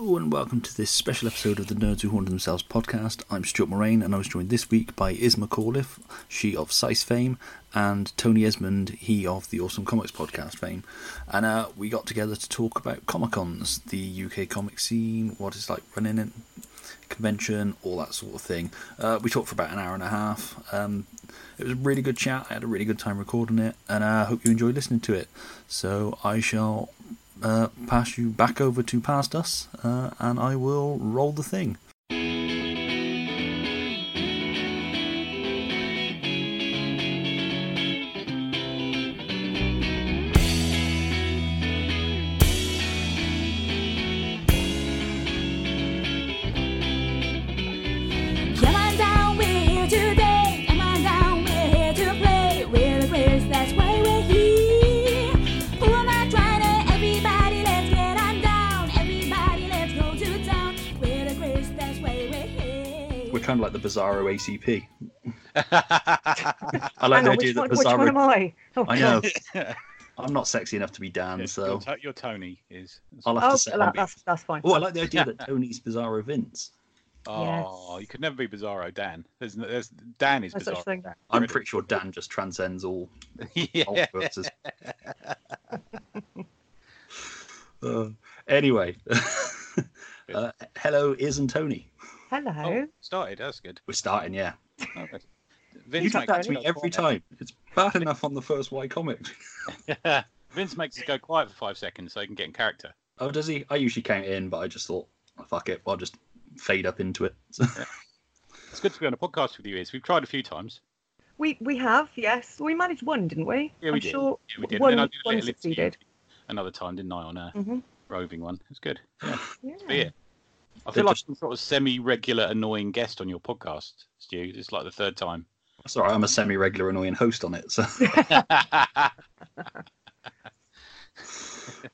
And welcome to this special episode of the Nerds Who Haunt Themselves podcast. I'm Stuart Moraine and I was joined this week by Iz McAuliffe, she of CICE fame, and Tony Esmond, he of the Awesome Comics podcast fame. And uh, we got together to talk about Comic Cons, the UK comic scene, what it's like running it, convention, all that sort of thing. Uh, we talked for about an hour and a half. Um, it was a really good chat. I had a really good time recording it, and I hope you enjoyed listening to it. So I shall uh, pass you back over to past us, uh, and I will roll the thing. Bizarro ACP. I like the idea that one, which one am Bizarro. I? Oh, I know. I'm not sexy enough to be Dan, Yeah, so your, to- your Tony is. I'll have Oh, to say. that, that's, that's fine. Oh, I like the idea that Tony's Bizarro Vince. Oh, you could never be Bizarro Dan. There's, there's Dan is No such Bizarro. thing. Dan. I'm pretty sure Dan just transcends all yeah. multiverses. Uh, anyway, uh, hello, Iz and Tony. Hello. Oh, started. That's good. We're starting, yeah. Oh, good. You Vince do makes that us to me go every quiet. time. It's bad enough on the first Y comic. Vince makes us go quiet for five seconds so he can get in character. Oh, does he? I usually count in, but I just thought, oh, fuck it, I'll just fade up into it. It's good to be on a podcast with you. Iz we've tried a few times. We we have yes. We managed one, didn't we? Yeah, we I'm did. Sure Yeah, we did. One, And then I did one succeeded. Another time, didn't I, on a hmm roving one? It's good. Yeah. Yeah. But yeah. I They're feel like just- some sort of semi-regular annoying guest on your podcast, Stu. It's like the third time. That's all right. I'm a semi-regular annoying host on it. So,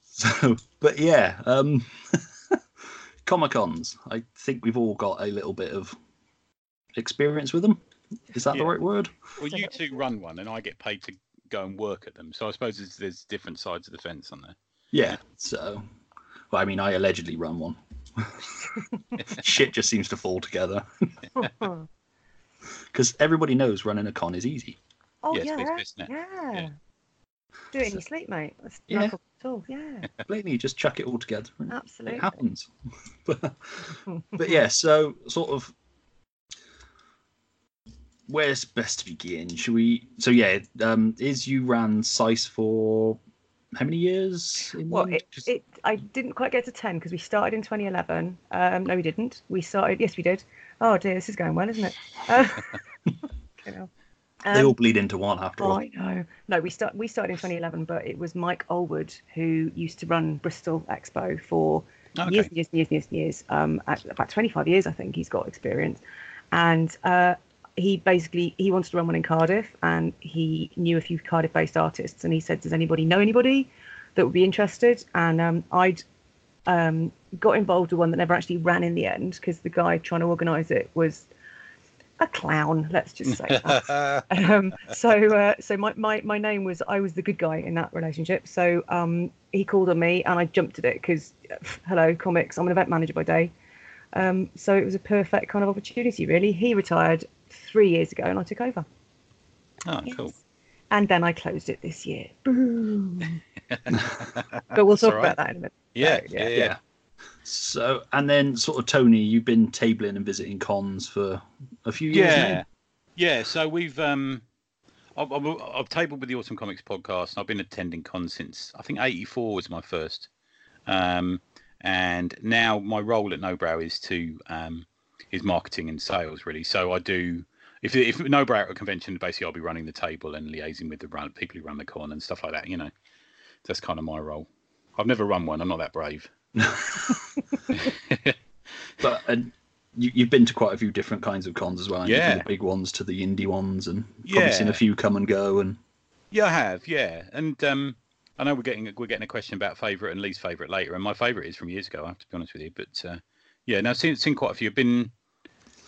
so but yeah, um, Comic Cons. I think we've all got a little bit of experience with them. Is that the right word? Well, you two run one, and I get paid to go and work at them. So I suppose there's, there's different sides of the fence on there. Yeah. So, well, I mean, I allegedly run one. Shit just seems to fall together because everybody knows running a con is easy. oh Yeah, it's yeah. business, isn't it? yeah. Yeah. Do it in your sleep, mate. That's Yeah. no problem at all. Yeah. Blatantly, you just chuck it all together. and Absolutely. It happens. but, but yeah, so sort of where's best to begin? Should we? So yeah, um, Iz you ran CICE for how many years? in Well, it, it I didn't quite get to ten because we started in 2011. Um, no, we didn't. We started. Yes, we did. Oh dear, this is going well, isn't it? Uh, now. they Um, all bleed into one after Oh, all. I know. No, we start we started in 2011, but it was Mike Allwood who used to run Bristol Expo for Okay. years, and years, and years, and years, and years. Um, about 25 years, I think he's got experience, and uh, he basically he wanted to run one in Cardiff, and he knew a few Cardiff-based artists, and he said, "Does anybody know anybody that would be interested?" And um, I'd um, got involved with one that never actually ran in the end because the guy trying to organise it was a clown. Let's just say that um, so uh, so my, my my name was I was the good guy in that relationship. So um, he called on me and I jumped at it because hello comics. I'm an event manager by day. Um, so it was a perfect kind of opportunity. Really, he retired three years ago and I took over. oh, cool. And then I closed it this year. Boom. but we'll talk all about that in a minute. Yeah, So, yeah, yeah. yeah. Yeah. So and then sort of Tony, you've been tabling and visiting cons for a few years. Yeah, now? yeah. So we've um, I've, I've, I've tabled with the Awesome Comics podcast, and I've been attending cons since I think '84 was my first. Um, and now my role at Nobrow is to um, is marketing and sales really. So I do if if Nobrow at a convention, basically I'll be running the table and liaising with the run people who run the con and stuff like that. You know, that's kind of my role. I've never run one. I'm not that brave. But and you, you've been to quite a few different kinds of cons as well. haven't you? From Yeah. the big ones to the indie ones, and probably seen a few come and go. And Yeah, I have. Yeah, and um, I know we're getting we're getting a question about favourite and least favourite later, and my favourite is from years ago. I have to be honest with you, but uh, yeah, now I've seen, seen quite a few. I've been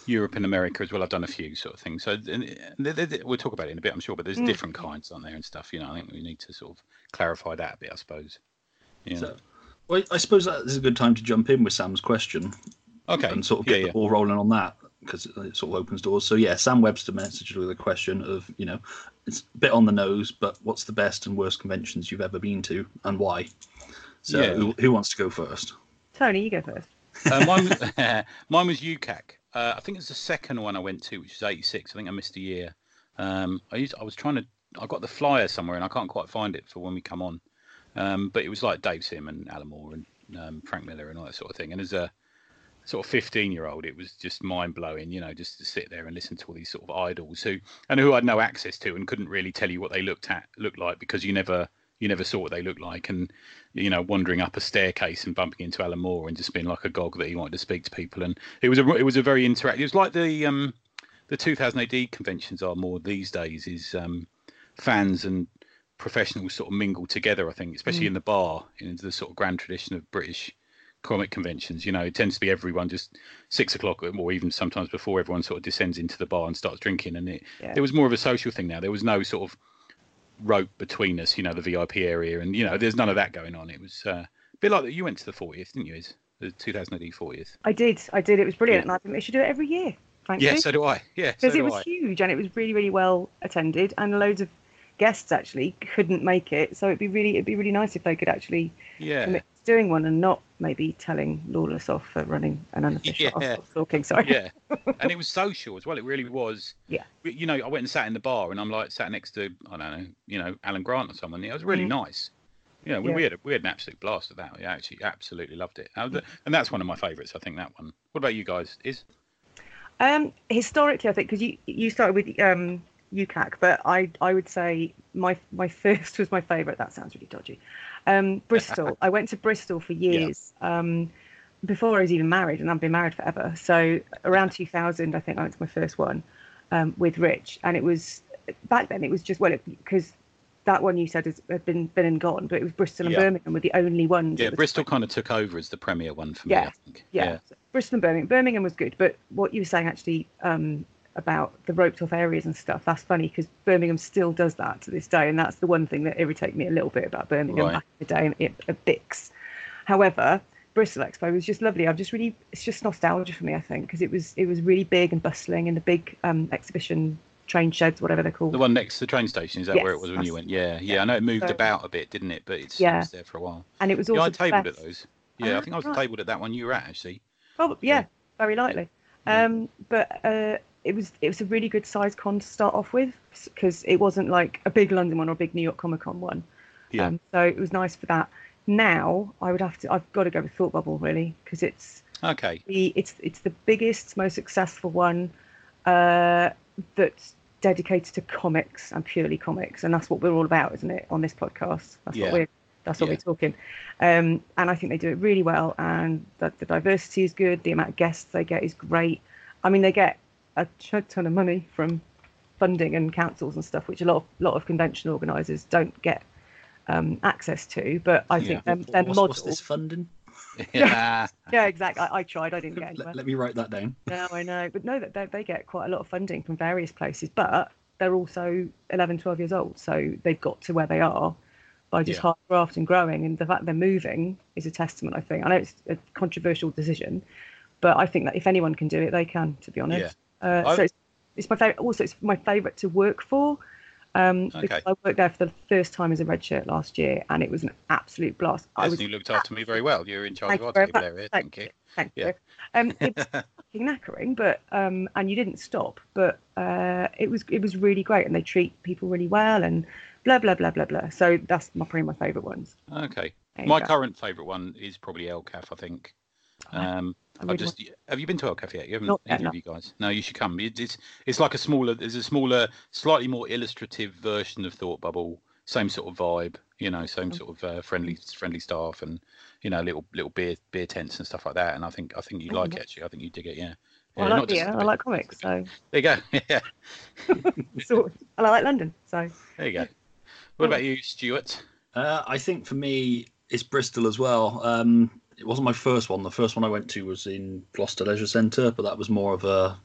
Europe and America as well. I've done a few sort of things. So and, and they- they- we'll talk about it in a bit, I'm sure. But there's Mm. different kinds on there and stuff. You know, I think we need to sort of clarify that a bit, I suppose. Yeah. so, Well, I suppose that is a good time to jump in with Sam's question Okay. and sort of get yeah. the ball rolling on that because it, it sort of opens doors. So yeah, Sam Webster messaged with a question of you know it's a bit on the nose, but what's the best and worst conventions you've ever been to and why? So Yeah. who, who wants to go first? Tony, you go first. uh, mine, was, mine was UCAC. Uh, I think it was the second one I went to, which was '86. I think I missed a year. Um, I used, I was trying to, I got the flyer somewhere, and I can't quite find it for when we come on. Um, but it was like Dave Sim and Alan Moore and um, Frank Miller and all that sort of thing. And as a sort of 15 year old, it was just mind blowing, you know, just to sit there and listen to all these sort of idols who and who I had no access to and couldn't really tell you what they looked at looked like because you never you never saw what they looked like. And you know wandering up a staircase and bumping into Alan Moore and just being like a gog that he wanted to speak to people. And it was a it was a very interactive it was like the um the 2000 AD conventions are more these days is um fans and professionals sort of mingle together I think especially in the bar in the sort of grand tradition of British comic conventions. You know it tends to be everyone just six o'clock or even sometimes before everyone sort of descends into the bar and starts drinking. And it Yeah. it was more of a social thing now. There was no sort of rope between us, you know, the VIP area, and you know, there's none of that going on. It was uh, a bit like that. you went to the 40th, didn't you? Iz the 2000 AD 40th? I did. I did. It was brilliant, Yeah. and I think they should do it every year. Frankly. Yeah, so do I. Yeah, so because do it was I. huge and it was really really well attended and loads of guests actually couldn't make it so it'd be really it'd be really nice if they could actually Yeah, commit doing one and not maybe telling lawless off for running an unofficial Yeah. I'll talking sorry yeah, and it was social as well. It really was. Yeah. You know, I went and sat in the bar, and I'm like sat next to I don't know, you know, Alan Grant or someone. It was really Mm. nice. You know, we, Yeah. we had a, we had an absolute blast at that. We actually absolutely loved it, and, and that's one of my favourites. I think that one. What about you guys? Iz um historically i think because you you started with um UKCAC, but I I would say my my first was my favourite. That sounds really dodgy. Um, Bristol. I went to Bristol for years um, before I was even married, and I've been married forever. So around 2000, I think I went to my first one um, with Rich, and it was back then. It was just well because that one you said has had been been and gone, but it was Bristol and Yeah. Birmingham were the only ones. yeah, Bristol time. kind of took over as the premier one for me. Yeah, I think. yeah. So Bristol and Birmingham. Birmingham was good, but what you were saying actually um, about the roped off areas and stuff, that's funny because Birmingham still does that to this day, and that's the one thing that irritated me a little bit about Birmingham Right. back in the day, and it, it Bix. However, Bristol Expo was just lovely. I'm just really, it's just nostalgia for me, I think, because it was it was really big and bustling, and the big um, exhibition train sheds, whatever they're called. The one next to the train station, is that where it was when you went? Yeah, yeah. I know it moved So- about a bit, didn't it? But it's, Yeah. it was there for a while. and it was also Yeah, I tabled at those. Yeah, I Ah, think I was right. tabled at that one you were at actually. Probably, yeah, very likely. Yeah. Um, but uh, it was it was a really good size con to start off with because it wasn't like a big London one or a big New York Comic Con one. Yeah. Um, so it was nice for that. Now I would have to I've got to go with Thought Bubble really because it's Okay. the it's it's the biggest most successful one uh, that's dedicated to comics and purely comics and that's what we're all about isn't it on this podcast that's Yeah. what we're that's what Yeah. we're talking um, and i think they do it really well and the, the diversity is good the amount of guests they get is great i mean they get a ton ton of money from funding and councils and stuff which a lot of lot of convention organizers don't get um, access to but i think Yeah. their, their what's, model what's this funding? yeah. yeah exactly I, I tried i didn't get anywhere Let, let me write that down. no, I know. But no, that they, they get quite a lot of funding from various places, but they're also 11, 12 years old. So they've got to where they are by just Yeah. hard graft and growing. And the fact they're moving is a testament, I think. I know it's a controversial decision, but I think that if anyone can do it, they can, to be honest. Uh, so it's, it's my favorite. Also, it's my favorite to work for. Um, because Okay. I worked there for the first time as a red shirt last year, and it was an absolute blast. I Yes, was you looked after me very well. You're in charge of you our table area. Thank Thank you. Thank Yeah. you. Um, it was fucking knackering, but um, and you didn't stop, but uh, it was it was really great, and they treat people really well, and blah blah blah blah blah. So that's my probably my favourite ones. Okay. My go. current favourite one is probably LCAF, I think. Um, I I really just have you been to LCAF yet? You haven't, Not yet, either no. of you guys. No, you should come. It, it's it's like a smaller. There's a smaller, slightly more illustrative version of Thought Bubble. Same sort of vibe, you know, same Mm. sort of uh, friendly friendly staff and you know little little beer beer tents and stuff like that. And I think I think you Oh, like nice. it actually. I think you dig it. Yeah. Well, I like not just beer, the I like comics, so There you go. Yeah. sort of, and I like London, so There you go. What about you, Stuart? Uh, I think for me, it's Bristol as well. Um, it wasn't my first one. The first one I went to was in Gloucester Leisure Centre, but that was more of a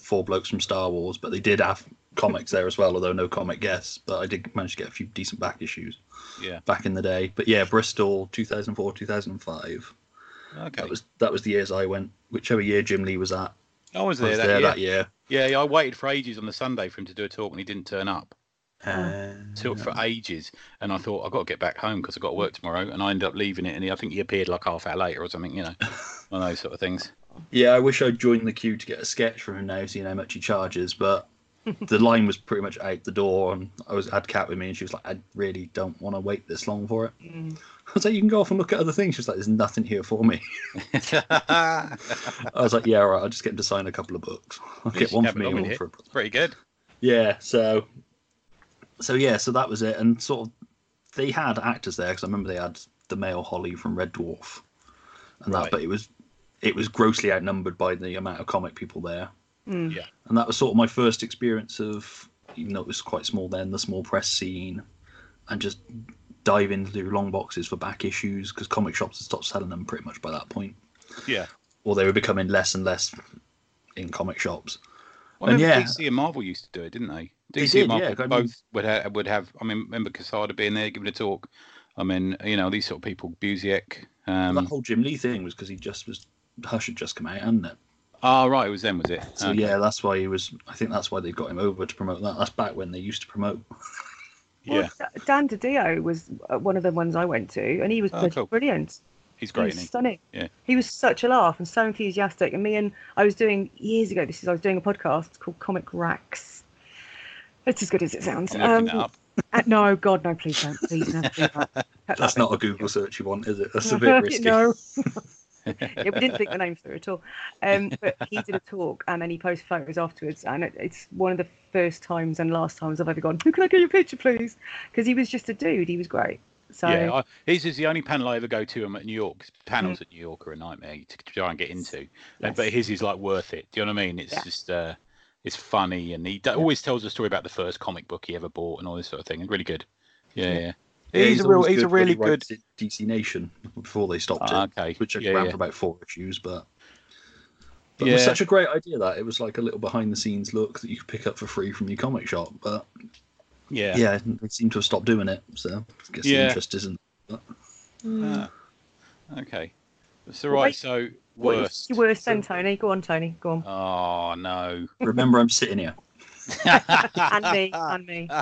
four blokes from Star Wars. But they did have comics there as well, although no comic guests. But I did manage to get a few decent back issues Yeah. back in the day. But yeah, Bristol, 2004, 2005. Okay. That was that was the years I went. Whichever year Jim Lee was at, I was I there, was that, there year. that year. Yeah, yeah, I waited for ages on the Sunday for him to do a talk, and he didn't turn up. Uh, Took for ages, and I thought I've got to get back home because I've got to work tomorrow, and I ended up leaving it, and I think he appeared like half hour later or something, you know, one of those sort of things. Yeah, I wish I'd joined the queue to get a sketch from him now, seeing how much he charges. But the line was pretty much out the door, and I was had Cat with me, and she was like, "I really don't want to wait this long for it." Mm. I was like, "You can go off and look at other things." She was like, "There's nothing here for me." I was like, "Yeah, all right. I'll just get him to sign a couple of books. I'll You get one for me, and one it. for." It's pretty good. Yeah, so, so yeah, so that was it, and sort of they had actors there because I remember they had the male Holly from Red Dwarf, and that, but it was it was grossly outnumbered by the amount of comic people there. Mm. Yeah. and that was sort of my first experience of even though it was quite small then the small press scene and just dive into long boxes for back issues because comic shops had stopped selling them pretty much by that point Yeah. or they were becoming less and less in comic shops Well, I And remember yeah. DC and Marvel used to do it, didn't they? They DC did, and Marvel yeah, I mean- both would have, would have. I mean, remember Quesada being there giving a talk. I mean, you know, these sort of people, Busiek. Um, that whole jim lee thing was because he just was hush had just come out hadn't it oh, right, it was then, was it? so Okay. yeah that's why he was i think that's why they got him over to promote that that's back when they used to promote yeah, D- Dan DiDio was uh, one of the ones I went to, and he was Oh, cool. brilliant. he's He great. was stunning. Yeah. He was such a laugh and so enthusiastic. And me and I was doing years ago. This is I was doing a podcast called Comic Racks. It's as good as it sounds. I'm Um, that up. uh, no, God, no, please don't. Please never do that. That's not a google search you want is it that's a bit risky no. yeah, we didn't think the name through at all. Um, but he did a talk and then he posted photos afterwards. And it, it's one of the first times and last times I've ever gone, Who can I get your picture, please? Because he was just a dude. He was great. So, yeah, I, his is the only panel I ever go to. I'm at New York. 'cause Mm. Panels at New York are a nightmare to try and get into, Uh, but his is like worth it. Do you know what I mean? It's Yeah. just uh, it's funny, and he d- always tells a story about the first comic book he ever bought and all this sort of thing. And really good. Yeah, yeah. Yeah, he's, a real, he's a good when really good. DC Nation before they stopped Ah, it, okay. which Yeah, ran yeah. for about four issues. But, but it was such a great idea that it was like a little behind the scenes look that you could pick up for free from your comic shop. But Yeah. yeah, they seem to have stopped doing it. So I guess Yeah. the interest isn't. Mm. Ah, okay. So Well, right. wait, So what was worst. your worst then, Tony? Go on, Tony. Go on. Oh no. Remember, I'm sitting here. and me. And me.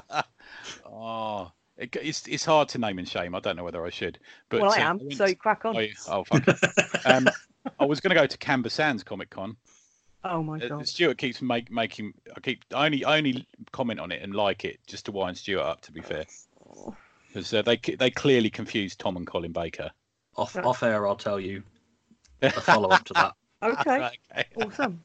Oh, it, it's it's hard to name and shame. I don't know whether I should, but well, I uh, am. went So crack on. oh, oh fuck. it. um, I was going to go to Canberra Sands Comic Con. Oh my Uh, god. Stuart keeps make, making. I keep. I only I only comment on it and like it just to wind Stuart up. To be fair, because uh, they they clearly confused Tom and Colin Baker. Off Right. off air, I'll tell you a follow up to that. Okay. Okay. Awesome.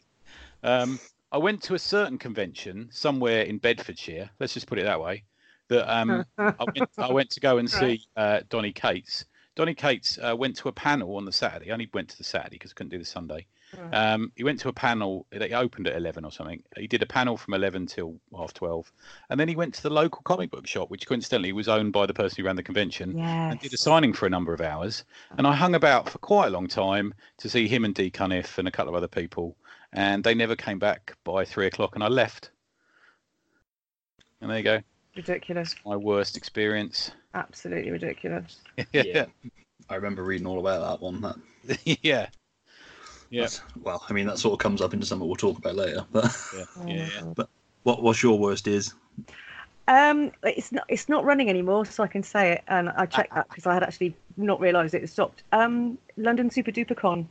Um, I went to a certain convention somewhere in Bedfordshire. Let's just put it that way. That um, I went, I went to go and see uh, Donny Cates. Donny Cates uh, went to a panel on the Saturday. I only went to the Saturday because I couldn't do the Sunday. Right. Um, he went to a panel. It opened at eleven or something. He did a panel from eleven till half twelve, and then he went to the local comic book shop, which coincidentally was owned by the person who ran the convention. And did a signing for a number of hours, and I hung about for quite a long time to see him and Dee Cunniffe and a couple of other people, and they never came back by three o'clock, and I left. And there you go, Ridiculous. my worst experience. Absolutely ridiculous. Yeah. I remember reading all about that one. That, yeah, Yeah. Well, I mean, that sort of comes up into something we'll talk about later. But yeah, yeah, yeah. God. what what's your worst is? Um, it's not it's not running anymore, so I can say it. And I checked that because I had actually not realised it had stopped. Um, London Super Duper Con.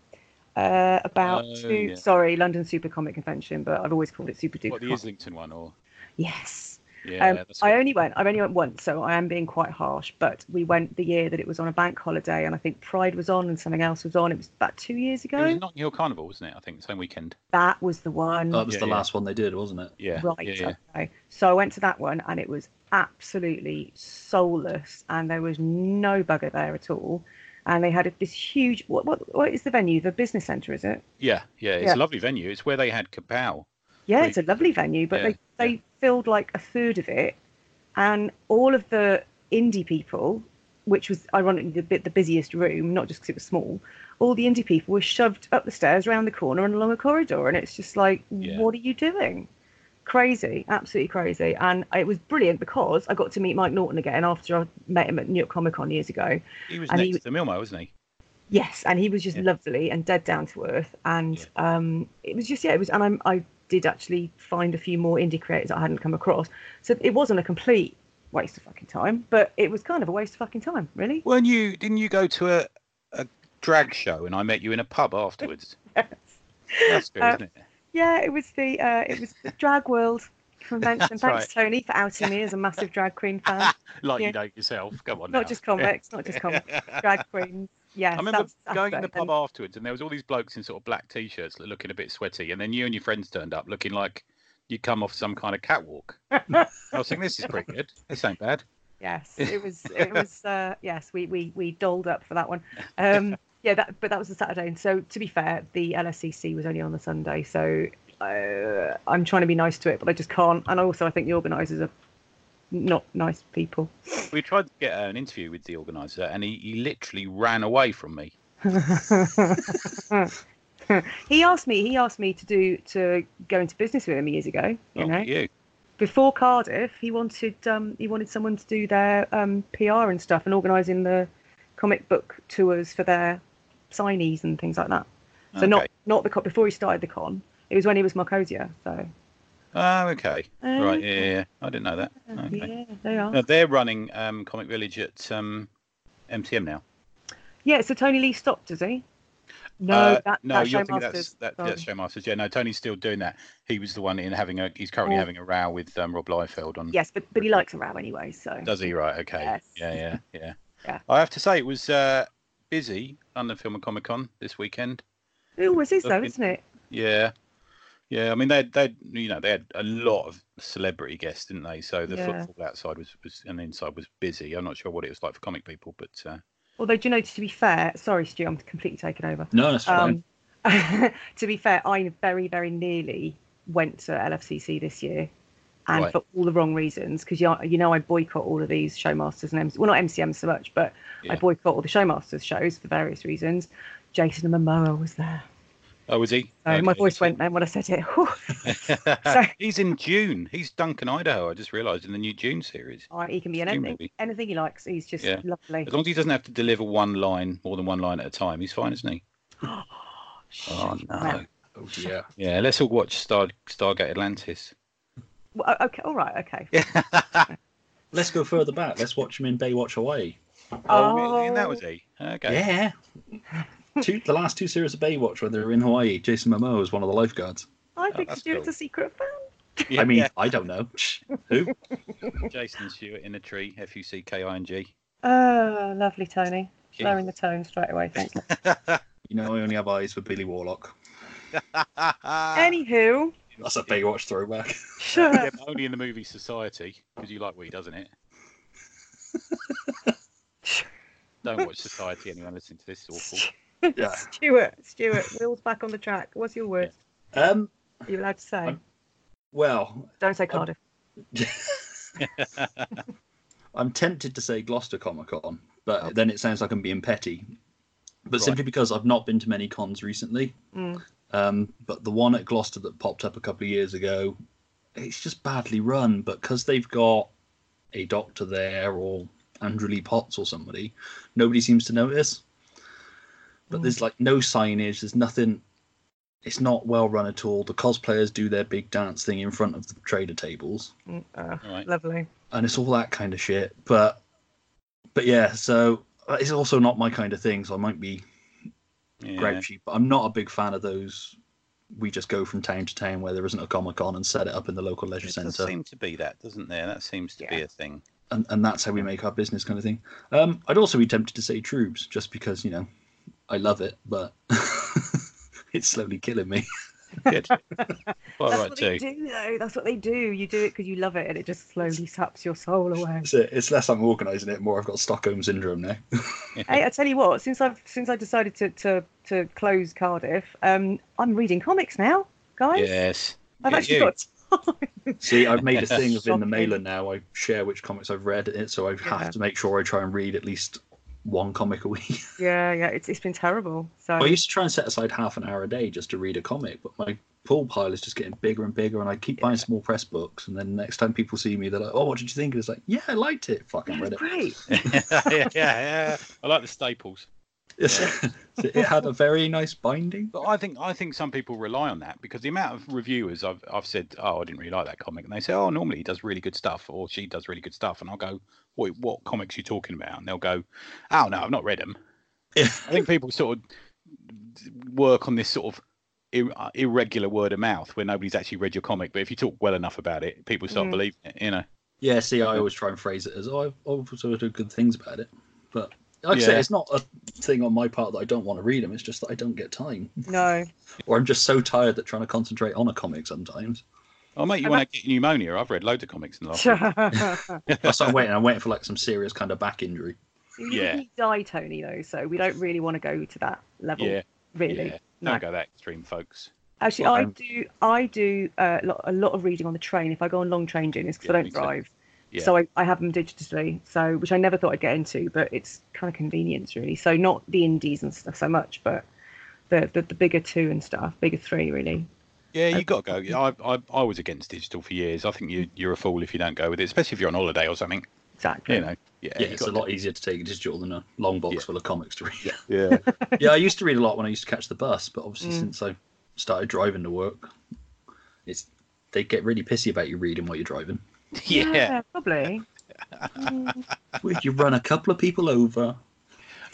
Uh, about Oh, two. yeah. Sorry, London Super Comic Convention, but I've always called it Super Duper. What the Con. Islington one, or Yes. Yeah, um, I only went. I only went once, so I am being quite harsh. But we went the year that it was on a bank holiday, and I think Pride was on and something else was on. It was about two years ago. It was ago. Notting Hill Carnival, wasn't it? I think the same weekend. That was the one. That was Yeah, the yeah. last one they did, wasn't it? Yeah, Right. yeah, yeah. Okay. So I went to that one and it was absolutely soulless and there was no bugger there at all. And they had this huge what what what is the venue? The business centre, is it? Yeah, yeah, it's Yeah. a lovely venue. It's where they had Kapow. Yeah, it's a lovely venue, but Yeah, they, they filled like a third of it and all of the indie people, which was ironically the bit the busiest room, not just because it was small, all the indie people were shoved up the stairs around the corner and along a corridor and it's just like Yeah. what are you doing? crazy, absolutely crazy. And it was brilliant because I got to meet Mike Norton again after I met him at New York Comic Con years ago. He was And next he- to Milmo, wasn't he? Yes, and he was just Yeah. lovely and dead down to earth. And um, it was just yeah, it was. And I'm, I did actually find a few more indie creators I hadn't come across. So it wasn't a complete waste of fucking time, but it was kind of a waste of fucking time, really. Weren't you? Didn't you go to a, a drag show and I met you in a pub afterwards? That's good, Uh, isn't it? Yeah, it was the uh, it was the drag world convention. Thanks, right. Tony, for outing me as a massive drag queen fan. Like yeah. you know yourself. Come on. not now. just comics, not just comics, drag queens. Yes, I remember going in the pub And- afterwards, and there was all these blokes in sort of black t-shirts looking a bit sweaty, and then you and your friends turned up looking like you'd come off some kind of catwalk. I was thinking, this is pretty good. This ain't bad. Yes, it was. It was. Uh, yes, we we we doled up for that one. Um, yeah, that but that was the Saturday. And so to be fair, the LSCC was only on the Sunday. So uh, I'm trying to be nice to it, but I just can't. And also, I think the organisers are not nice people. We tried to get an interview with the organizer, and he, he literally ran away from me. he asked me. He asked me to do to go into business with him years ago. You Not know, you. before Cardiff, he wanted um, he wanted someone to do their um, PR and stuff and organising the comic book tours for their signees and things like that. So not not the con before he started the con. It was when he was Marcosia. So Oh, okay. Uh, right. Yeah, yeah, yeah. I didn't know that. uh, Okay. yeah, they are. No, they're running um, Comic Village at um, MCM now. Yeah. So Tony Lee stopped, does he? No, Uh, that, no, that you're thinking that's that, that's Showmasters. Yeah, no, Tony's still doing that. He was the one in having a. He's currently Oh. having a row with um, Rob Liefeld on. Yes, but but he likes a row anyway. So Does he? Right. Okay. Yes. Yeah, yeah, yeah. Yeah. I have to say, it was uh, busy London Film and Comic Con this weekend. it always is though, isn't it? Yeah. Yeah, I mean they they you know they had a lot of celebrity guests, didn't they? So the Yeah. footfall outside was, was and inside was busy. I'm not sure what it was like for comic people, but uh, Although, do you know, to be fair, sorry, Stu, I'm completely taken over. No, that's fine. Um, to be fair, I very, very nearly went to LFCC this year, and Right. for all the wrong reasons. Because you, you know, I boycott all of these showmasters and MC, well, not MCM so much, but Yeah. I boycott all the showmasters shows for various reasons. Jason and Momoa was there, oh, was he? so my voice went then when I said it. So- He's in Dune. He's Duncan Idaho. I just realised in the new Dune series. Oh, he can be in Dune anything, movie. anything he likes. He's just Yeah. lovely. As long as he doesn't have to deliver one line, more than one line at a time, he's fine, isn't he? Oh, oh no. oh dear. Yeah, let's all watch Star Stargate Atlantis. Well, okay, all right, okay. Let's go further back. Let's watch him in Baywatch Hawaii. Oh, oh really? and that was he. Okay. Yeah. Two, the last two series of Baywatch, where they were in Hawaii, Jason Momoa was one of the lifeguards. Oh, I Oh, think that's Stuart's cool. a secret fan. Yeah, I mean, yeah. I don't know. Who? Jason Stewart in a tree. F U C K I N G. Oh, lovely, Tony. Yeah. Lowering the tone straight away. Thank you. You know, I only have eyes for Billy Warlock. Anywho, That's a Baywatch throwback. Sure. Yeah, only in the movie Society because you like weed, doesn't it? Don't watch Society. Anyone listening to this is awful. Yeah. Stuart, Stuart, wheels back on the track. What's your word? Um. Are you allowed to say? I'm- Well, Don't say Cardiff. I'm tempted to say Gloucester Comic Con, but Okay. then it sounds like I'm being petty. But Right. simply because I've not been to many cons recently. Mm. Um, but the one at Gloucester that popped up a couple of years ago, it's just badly run. But because they've got a doctor there or Andrew Lee Potts or somebody, nobody seems to notice. But Mm. there's like no signage. There's nothing. It's not well run at all. The cosplayers do their big dance thing in front of the trader tables Mm, oh, All right. lovely. and it's all that kind of shit. But but yeah, so uh, it's also not my kind of thing. So I might be Yeah. grouchy, but I'm not a big fan of those. We just go from town to town where there isn't a comic con and set it up in the local leisure It does centre, seem to be that, doesn't there? That seems to be a thing. and, and that's how we make our business kind of thing. Um, I'd also be tempted to say Troobs just because you know I love it, but it's slowly killing me. Good. Quite That's right what they do, though. That's what they do. You do it because you love it, and it just slowly saps your soul away. It's, it's less I'm organising it, more I've got Stockholm syndrome now. hey, I tell you what. Since I've since I decided to to, to close Cardiff, um, I'm reading comics now, guys. Yes. I've Yeah, actually you. got. See, I've made a thing of in the mailer now. I share which comics I've read, it so I Yeah. have to make sure I try and read at least one comic a week. yeah, yeah. It's it's been terrible. So I used to try and set aside half an hour a day just to read a comic, but my pull pile is just getting bigger and bigger, and I keep buying small press books. And then next time people see me, they're like, "Oh, what did you think?" And it's like, "Yeah, I liked it. Fucking read it." great. yeah, yeah, yeah. I like the staples. Yes. So it had a very nice binding. But I think I think some people rely on that because the amount of reviewers I've I've said, oh, I didn't really like that comic, and they say, oh, normally he does really good stuff, or she does really good stuff, and I'll go, what what comics you talking about? And they'll go, oh no, I've not read them. Yeah. I think people sort of work on this sort of ir- uh, irregular word of mouth where nobody's actually read your comic, but if you talk well enough about it, people start Mm. believing it. You know. Yeah, see, I always try and phrase it as, "Oh, I've also heard good things about it," but like I say, it's not a thing on my part that I don't want to read them. It's just that I don't get time, No. or I'm just so tired that trying to concentrate on a comic sometimes. Oh mate, you And want to get pneumonia? I've read loads of comics in the last. week. That's what I'm waiting. I'm waiting for like some serious kind of back injury. You Yeah. yeah. die, Tony, though, so we don't really want to go to that level, Yeah, really. yeah. No. Don't go that extreme, folks. Actually, Well, I I'm- do. I do uh, a lot of reading on the train if I go on long train journeys because Yeah, I don't too. drive. Yeah. So I, I have them digitally. So which I never thought I'd get into, but it's kind of convenience really. So not the indies and stuff so much, but the the, the bigger two and stuff, bigger three really. Yeah, you got to go. I, I, I was against digital for years. I think you, you're a fool if you don't go with it, especially if you're on holiday or something. Exactly. You know, yeah, Yeah, it's a got lot easier to take a digital than a long box Yeah. full of comics to read. Yeah, yeah, I used to read a lot when I used to catch the bus, but obviously Mm. since I started driving to work, it's they get really pissy about you reading while you're driving. yeah. probably. Mm, Would you run a couple of people over?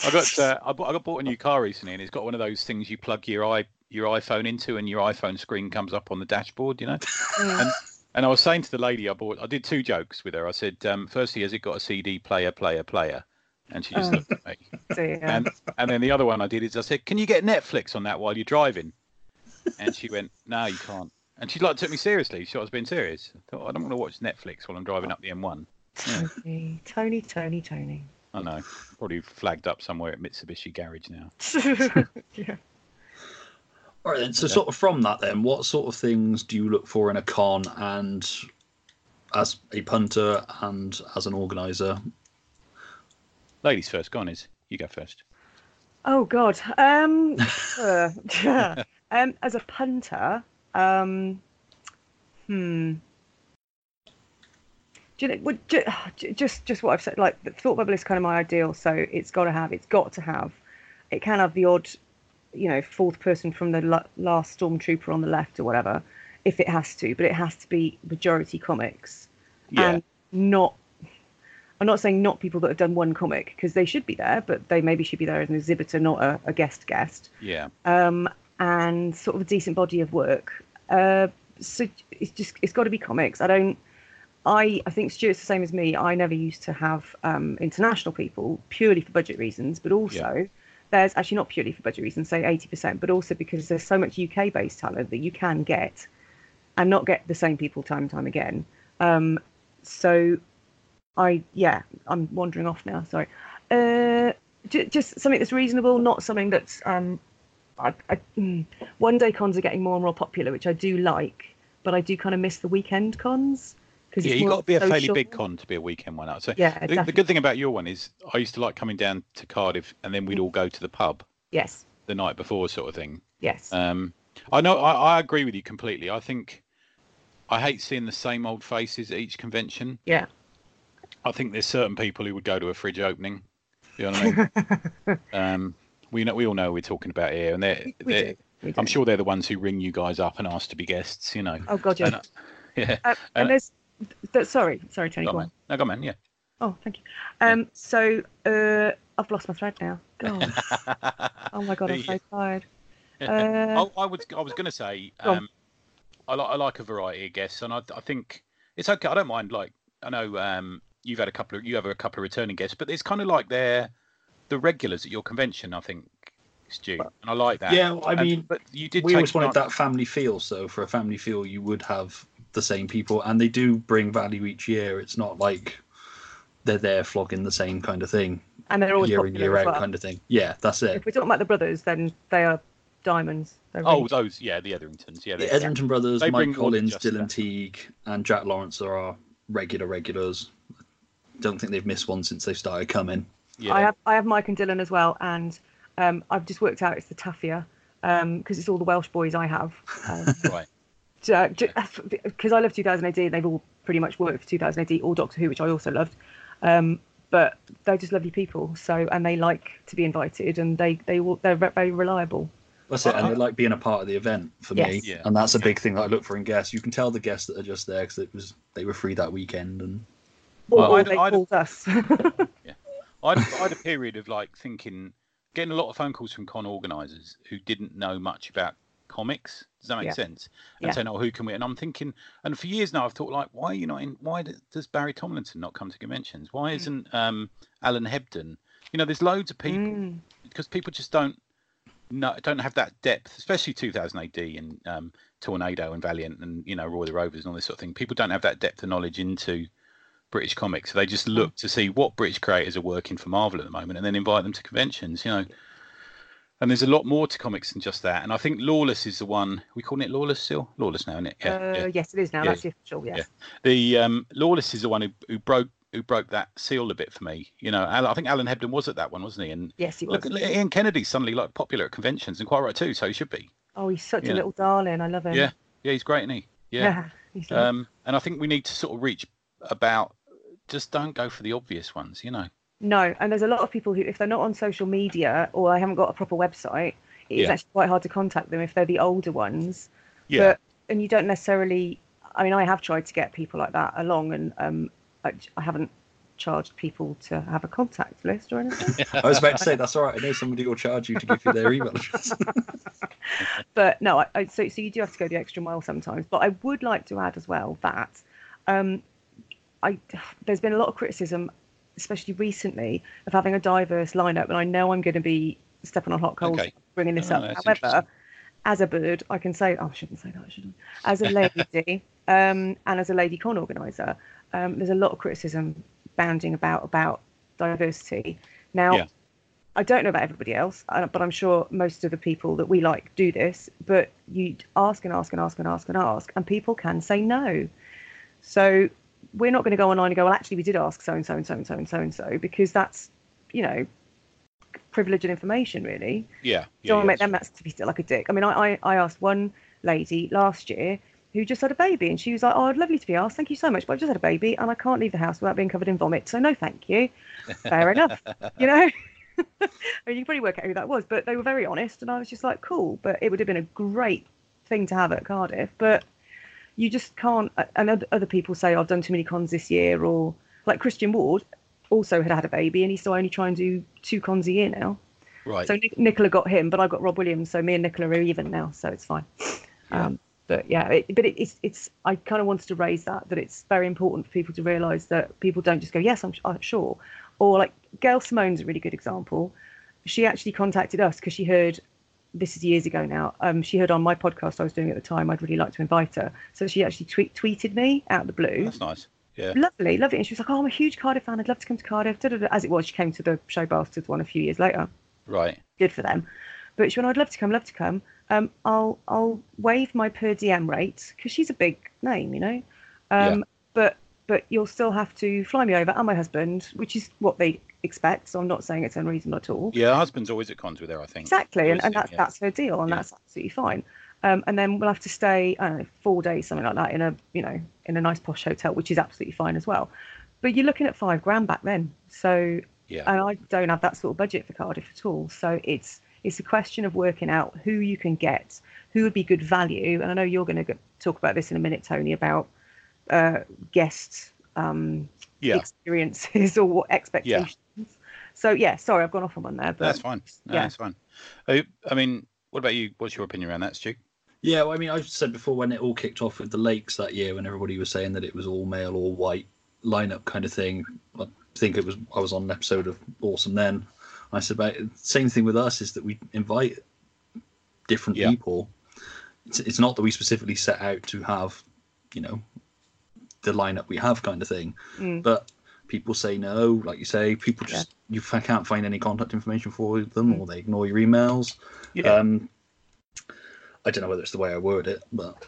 I got uh, I, bought, I got bought a new car recently, and it's got one of those things you plug your i your iPhone into, and your iPhone screen comes up on the dashboard. You know. mm. And I was saying to the lady I bought, I did two jokes with her. I said, um, firstly, has it got a CD player, player, player? And she just Oh. looked at me. So, yeah. And and then the other one I did is I said, can you get Netflix on that while you're driving? And she went, no, you can't. And she like took me seriously. She thought I was being serious. I thought I don't want to watch Netflix while I'm driving up the M1. Tony, Tony, Tony, Tony. I know, probably flagged up somewhere at Mitsubishi Garage now. yeah. All right, then. So, Yeah. sort of from that, then, what sort of things do you look for in a con, and as a punter and as an organizer? Ladies first, go on, Iz you go first. Oh God. Um, uh, um, as a punter, um, hmm. Do you know, would, ju- ju- just just what I've said. Like the thought bubble is kind of my ideal. So it's got to have. It's got to have. It can have the odd, you know, fourth person from the la- last stormtrooper on the left or whatever, if it has to. But it has to be majority comics Yeah, and not I'm not saying not people that have done one comic because they should be there, but they maybe should be there as an exhibitor, not a, a guest guest. yeah, Um, and sort of a decent body of work. Uh, so it's just it's got to be comics. I don't. I I think Stuart's the same as me. I never used to have um, international people purely for budget reasons, but also there's actually not purely for budget reasons, say 80%, but also because there's so much UK based talent that you can get and not get the same people time and time again. Um, so I yeah, I'm wandering off now. Sorry. Uh, j- just something that's reasonable, not something that's um, I, I, mm, one day cons are getting more and more popular, which I do like, but I do kind of miss the weekend cons because yeah. You got to be a fairly big con to be a weekend one out. So Yeah, the, the good thing about your one is I used to like coming down to Cardiff, and then we'd all go to the pub Yes, the night before, sort of thing. yes, Um, I know I, I agree with you completely. I think I hate seeing the same old faces at each convention. yeah, I think there's certain people who would go to a fridge opening. You know what I mean? um, we know we all know we're talking about here, and they're, they're I'm sure they're the ones who ring you guys up and ask to be guests. You know. Oh god, yeah. And, uh, yeah. Uh, and- and there's, th- sorry, sorry, Tony. Go Go on, man. No, go on, man. Yeah. Oh, thank you. Um, so uh, I've lost my thread now. God. oh my god, I'm so tired. Uh, I, I was I was going to say Go um, I like I like a variety of guests, and I I think it's okay. I don't mind. Like I know um, you've had a couple of you have a couple of returning guests, but it's kind of like they're the regulars at your convention. I think, Stu, and I like that. Yeah, I And- mean, but you did. we always wanted tonight- that family feel. So for a family feel, you would have the same people, and they do bring value each year. It's not like they're there flogging the same kind of thing and they're always year in year out, well. kind of thing. Yeah, that's it. If we're talking about the brothers, then they are diamonds. They're Oh, really- those yeah, the Etheringtons. Yeah, The they- Etherington brothers, They Mike Collins, Dylan that. Teague, and Jack Lawrence are our regular regulars. Don't think they've missed one since they started coming. Yeah. I have I have Mike and Dylan as well, and um, I've just worked out it's the Tafia. because it's all the Welsh boys I have. Um, Right. because I love 2000 AD, they've all pretty much worked for 2000 AD or Doctor Who, which I also loved. Um, but they're just lovely people, so and they like to be invited, and they they will they're ve- very reliable. That's it, and they like being a part of the event for me, Yeah. and that's a big thing that I look for in guests. You can tell the guests that are just there because it was they were free that weekend, and Or, Well, or I'd- they I'd- called us. I had, a period of like thinking, getting a lot of phone calls from con organisers who didn't know much about comics. Does that make Yeah. sense? And Yeah. saying, "Oh, who can we?" And I'm thinking, and for years now, I've thought like, why are you not in? Why does Barrie Tomlinson not come to conventions? Mm. Why isn't um, Alan Hebden? You know, there's loads of people Mm. because people just don't know, don't have that depth, especially 2000 AD and um, Tornado and Valiant and you know Roy the Rovers and all this sort of thing. People don't have that depth of knowledge into British comics, so they just look to see what British creators are working for Marvel at the moment, and then invite them to conventions. You know, and there's a lot more to comics than just that. And I think Lawless is the one. we calling it Lawless still? Lawless now, isn't it? uh, Yes, it is now. Yeah. That's the official. Yes. Yeah. The um, Lawless is the one who, who broke who broke that seal a bit for me. You know, I think Alan Hebden was at that one, wasn't he? And Yes, he was. Look, Ian Kennedy's suddenly like popular at conventions and quite right too, so he should be. Oh, he's such Yeah. a little darling. I love him. Yeah, yeah, he's great, isn't he? Yeah. he's. Um, and I think we need to sort of reach about just don't go for the obvious ones, you know. No, and there's a lot of people who, if they're not on social media or they haven't got a proper website, it's Yeah. actually quite hard to contact them if they're the older ones. Yeah. But, and you don't necessarily. I mean, I have tried to get people like that along, and um, I, I haven't charged people to have a contact list or anything. I was about to say that's all right. I know somebody will charge you to give you their email address. but no, I, I, so so you do have to go the extra mile sometimes. But I would like to add as well that um, I there's been a lot of criticism, especially recently, of having a diverse lineup, and I know I'm going to be stepping on hot coals Okay. bringing this Oh, up. However, as a bird, I can say oh, I shouldn't say that, should I? As a lady, um, and as a lady con organizer, um, there's a lot of criticism bounding about about diversity. Now, Yeah. I don't know about everybody else, uh, but I'm sure most of the people that we like do this. But you ask and ask and ask and ask and ask, and people can say no. So we're not going to go online and go, well, actually, we did ask so and so and so and so and so and so because that's, you know, privileged information, really. Yeah. Don't yeah, want to make them out to be like a dick. I mean, I, I, I asked one lady last year who just had a baby, and she was like, "Oh, I'd lovely to be asked. Thank you so much, but I've just had a baby, and I can't leave the house without being covered in vomit. So no, thank you. Fair enough. You know." I mean, you can probably work out who that was, but they were very honest, and I was just like, "Cool." But it would have been a great thing to have at Cardiff, but you just can't. And other people say, "I've done too many cons this year," or like Christian Ward also had had a baby, and he's still only trying to do two cons a year now. Right. So Nic- Nicola got him, but I got Rob Williams. So me and Nicola are even now, so it's fine. Yeah. Um, but yeah, it, but it, it's it's. I kind of wanted to raise that that it's very important for people to realise that people don't just go yes, I'm, I'm sure, or like Gail Simone's a really good example. She actually contacted us because she heard this is years ago now. Um, she heard on my podcast I was doing at the time. I'd really like to invite her, so she actually tweet, tweeted me out of the blue That's nice. Yeah. lovely, lovely. And she was like, "Oh, I'm a huge Cardiff fan. I'd love to come to Cardiff." Da-da-da. As it was, she came to the Show Bastards one a few years later. Right. Good for them. But she went, "I'd love to come, love to come. Um, I'll I'll waive my per diem rate because she's a big name, you know. Um, Yeah. But but you'll still have to fly me over and my husband, which is what they expect. So I'm not saying it's unreasonable at all. Yeah, her husband's always at cons with her, I think. Exactly, and, and that's yeah. that's her deal, and Yeah. that's absolutely fine. Um, and then we'll have to stay, I don't know, four days, something like that, in a you know in a nice posh hotel, which is absolutely fine as well. But you're looking at five grand back then, so Yeah. and I don't have that sort of budget for Cardiff at all. So it's it's a question of working out who you can get, who would be good value. And I know you're going to talk about this in a minute, Tony, about uh, guest um, Yeah. experiences or what expectations. So yeah, sorry, I've gone off on one there, but That's fine. No, yeah. that's fine. I, I mean, what about you? What's your opinion around that, Stu? Yeah, well, I mean, I've said before when it all kicked off with the Lakes that year, when everybody was saying that it was all male, all white lineup kind of thing. I think it was I was on an episode of Awesome then. I said about same thing with us is that we invite different Yeah. people. It's, it's not that we specifically set out to have, you know, the lineup we have kind of thing, Mm. but people say no, like you say, people just you f- can't find any contact information for them, or they ignore your emails. Yeah. Um, I don't know whether it's the way I word it, but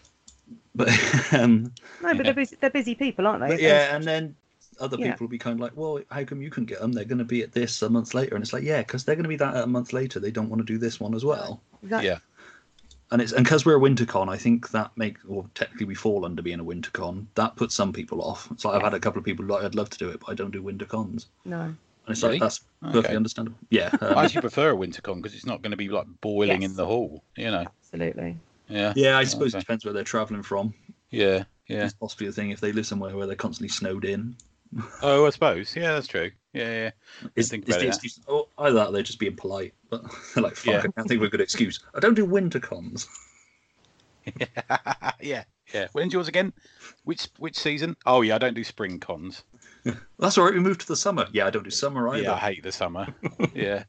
but um, no, but they're busy, they're busy people, aren't they? but yeah, and then other Yeah. people will be kind of like, well, how come you can get them? They're going to be at this a month later, and it's like, yeah, because they're going to be that a month later. They don't want to do this one as well. Exactly. Yeah. And it's and because we're a wintercon, I think that make or technically we fall under being a wintercon. That puts some people off. It's like I've had a couple of people like I'd love to do it, but I don't do wintercons. No. And it's Really? like that's perfectly Okay. understandable. Yeah, um, I actually prefer a winter con because it's not going to be like boiling Yes. in the hall. You know. Absolutely. Yeah. yeah. I suppose Okay. it depends where they're travelling from. Yeah. Yeah. It's possibly a thing if they live somewhere where they're constantly snowed in. Oh, I suppose. Yeah, that's true. Yeah, yeah. Is, think is the excuse? Oh, either that they're just being polite. But they're like, fuck, Yeah. I can't think of a good excuse. I don't do winter cons. yeah. Yeah. When's yours again? Which which season? Oh yeah, I don't do spring cons. That's all right. We moved to the summer. Yeah, I don't do summer either. Yeah, I hate the summer. yeah.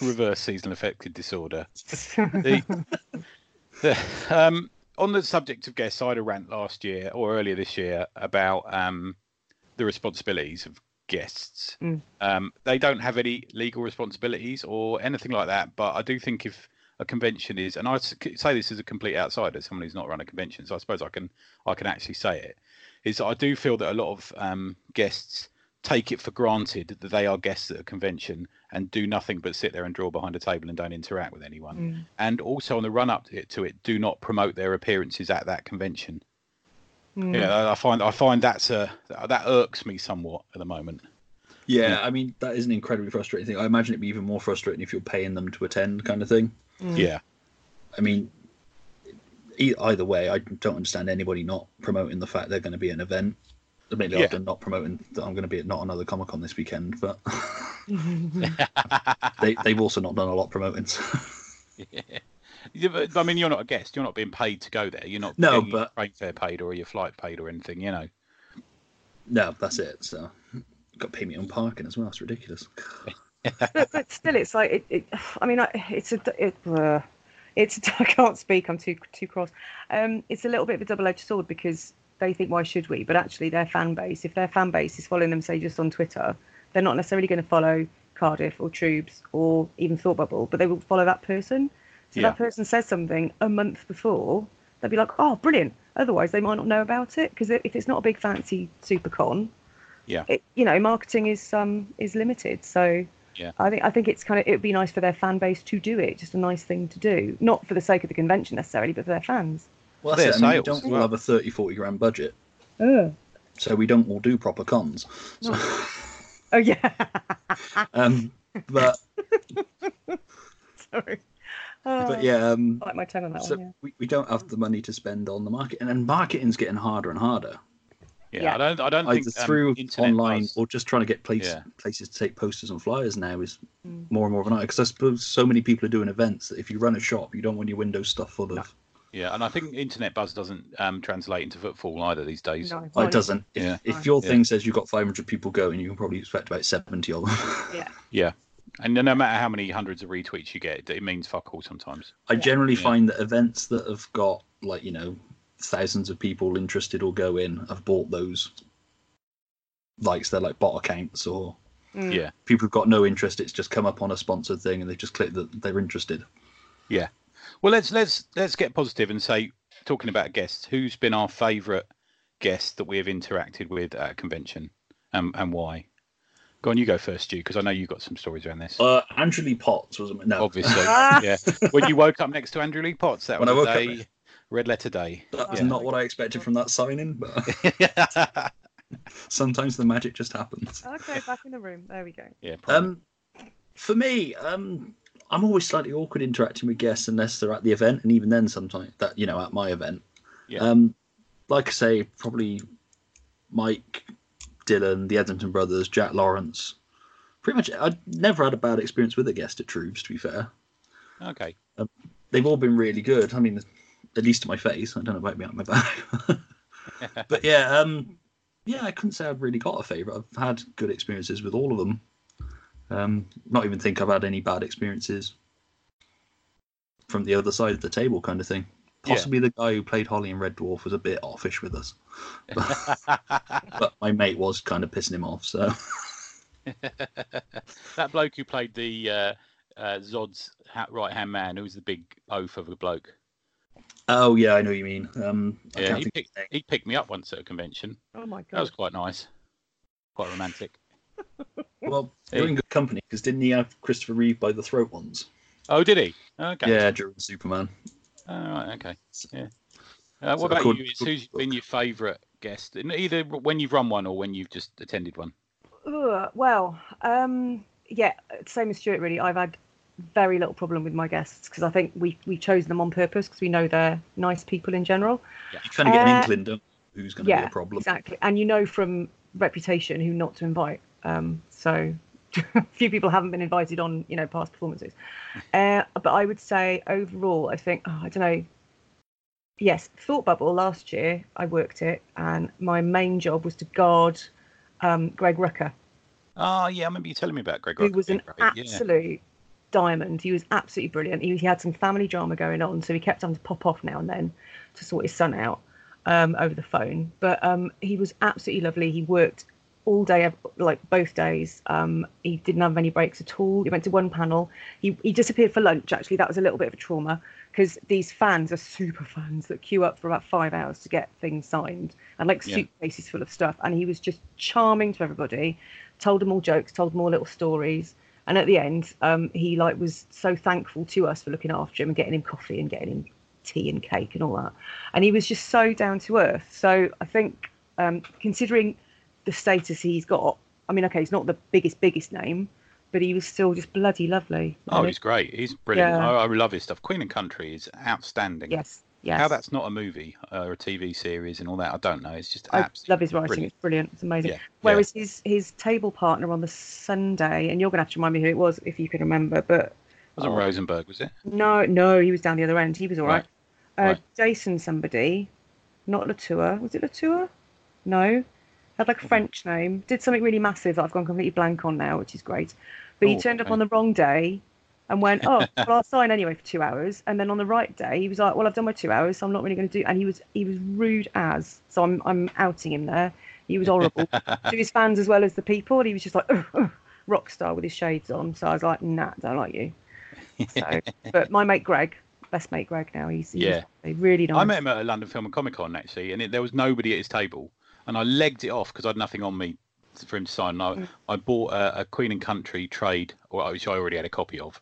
Reverse seasonal affective disorder. The, the, um, on the subject of guests, I had a rant last year or earlier this year about um, the responsibilities of guests. Mm. Um, they don't have any legal responsibilities or anything like that, but I do think if a convention is, and I say this as a complete outsider, someone who's not run a convention, so I suppose I can I can actually say it, is I do feel that a lot of um, guests take it for granted that they are guests at a convention and do nothing but sit there and draw behind a table and don't interact with anyone Mm. and also on the run up to it, to it do not promote their appearances at that convention. Mm. You know, I find I find that's a that irks me somewhat at the moment. Yeah, Yeah. I mean that is an incredibly frustrating thing. I imagine it'd be even more frustrating if you're paying them to attend, kind of thing. Mm. Yeah, I mean, e- either way, I don't understand anybody not promoting the fact they're going to be an event. Admittedly, Yeah. I've done not promoting that I'm going to be at not another Comic Con this weekend, but they they've also not done a lot promoting. so- Yeah, but, I mean, you're not a guest. You're not being paid to go there. You're not No, getting your but- train fare paid or your flight paid or anything. You know. no, that's it. So, got to pay me on parking as well. It's ridiculous. but, but still, it's like it. it I mean, I, it's a. It, uh, it's. I can't speak. I'm too too cross. Um, it's a little bit of a double-edged sword because they think why should we? But actually, their fan base, if their fan base is following them, say just on Twitter, they're not necessarily going to follow Cardiff or Troobs or even Thought Bubble, but they will follow that person. So Yeah. that person says something a month before, they'll be like, "Oh, brilliant." Otherwise, they might not know about it because if it's not a big fancy super con, Yeah. it, you know, marketing is um is limited. So Yeah. I think I think it's kind of it would be nice for their fan base to do it. Just a nice thing to do, not for the sake of the convention necessarily, but for their fans. Well, Their that's it. I mean, we don't as all well. have a 30, 40 grand budget, Oh, so we don't all do proper cons. So, oh yeah. um, but Sorry. Oh, but yeah, um, I like my tongue on that so one. Yeah. we, we don't have the money to spend on the market, and marketing's getting harder and harder. Yeah, Yeah. I don't. I don't Either think um, through internet online does- or just trying to get place, Yeah. places to take posters and flyers now is Mm. more and more of an art. Because I suppose so many people are doing events that if you run a shop, you don't want your window stuffed full of. Yeah, and I think internet buzz doesn't um, translate into footfall either these days. No, it's Oh, it doesn't. If, Yeah. if No. your Yeah. thing says you've got 500 people going, you can probably expect about 70 of them. Yeah. Yeah, and no matter how many hundreds of retweets you get, it means fuck all sometimes. I generally Yeah. find that events that have got like you know thousands of people interested or go in have bought those likes. They're like bot accounts or Mm. Yeah. people who've got no interest. It's just come up on a sponsored thing and they just click that they're interested. Yeah. Well, let's let's let's get positive and say, talking about guests, who's been our favourite guest that we have interacted with at a convention, um, and why? Go on, you go first, Stu, because I know you've got some stories around this. Uh, Andrew Lee Potts was no. Obviously, Ah. yeah. When you woke up next to Andrew Lee Potts, that When was I a woke up red letter day. That was Yeah. not what I expected from that signing, but yeah, sometimes the magic just happens. Okay, back in the room. There we go. probably. Um, for me, um, I'm always slightly awkward interacting with guests unless they're at the event, and even then, sometimes that you know, at my event. Yeah. Um, like I say, probably Mike, Dylan, the Etherington brothers, Jack Lawrence. Pretty much, I've never had a bad experience with a guest at Troobs. To be fair, okay. they've all been really good. I mean, at least to my face. I don't know about me behind my back. but yeah, um, yeah, I couldn't say I've really got a favourite. I've had good experiences with all of them. Um, not even think I've had any bad experiences from the other side of the table, kind of thing. Yeah. Possibly the guy who played Holly in Red Dwarf was a bit offish with us, but my mate was kind of pissing him off. So that bloke who played the uh, uh, Zod's ha- right hand man, who was the big oaf of a bloke. oh yeah, I know what you mean. Um, Yeah, he picked, of his name. he picked me up once at a convention. Oh my god, That was quite nice, quite romantic. Well, Hey. you're in good company because didn't he have Christopher Reeve by the throat once? Oh, did he? Okay. Yeah, during Superman. Oh, right, okay. Yeah. Uh, what So about according you? to Who's the been your favourite guest? Either when you've run one or when you've just attended one. Ugh, well, um, yeah, same as Stuart. Really, I've had very little problem with my guests because I think we we chose them on purpose because we know they're nice people in general. You kind of get an Uh, inkling, don't who's going to yeah, be a problem. exactly. And you know from reputation who not to invite. Um, so few people haven't been invited on you know past performances. Uh, but I would say overall, I think oh, I don't know. Yes, Thought Bubble last year I worked it, and my main job was to guard um, Greg Rucka. Oh, yeah, I remember you telling me about Greg Rucka. He was an being great, yeah. absolute diamond. He was absolutely brilliant. He, he had some family drama going on, so he kept having to pop off now and then to sort his son out um, over the phone. But um, he was absolutely lovely. He worked all day, like both days. Um, he didn't have any breaks at all. He went to one panel. He, he disappeared for lunch. Actually, that was a little bit of a trauma because these fans are super fans that queue up for about five hours to get things signed and like Yeah. suitcases full of stuff. And he was just charming to everybody. Told them all jokes, told them all little stories. And at the end, um, he like was so thankful to us for looking after him and getting him coffee and getting him tea and cake and all that. And he was just so down to earth. So I think, um, considering the status he's got, I mean, okay, he's not the biggest biggest name, but he was still just bloody lovely. Oh, he's great. He's brilliant. Yeah. I, I love his stuff. Queen and Country is outstanding. yes, yes. How that's not a movie uh, or a TV series and all that, I don't know. It's just I absolutely love his writing. brilliant. It's brilliant. It's amazing. Yeah, yeah. Whereas his his table partner on the Sunday, and you're gonna have to remind me who it was if you can remember, but wasn't Oh. Rosenberg, was it? no, no, he was down the other end. He was all right. Right, Uh, right. Jason, somebody, not Latour. Was it Latour? No, had like a French name. Did something really massive that I've gone completely blank on now, which is great. But he Oh, turned up okay. on the wrong day and went, "Oh, well, I'll sign anyway for two hours." And then on the right day, he was like, "Well, I've done my two hours, so I'm not really going to do." And he was he was rude as. So I'm I'm outing him there. He was horrible to his fans as well as the people. And he was just like rock star with his shades on. So I was like, "Nah, don't like you." So, but my mate Greg, best mate Greg now, he's, he's Yeah. really nice. I met him at a London Film and Comic Con actually, and it, there was nobody at his table, and I legged it off because I had nothing on me for him to sign. And I, Mm. I bought a, a Queen and Country trade, which I already had a copy of,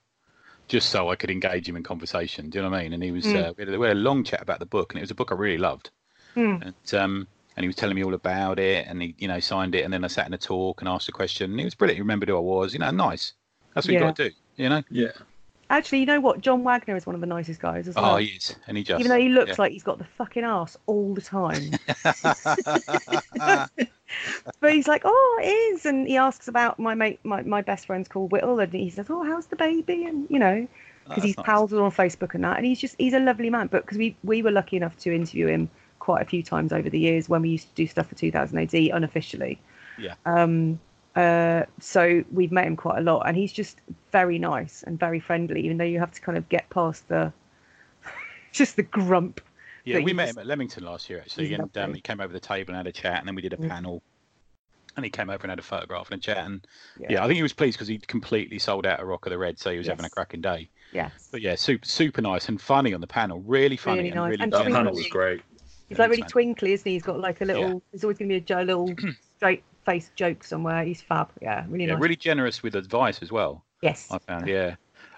just so I could engage him in conversation. Do you know what I mean? And he was Mm. uh, we, had a, we had a long chat about the book, and it was a book I really loved. Mm. And um, and he was telling me all about it, and he you know signed it, and then I sat in a talk and asked a question, and he was brilliant. He remembered who I was. You know, nice. That's what you got to do. You know. Yeah. Actually, you know what? John Wagner is one of the nicest guys as well. Oh, he is, and he just Even though he looks yeah. like he's got the fucking ass all the time. but he's like, oh, it is. And he asks about my mate, my, my best friend's called Whittle. And he says, oh, how's the baby? And, you know, because Oh, he's nice. pals with on Facebook and that. And he's just, he's a lovely man. But because we, we were lucky enough to interview him quite a few times over the years when we used to do stuff for 2000 AD unofficially. Yeah. Um, uh, so we've met him quite a lot, and he's just very nice and very friendly. Even though you have to kind of get past the, just the grump. Yeah, we met just- him at Leamington last year actually, and um, he came over the table and had a chat, and then we did a Mm. panel, and he came over and had a photograph and a chat, and yeah, Yeah. I think he was pleased because he'd completely sold out of Rock of the Red, so he was having a cracking day. Yeah. But yeah, super super nice and funny on the panel, really funny Really and nice. really And That panel was great. He's Yeah, like really fan- twinkly, isn't he? He's got like a little. There's always going to be a jo- little straight face joke somewhere. He's fab. Yeah, really Yeah, nice. really generous with advice as well. yes. I found, yeah.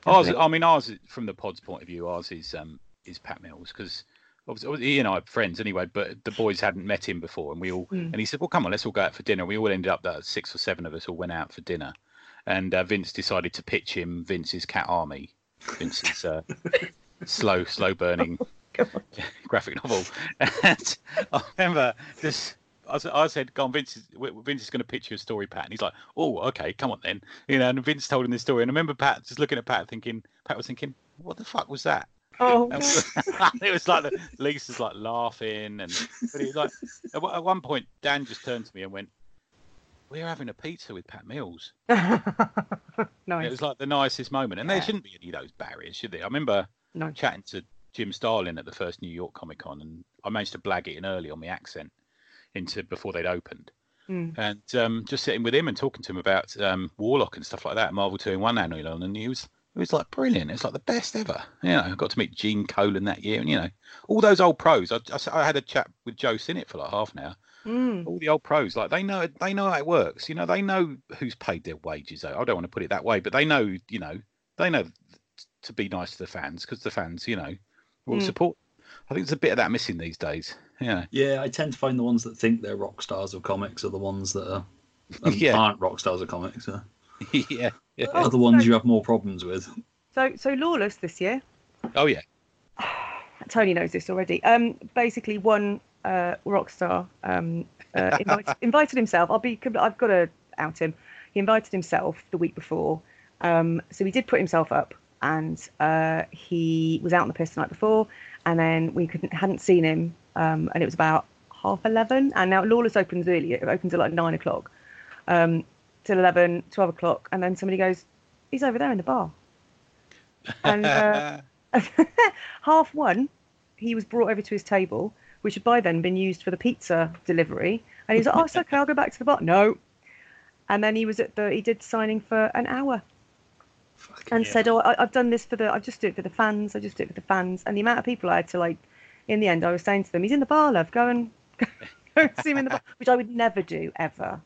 Ours. I mean, ours is- from the pod's point of view, ours is um is Pat Mills because obviously, he and I are friends anyway, but the boys hadn't met him before, and we all Mm. and he said, well, come on, let's all go out for dinner. We all ended up that six or seven of us all went out for dinner, and uh, Vince decided to pitch him Vince's Cat Army, Vince's uh, slow slow burning graphic novel, and I remember just. I I said, "Go on, Vince. Is, Vince is going to pitch you a story, Pat." And he's like, "Oh, okay, come on then." You know, and Vince told him this story, and I remember Pat just looking at Pat, thinking, Pat was thinking, "What the fuck was that?" Oh, it was like the Lisa's like laughing, and but he like at, one- at one point, Dan just turned to me and went, "We're having a pizza with Pat Mills." Nice. It was like the nicest moment, and there shouldn't be any of those barriers, should there? I remember No. chatting to Jim Starlin at the first New York Comic Con, and I managed to blag it in early on my accent into before they'd opened, Mm. and um, just sitting with him and talking to him about um, Warlock and stuff like that, Marvel Two in One annual, and he was it was like brilliant. It's like the best ever. You know, I got to meet Gene Colan that year, and you know, all those old pros. I I had a chat with Joe Sinnott for like half an hour. Mm. All the old pros, like they know they know how it works. You know, they know who's paid their wages. I don't want to put it that way, but they know, you know, they know to be nice to the fans because the fans, you know, will Mm. support. I think there's a bit of that missing these days. Yeah. Yeah, I tend to find the ones that think they're rock stars of comics are the ones that are um, Yeah. aren't rock stars of comics. Uh, yeah. yeah. are the ones you have more problems with. So so Lawless this year. Oh yeah. Tony knows this already. Um, basically, one uh, rock star um, uh, invited, invited himself. I'll be. I've got to out him. He invited himself the week before. Um, so he did put himself up, and uh, he was out on the piss the night before, and then we couldn't hadn't seen him, um, and it was about half eleven. And now Lawless opens early. It opens at like nine o'clock, um, till 11, 12 o'clock, and then somebody goes, "He's over there in the bar." And uh, half one, he was brought over to his table, which had by then been used for the pizza delivery. And he was like, "Oh, it's okay. I'll go back to the bar." No. And then he was at the. He did signing for an hour Fucking and Yeah. said, "Oh, I, I've done this for the. I've just do it for the fans. I just do it for the fans." And the amount of people I had to like, in the end, I was saying to them, "He's in the bar, love. Go and go and see him in the bar," which I would never do ever,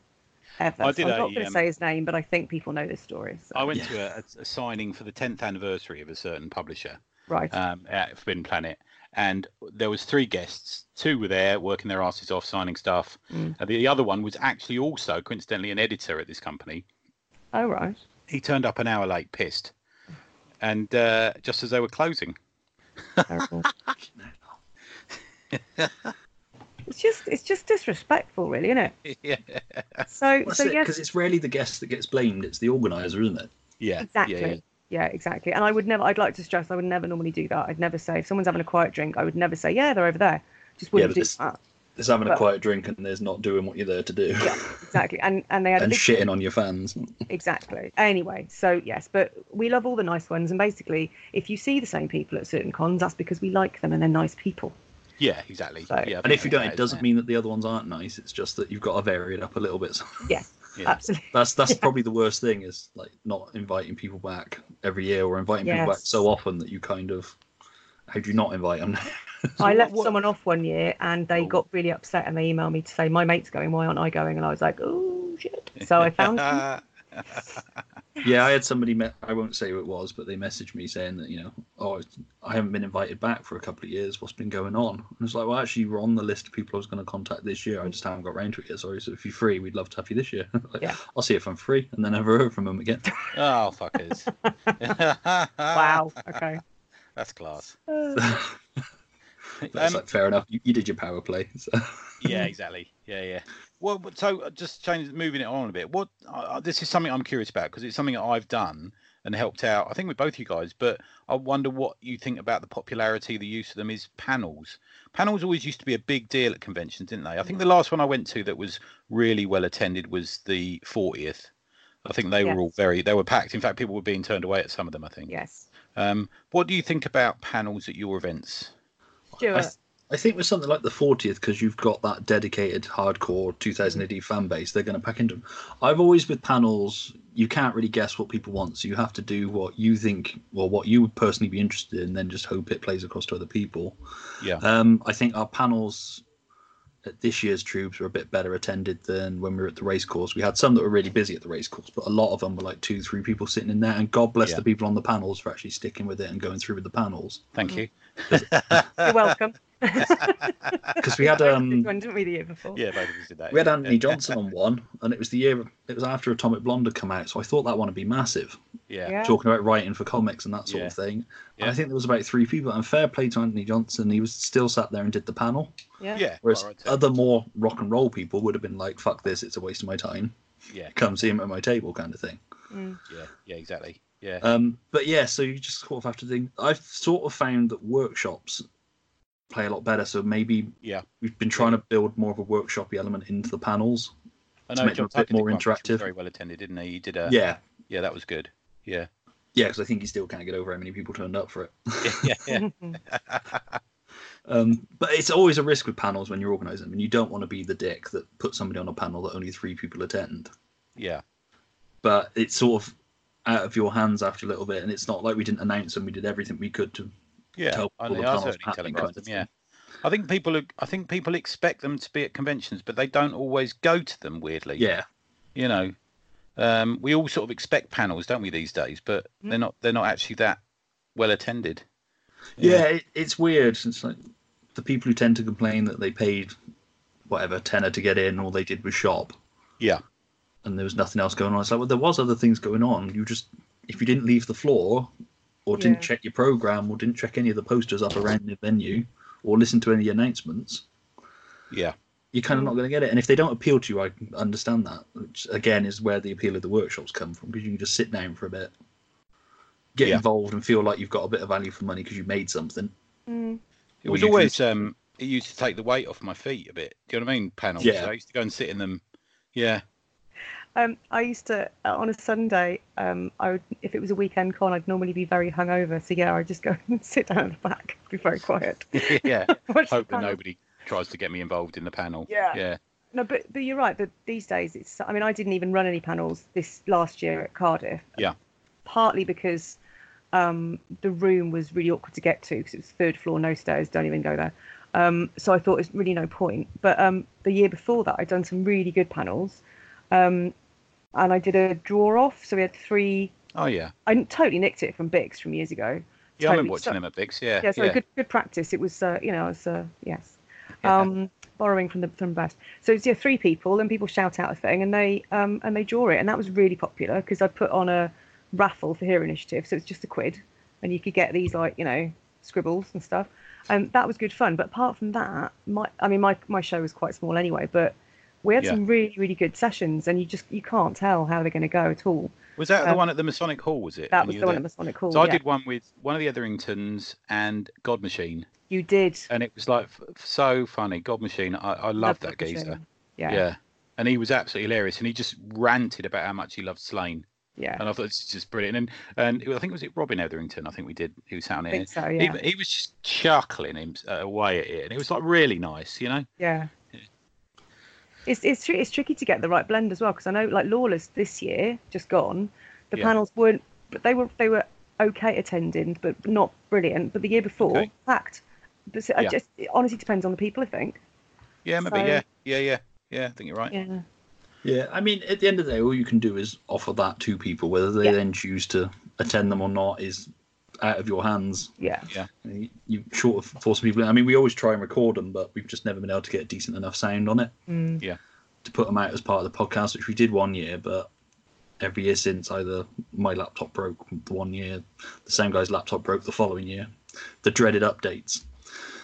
ever. I So did I'm a, not going to um, say his name, but I think people know this story. So. I went Yeah. to a, a, a signing for the 10th anniversary of a certain publisher right. um, at Forbidden Planet, and there was three guests. Two were there working their asses off, signing stuff. Mm. And the other one was actually also coincidentally an editor at this company. oh right. He turned up an hour late, pissed, and uh, just as they were closing. Terrible. it's just it's just disrespectful, really, isn't it? yeah, So That's so it, yes, because it's rarely the guest that gets blamed; it's the organizer, isn't it? yeah, exactly. Yeah, Yeah, yeah. exactly. And I would never. I'd like to stress. I would never normally do that. I'd never say if someone's having a quiet drink. I would never say, "Yeah, they're over there." Just wouldn't but do this- that. There's having a quiet drink and there's not doing what you're there to do, Yeah, exactly. And and they had and big shitting on your fans. exactly. Anyway, so yes, but we love all the nice ones. And basically, if you see the same people at certain cons, that's because we like them and they're nice people. Yeah, exactly. So- yeah, And if you don't, it doesn't isn't mean that the other ones aren't nice. It's just that you've got to vary it up a little bit. Yes, Yeah. absolutely. That's that's probably the worst thing is like not inviting people back every year or inviting people back so often that you kind of how do you not invite them? I left what- someone off one year and they Oh. got really upset and they emailed me to say, My mate's going, why aren't I going? And I was like, Oh shit. So I found them. yeah, I had somebody. Me- I won't say who it was, but they messaged me saying that you know, oh, I haven't been invited back for a couple of years. What's been going on? And it's like, well, actually, you're on the list of people I was going to contact this year. I just haven't got round to it yet. Sorry. So if you're free, we'd love to have you this year. like, Yeah. I'll see if I'm free, and then never heard from them again. oh fuckers! Wow. Okay. that's class. Uh, That's Um, like fair enough. You, you did your power play. So. Yeah, exactly. Yeah, yeah. Well, so uh, just change, moving it on a bit. What uh, this is something I'm curious about because it's something that I've done and helped out. I think with both you guys, but I wonder what you think about the popularity, the use of them is panels. Panels always used to be a big deal at conventions, didn't they? I think the last one I went to that was really well attended was the 40th. I think they Yes. were all very they were packed. In fact, people were being turned away at some of them. I think. yes. Um, what do you think about panels at your events? I, Stuart. Th- I think with something like the 40th, because you've got that dedicated hardcore 2000 AD fan base, they're going to pack into them. I've always, with panels, you can't really guess what people want. So you have to do what you think, or what you would personally be interested in, and then just hope it plays across to other people. Yeah. Um, I think our panels at this year's Troobs were a bit better attended than when we were at the race course. We had some that were really busy at the race course, but a lot of them were like two, three people sitting in there. And God bless Yeah. the people on the panels for actually sticking with it and going through with the panels. Thank you. You're welcome. Because we had Both um, did one, didn't we, the year before? Yeah, both of us did that. We had. Antony Johnston on one, and it was the year it was after Atomic Blonde had come out, so I thought that one would be massive. Yeah. Yeah. Talking about writing for comics and that sort Yeah. of thing. Yeah. I think there was about three people. And fair play to Antony Johnston, he was still sat there and did the panel. Yeah. Yeah. Whereas right other more rock and roll people would have been like, "Fuck this, it's a waste of my time. yeah. Come see him at my table," kind of thing. Mm. Yeah, yeah, exactly. Yeah, Um, but yeah, so you just sort of have to think. I've sort of found that workshops play a lot better. So maybe yeah. we've been trying to build more of a workshopy element into the panels. I to know make them a bit more one, which was interactive. Very well attended, didn't he? He did a yeah, yeah, that was good. Yeah, yeah, because I think he still can't get over how many people turned up for it. yeah, yeah, yeah. Um, but it's always a risk with panels when you're organising them, and you don't want to be the dick that puts somebody on a panel that only three people attend. yeah. But it's sort of out of your hands after a little bit, and it's not like we didn't announce them. We did everything we could to. Yeah, Tell I, all the know, I certainly happening telegraphed kind of. Yeah. I think people. are- I think people expect them to be at conventions, but they don't always go to them. Weirdly, Yeah, you know, um, we all sort of expect panels, don't we, these days? But Mm. they're not. They're not actually that well attended. Yeah, it, it's weird. It's like the people who tend to complain that they paid whatever tenner to get in, all they did was shop, Yeah. And there was nothing else going on. It's like, well, there was other things going on. You just, if you didn't leave the floor, or didn't Yeah. check your program, or didn't check any of the posters up around the venue, or listen to any announcements, Yeah. you're kind of not going to get it. And if they don't appeal to you, I understand that. Which again is where the appeal of the workshops come from, because you can just sit down for a bit, get Yeah. involved, and feel like you've got a bit of value for money because you made something. Mm. It was you can- always um it used to take the weight off my feet a bit. Do you know what I mean? Panels. Yeah. I used to go and sit in them. Yeah. Um, I used to uh, on a Sunday. Um, I would, if it was a weekend con, I'd normally be very hungover. So yeah, I'd just go and sit down at the back, be very quiet. yeah. Hope that panel. nobody tries to get me involved in the panel. Yeah. Yeah. No, but but you're right. That these days, it's. I mean, I didn't even run any panels this last year at Cardiff. Yeah. Partly because um, the room was really awkward to get to because it was third floor, no stairs. Don't even go there. Um, so I thought it's really no point. But um, the year before that, I'd done some really good panels, um, and I did a draw off. So we had three. Oh yeah. I totally nicked it from BICS from years ago. Yeah, I Totally. remember watching So- them at BICS. Yeah. yeah, so good good practice. It was uh, you know, it was uh, yes. Um borrowing from the from the best. So it's yeah, three people and people shout out a thing and they um and they draw it and that was really popular because I put on a raffle for Hero Initiative, so it's just a quid and you could get these like, you know, scribbles and stuff. And that was good fun. But apart from that, my I mean my my show was quite small anyway, but we had Yeah. some really, really good sessions and you just you can't tell how they're gonna go at all. Was that the um, one at the Masonic Hall? Was it? That was the were one there? at Masonic Hall. So I yeah. did one with one of the Etheringtons and God Machine, You did. and it was like f- so funny. God Machine, I, I love that Dr. geezer. Shane. Yeah. Yeah. And he was absolutely hilarious, and he just ranted about how much he loved Sláine, Yeah. and I thought this is just brilliant. And and it- I think it was it Robin Etherington. I think we did. He was it. think so, He, yeah. he was just chuckling him uh, away at it, and it was like really nice, you know. Yeah. It's it's tri- it's tricky to get the right blend as well because I know like Lawless this year just gone, the Yeah. panels weren't, but they were they were okay attending, but not brilliant. But the year before, Okay. packed. But so- I Yeah. just it honestly depends on the people, I think. Yeah, maybe. So- Yeah, yeah, yeah, yeah. I think you're right. Yeah. Yeah, I mean, at the end of the day, all you can do is offer that to people. Whether they Yeah. then choose to attend them or not is out of your hands. Yeah. You, you short of forcing people. I mean, we always try and record them, but we've just never been able to get a decent enough sound on it Mm. to put them out as part of the podcast, which we did one year. But every year since, either my laptop broke the one year, the same guy's laptop broke the following year. The dreaded updates.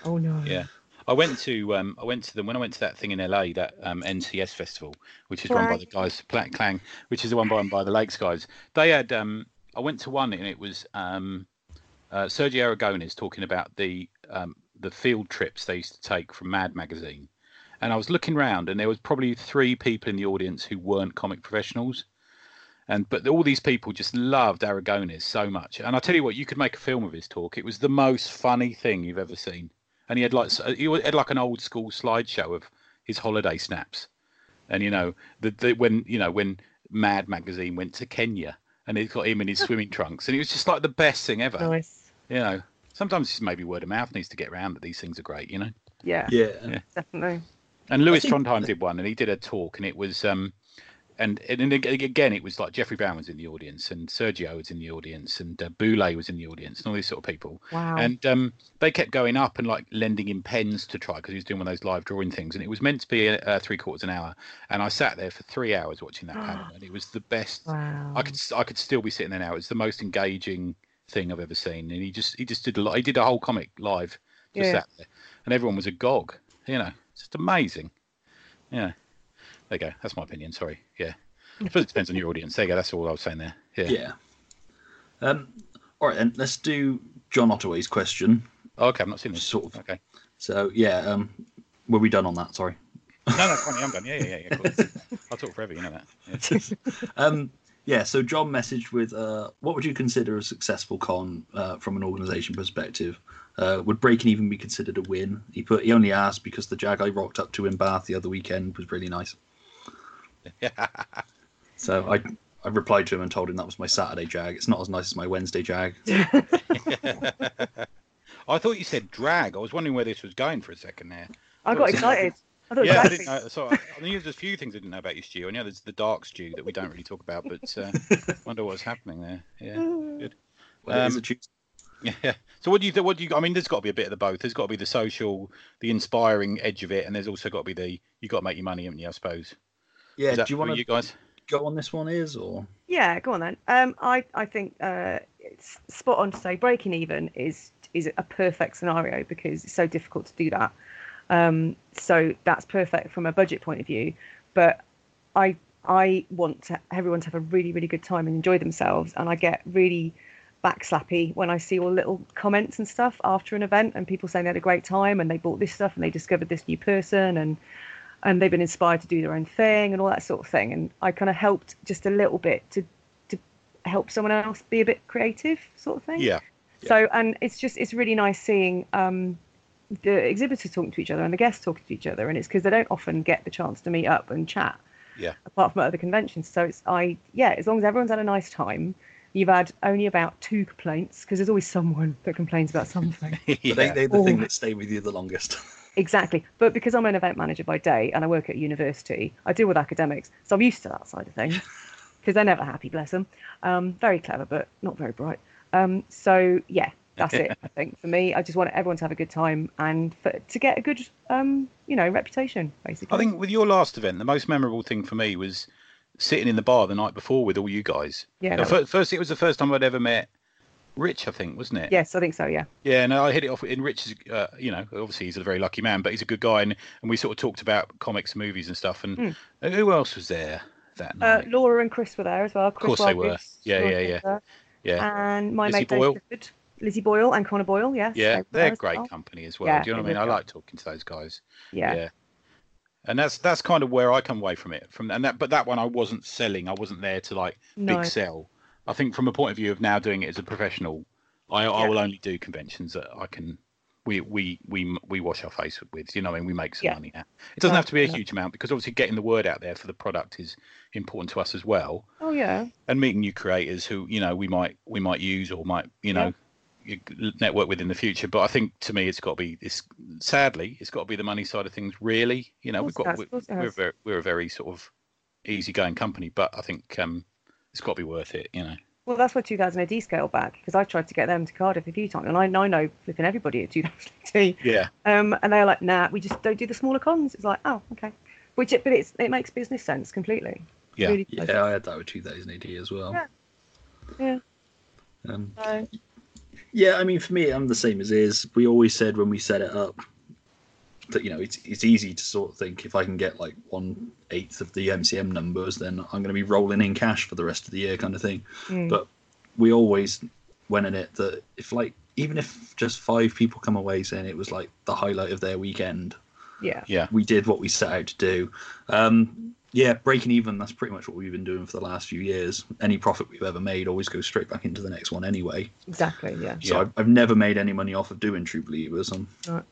Oh no. Yeah. I went to um, I went to them when I went to that thing in LA, that um, NCS festival, which is run by the guys Black Clang, which is the one run by the Lakes guys. They had um, I went to one and it was um, uh, Sergio Aragones talking about the um, the field trips they used to take from Mad Magazine, and I was looking round and there was probably three people in the audience who weren't comic professionals. And but all these people just loved Aragones so much, and I tell you what, you could make a film of his talk. It was the most funny thing you've ever seen and he had like he had like an old school slideshow of his holiday snaps, and you know the, the when you know when Mad magazine went to Kenya, and it's got him in his swimming trunks, and it was just like the best thing ever. Nice. You know, sometimes it's maybe word of mouth needs to get around that these things are great. You know, Yeah. Yeah. Yeah. Definitely. and Lewis think- Trondheim did one, and he did a talk, and it was um. And, and again, it was like Jeffrey Brown was in the audience, and Sergio was in the audience, and uh, Boulet was in the audience, and all these sort of people. Wow. And um, they kept going up and like lending him pens to try because he was doing one of those live drawing things, and it was meant to be a, a three quarters an hour. And I sat there for three hours watching that panel, and it was the best. wow. I could I could still be sitting there now. It's the most engaging thing I've ever seen, and he just he just did a lot. He did a whole comic live, just Yeah. sat there, and everyone was agog. You know, it's just amazing. Yeah, there you go. That's my opinion. Sorry. Yeah, I suppose it depends on your audience. There you go. That's all I was saying there. Yeah. Yeah. Um, all right, then let's do John Ottaway's question. Oh, okay, I've not seen this. Sort of. Okay. So yeah, um, were we done on that? Sorry. No, no, funny. I'm done. Yeah, yeah, yeah. yeah cool. I'll talk forever. You know that. Yeah. Um, yeah. So John messaged with, uh, what would you consider a successful con uh, from an organisation perspective? Uh, would breaking even be considered a win? He put. He only asked because the jag I rocked up to in Bath the other weekend was really nice. So I. I replied to him and told him that was my Saturday jag. It's not as nice as my Wednesday jag. I thought you said drag. I was wondering where this was going for a second there. I got excited. I thought Yeah, I didn't know. So I, I mean, there's a few things I didn't know about your stew. I know there's the dark Stu that we don't really talk about, but uh, wonder what's happening there. Yeah, good. Well, it is Um, a Yeah. So what do you think? What do you? I mean, there's got to be a bit of the both. There's got to be the social, the inspiring edge of it, and there's also got to be the you got to make your money, haven't you? I suppose. Yeah, do you for want you guys? go on this one? Is or Yeah, go on then. Um, I I think uh, it's spot on to say breaking even is is a perfect scenario because it's so difficult to do that. Um, so that's perfect from a budget point of view. But I I want to, everyone to have a really really good time and enjoy themselves, and I get really backslappy when I see all little comments and stuff after an event and people saying they had a great time and they bought this stuff and they discovered this new person and and they've been inspired to do their own thing and all that sort of thing. And I kind of helped just a little bit to to help someone else be a bit creative, sort of thing. Yeah. So and it's just it's really nice seeing um, the exhibitors talking to each other and the guests talking to each other, and it's because they don't often get the chance to meet up and chat. Yeah. Apart from at other conventions, so it's I yeah, as long as everyone's had a nice time. You've had only about two complaints because there's always someone that complains about something. Yeah. they, they're the thing that stay with you the longest. Exactly. But because I'm an event manager by day and I work at university, I deal with academics. So I'm used to that side of things because they're never happy, bless them. Um, very clever, but not very bright. Um, so, yeah, that's it, I think, for me. I just want everyone to have a good time and for, to get a good, um, you know, reputation, basically. I think with your last event, the most memorable thing for me was sitting in the bar the night before with all you guys. Yeah. No, fir- first, it was the first time I'd ever met Rich, I think, wasn't it? Yes, I think so, yeah. Yeah, no, I hit it off. And Rich is, uh, you know, obviously he's a very lucky man, but he's a good guy, and, and we sort of talked about comics, movies, and stuff. And uh, who else was there that Uh, night? Laura and Chris were there as well. Chris course they Wildgoose, were. Yeah, yeah, yeah. yeah, And my Lizzie mate Boyle. Clifford, Lizzie Boyle and Connor Boyle, yes. yeah, they were there they're great well. company as well. Yeah, Do you know what I mean? I like talking to those guys. Yeah. yeah. and that's that's kind of where I come away from it. From and that, but that one I wasn't selling. I wasn't there to like No. big sell. I think from a point of view of now doing it as a professional, I, I will only do conventions that I can. We we we we wash our face with. You know, what I mean, we make some Yeah. money now. It doesn't have to be a yeah. huge amount because obviously getting the word out there for the product is important to us as well. Oh, yeah. And meeting new creators who you know we might we might use or might you know network with in the future. But I think to me it's got to be this. Sadly, it's got to be the money side of things. Really, you know, we've got we, we're, has. very, we're a very sort of easygoing company, but I think um, it's got to be worth it. You know. Well, that's why 2000 AD scaled back because I tried to get them to Cardiff a few times, and I, I know flipping everybody at 2000 AD. Yeah. Um, and they're like, "Nah, we just don't do the smaller cons." It's like, oh, okay. Which, it, but it's it makes business sense completely. Yeah. Really. Yeah, I had that with 2000 AD as well. Yeah. Yeah. Um, So, yeah, I mean, for me, I'm the same as Iz. We always said when we set it up that you know it's it's easy to sort of think if I can get like one eighth of the MCM numbers, then I'm going to be rolling in cash for the rest of the year, kind of thing. mm, But we always went in it that if like even if just five people come away saying it was like the highlight of their weekend, yeah, Yeah. we did what we set out to do. Um, yeah, breaking even, that's pretty much what we've been doing for the last few years. Any profit we've ever made always goes straight back into the next one anyway. exactly. Yeah. So Yeah. I've, I've never made any money off of doing True Believers. Um, Right.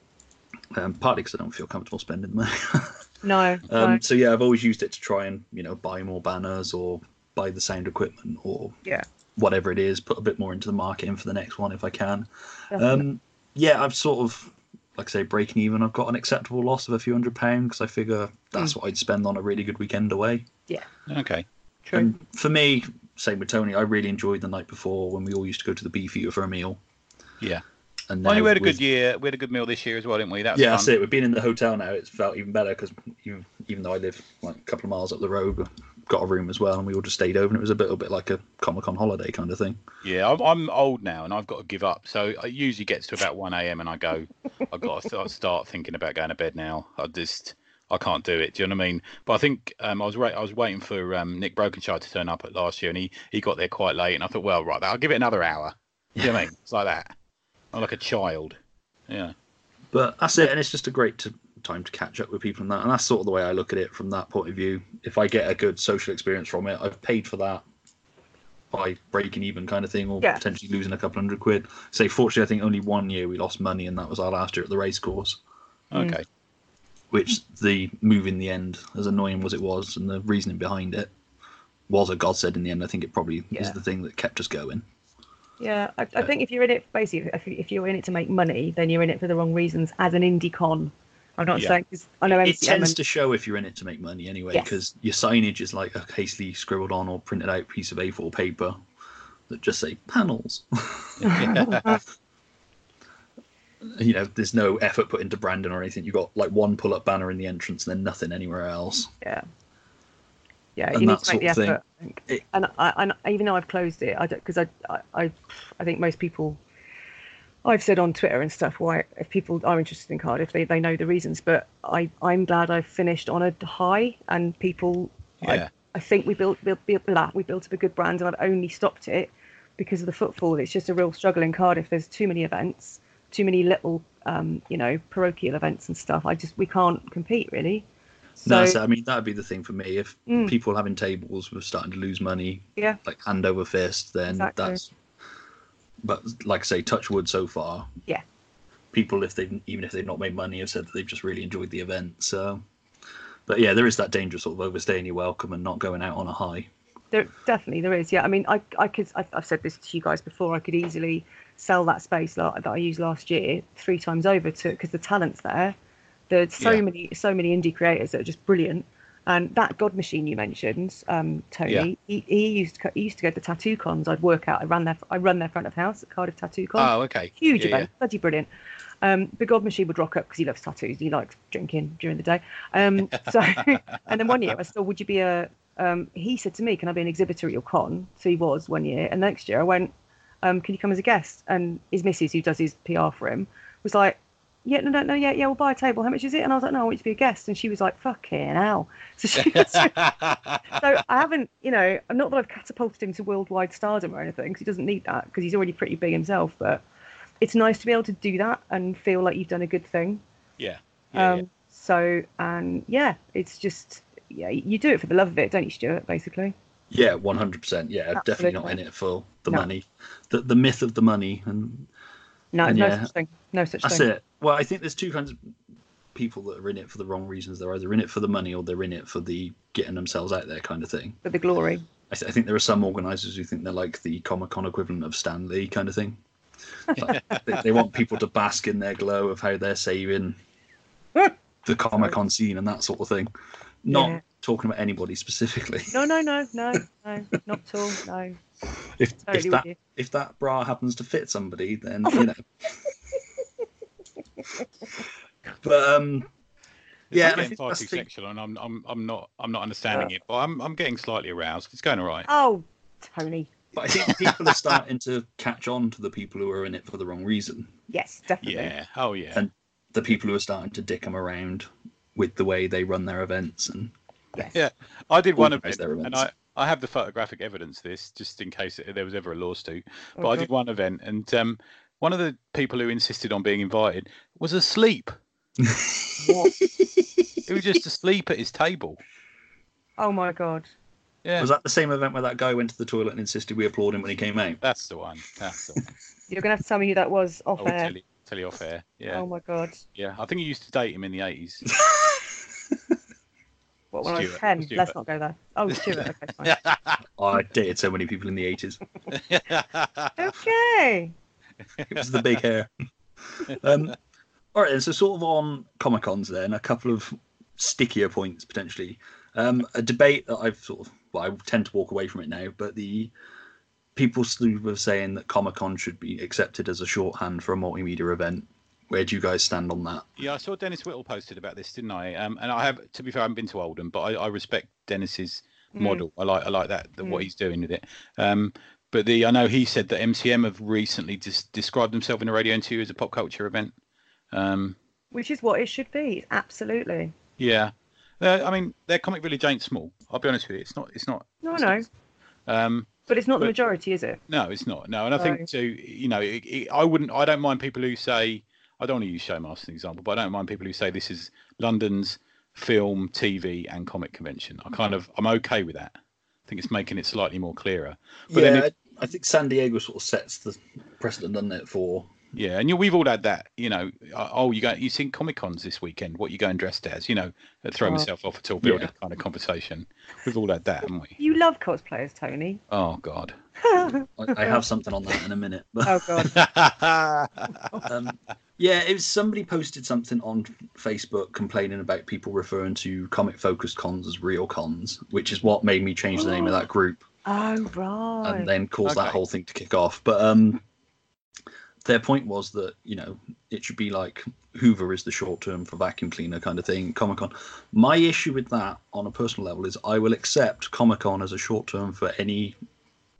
um, partly because I don't feel comfortable spending money. No. um, no. so yeah, I've always used it to try and you know buy more banners or buy the sound equipment or Yeah. whatever it is, put a bit more into the marketing for the next one if I can. Um, yeah, I've sort of, like I say, breaking even. I've got an acceptable loss of a few hundred pounds because I figure that's Hmm. what I'd spend on a really good weekend away. Yeah. Okay. True. And for me, same with Tony, I really enjoyed the night before when we all used to go to the Beefeater for a meal. Yeah. And Well, we had a with- good year. We had a good meal this year as well, didn't we? That was yeah, fun. that's it. We've been in the hotel now. It's felt even better because even, even though I live like a couple of miles up the road, we've got a room as well, and we all just stayed over, and it was a little bit like a Comic Con holiday kind of thing. Yeah, I'm, I'm old now and I've got to give up. So it usually gets to about 1 a.m. and I go, I've got to start, start thinking about going to bed now. I just, I can't do it. Do you know what I mean? But I think um, I was ra- I was waiting for um, Nick Brokenshire to turn up at last year and he, he got there quite late. And I thought, well, right, I'll give it another hour. Do you know what I mean? It's like that. I'm like a child. Yeah. But that's it, and it's just a great t- time to catch up with people and that. And that's sort of the way I look at it from that point of view. If I get a good social experience from it, I've paid for that by breaking even kind of thing, or Yeah. potentially losing a couple hundred quid. Say, fortunately, I think only one year we lost money, and that was our last year at the race course. Mm. Okay. Which the move in the end, as annoying as it was, and the reasoning behind it was a godsend in the end. I think it probably Yeah. is the thing that kept us going. Yeah, I, I think if you're in it, basically, if, if you're in it to make money, then you're in it for the wrong reasons. As an indie con, I'm not Yeah. saying because I know it MCM tends to show if you're in it to make money anyway, Yes. because your signage is like a hastily scribbled on or printed out piece of A4 paper, that just say panels. you know, there's no effort put into branding or anything. You've got like one pull up banner in the entrance and then nothing anywhere else. Yeah. Yeah, And you need to make the sort of thing. effort. I. It- and I, and even though I've closed it, I don't because I, I, I think most people, I've said on Twitter and stuff why if people are interested in Cardiff, they, they know the reasons. But I, I'm glad I finished on a high and people. Yeah. I, I think we built, built, built blah, we built up a good brand, and I've only stopped it because of the footfall. It's just a real struggle in Cardiff. There's too many events, too many little, um, you know, parochial events and stuff. I just we can't compete really. So no, so, I mean that'd be the thing for me. If Mm. people having tables were starting to lose money, yeah, like hand over fist, then Exactly. that's. But like I say, touch wood so far. Yeah. People, if they've even if they've not made money, have said that they've just really enjoyed the event. So, but yeah, there is that danger of sort of overstaying your welcome and not going out on a high. There definitely there is. Yeah, I mean, I I could I've, I've said this to you guys before. I could easily sell that space la- that I used last year three times over to because the talent's there. There's so Yeah. many so many indie creators that are just brilliant. And that God machine you mentioned, um, Tony, Yeah. he, he used to, he used to go to the tattoo cons. I'd work out. I ran their I run their front of house at Cardiff Tattoo Con. Oh, okay. huge Yeah, event, bloody brilliant. Um, but God Machine would rock up because he loves tattoos. He likes drinking during the day. Um, so, and then one year I said, "Would you be a?" Um, he said to me, "Can I be an exhibitor at your con?" So he was one year, and next year I went, um, "Can you come as a guest?" And his missus, who does his PR for him, was like, "Yeah, no, no, no, yeah, yeah, we'll buy a table. How much is it?" And I was like, "No, I want you to be a guest." And she was like, "Fucking hell!" So she was, so I haven't, you know, not that I've catapulted him to worldwide stardom or anything, because he doesn't need that, because he's already pretty big himself. But it's nice to be able to do that and feel like you've done a good thing. yeah. Yeah, um, So, and yeah, it's just, yeah, you do it for the love of it, don't you, Stuart? Basically. Yeah, one hundred percent. Yeah, definitely not in it for the No. money. The the myth of the money, and No, And no yeah, such thing. No such that's thing. it. Well, I think there's two kinds of people that are in it for the wrong reasons. They're either in it for the money or they're in it for the getting themselves out there kind of thing. For the glory. I, th- I think there are some organisers who think they're like the Comic Con equivalent of Stan Lee kind of thing. Like, they, they want people to bask in their glow of how they're saving the Comic Con scene and that sort of thing. Not Yeah. talking about anybody specifically. No, no, no, no, no, not at all. No. If Totally if that you. if that bra happens to fit somebody, then you know. but um, It's yeah, like and getting far too the sexual, and I'm, I'm, I'm not, I'm not understanding it, but I'm, I'm getting slightly aroused. It's going all right. Oh, Tony. But I think people are starting to catch on to the people who are in it for the wrong reason. Yes, definitely. Yeah. Oh, yeah. And the people who are starting to dick them around with the way they run their events and Yes. Yeah. I did one Organise event, their and events. I, I have the photographic evidence of this, just in case there was ever a lawsuit. Oh, But I did one event, and um, one of the people who insisted on being invited was asleep. What? He was just asleep at his table. Oh my God. Yeah, was that the same event where that guy went to the toilet and insisted we applaud him when he came out? that's the one. That's the one. You're gonna have to tell me who that was off I'll air. tell you, tell you off air. Yeah, Oh my God. yeah. I think he used to date him in the eighties. What when I was ten? Stuart. Let's not go there. Oh, Stuart. Okay, fine. Oh, I dated so many people in the 80s. okay. It was the big hair. Um, all right, then, so sort of on Comic Cons, then, a couple of stickier points potentially. Um, a debate that I've sort of, well, I tend to walk away from it now, but the people still were saying that Comic Con should be accepted as a shorthand for a multimedia event. Where do you guys stand on that? Yeah, I saw Dennis Whittle posted about this, didn't I? Um, and I have, to be fair, I haven't been to Oldham, but I, I respect Dennis's Mm. model. I like, I like that, that what Mm. he's doing with it. Um, but the, I know he said that MCM have recently dis- described themselves in a radio interview as a pop culture event. Um, Which is what it should be. Absolutely. yeah, uh, I mean, their comic village ain't small. I'll be honest with you, it's not. It's not. No, it's no. not. Um, But it's not the majority, is it? No, it's not. No, and I No. think too, you know, it, it, I wouldn't. I don't mind people who say I don't want to use Showmaster as an example, but I don't mind people who say this is London's film, TV, and comic convention. I kind of I'm okay with that. I think it's making it slightly more clearer. But yeah, then it- I, I think San Diego sort of sets the precedent, doesn't it, for Yeah, and you, we've all had that. You know, uh, oh, you go, you seen Comic Cons this weekend? What you going dressed as? You know, uh, throw Oh. myself off a tall building Yeah. kind of conversation. We've all had that, haven't we? You love cosplayers, Tony. Oh God. I, I have something on that in a minute. But Oh God. um, yeah, it was somebody posted something on Facebook complaining about people referring to comic focused cons as real cons, which is what made me change the name of that group. Oh right. and then cause that whole thing to kick off. But um, their point was that you know it should be like Hoover is the short term for vacuum cleaner kind of thing. Comic Con. My issue with that on a personal level is I will accept Comic Con as a short term for any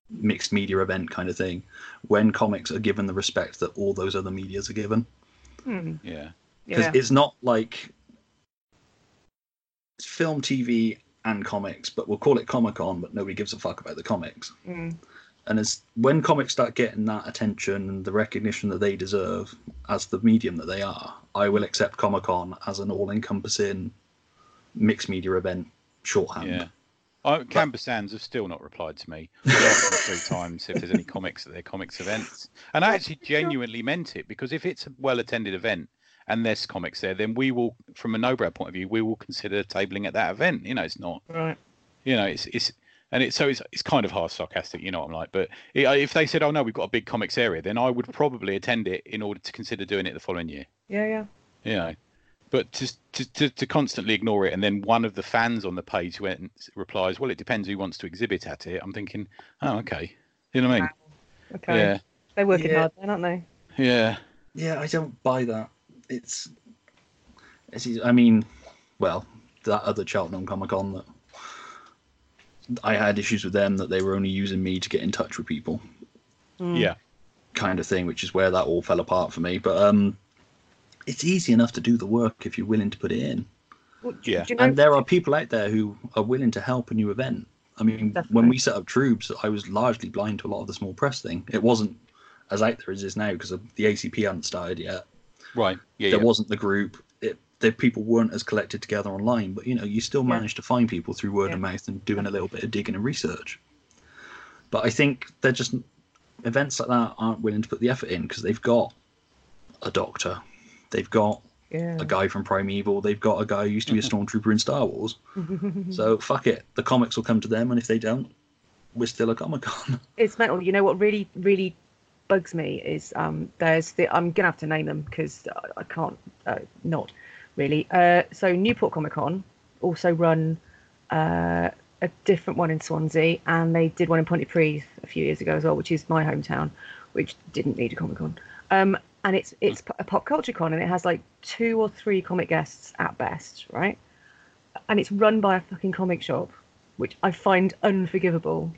mixed media event kind of thing when comics are given the respect that all those other medias are given Hmm. Yeah. because Yeah. it's not like it's film, TV, and comics, but we'll call it Comic Con, but nobody gives a fuck about the comics. Mm. And as when comics start getting that attention and the recognition that they deserve as the medium that they are, I will accept Comic Con as an all-encompassing mixed media event shorthand. Yeah. I, Canberra Sands have still not replied to me. I asked them three times if there's any comics at their comics events, and I actually genuinely meant it because if it's a well-attended event and there's comics there, then we will, from a Nobrow point of view, we will consider tabling at that event. You know, it's not, Right. you know, it's it's and it's so it's it's kind of half sarcastic. You know what I'm like, but if they said, oh no, we've got a big comics area, then I would probably attend it in order to consider doing it the following year. Yeah, yeah. you know but just to, to, to constantly ignore it and then one of the fans on the page went and replies well it depends who wants to exhibit at it i'm thinking oh okay you know what i mean Okay. yeah They're working Yeah. hard then, aren't they? yeah Yeah, I don't buy that. It's, it's easy- I mean, well, that other Cheltenham Comic Con that I had issues with them that they were only using me to get in touch with people, Mm. yeah kind of thing, which is where that all fell apart for me. But um, it's easy enough to do the work if you're willing to put it in. Well, Yeah. you know, and there are people out there who are willing to help a new event. I mean, when we set up Troobs, I was largely blind to a lot of the small press thing. It wasn't as out there as it is now because the ACP hadn't started yet. right yeah, there yeah. wasn't the group. The people weren't as collected together online, but you know, you still Yeah. managed to find people through word Yeah. of mouth and doing a little bit of digging and research. But I think they're just events like that aren't willing to put the effort in because they've got a doctor, they've got yeah. a guy from Primeval, they've got a guy who used to be a stormtrooper in Star Wars. so fuck it, the comics will come to them, and if they don't, we're still a Comic Con. it's mental. You know what really, really bugs me is um, there's the I'm gonna have to name them because I, I can't uh, not really. Uh, so Newport Comic Con also run uh, a different one in Swansea, and they did one in Pontypridd a few years ago as well, which is my hometown, which didn't need a Comic Con. Um, and it's it's a pop culture con, and it has like two or three comic guests at best, right? And it's run by a fucking comic shop, which I find unforgivable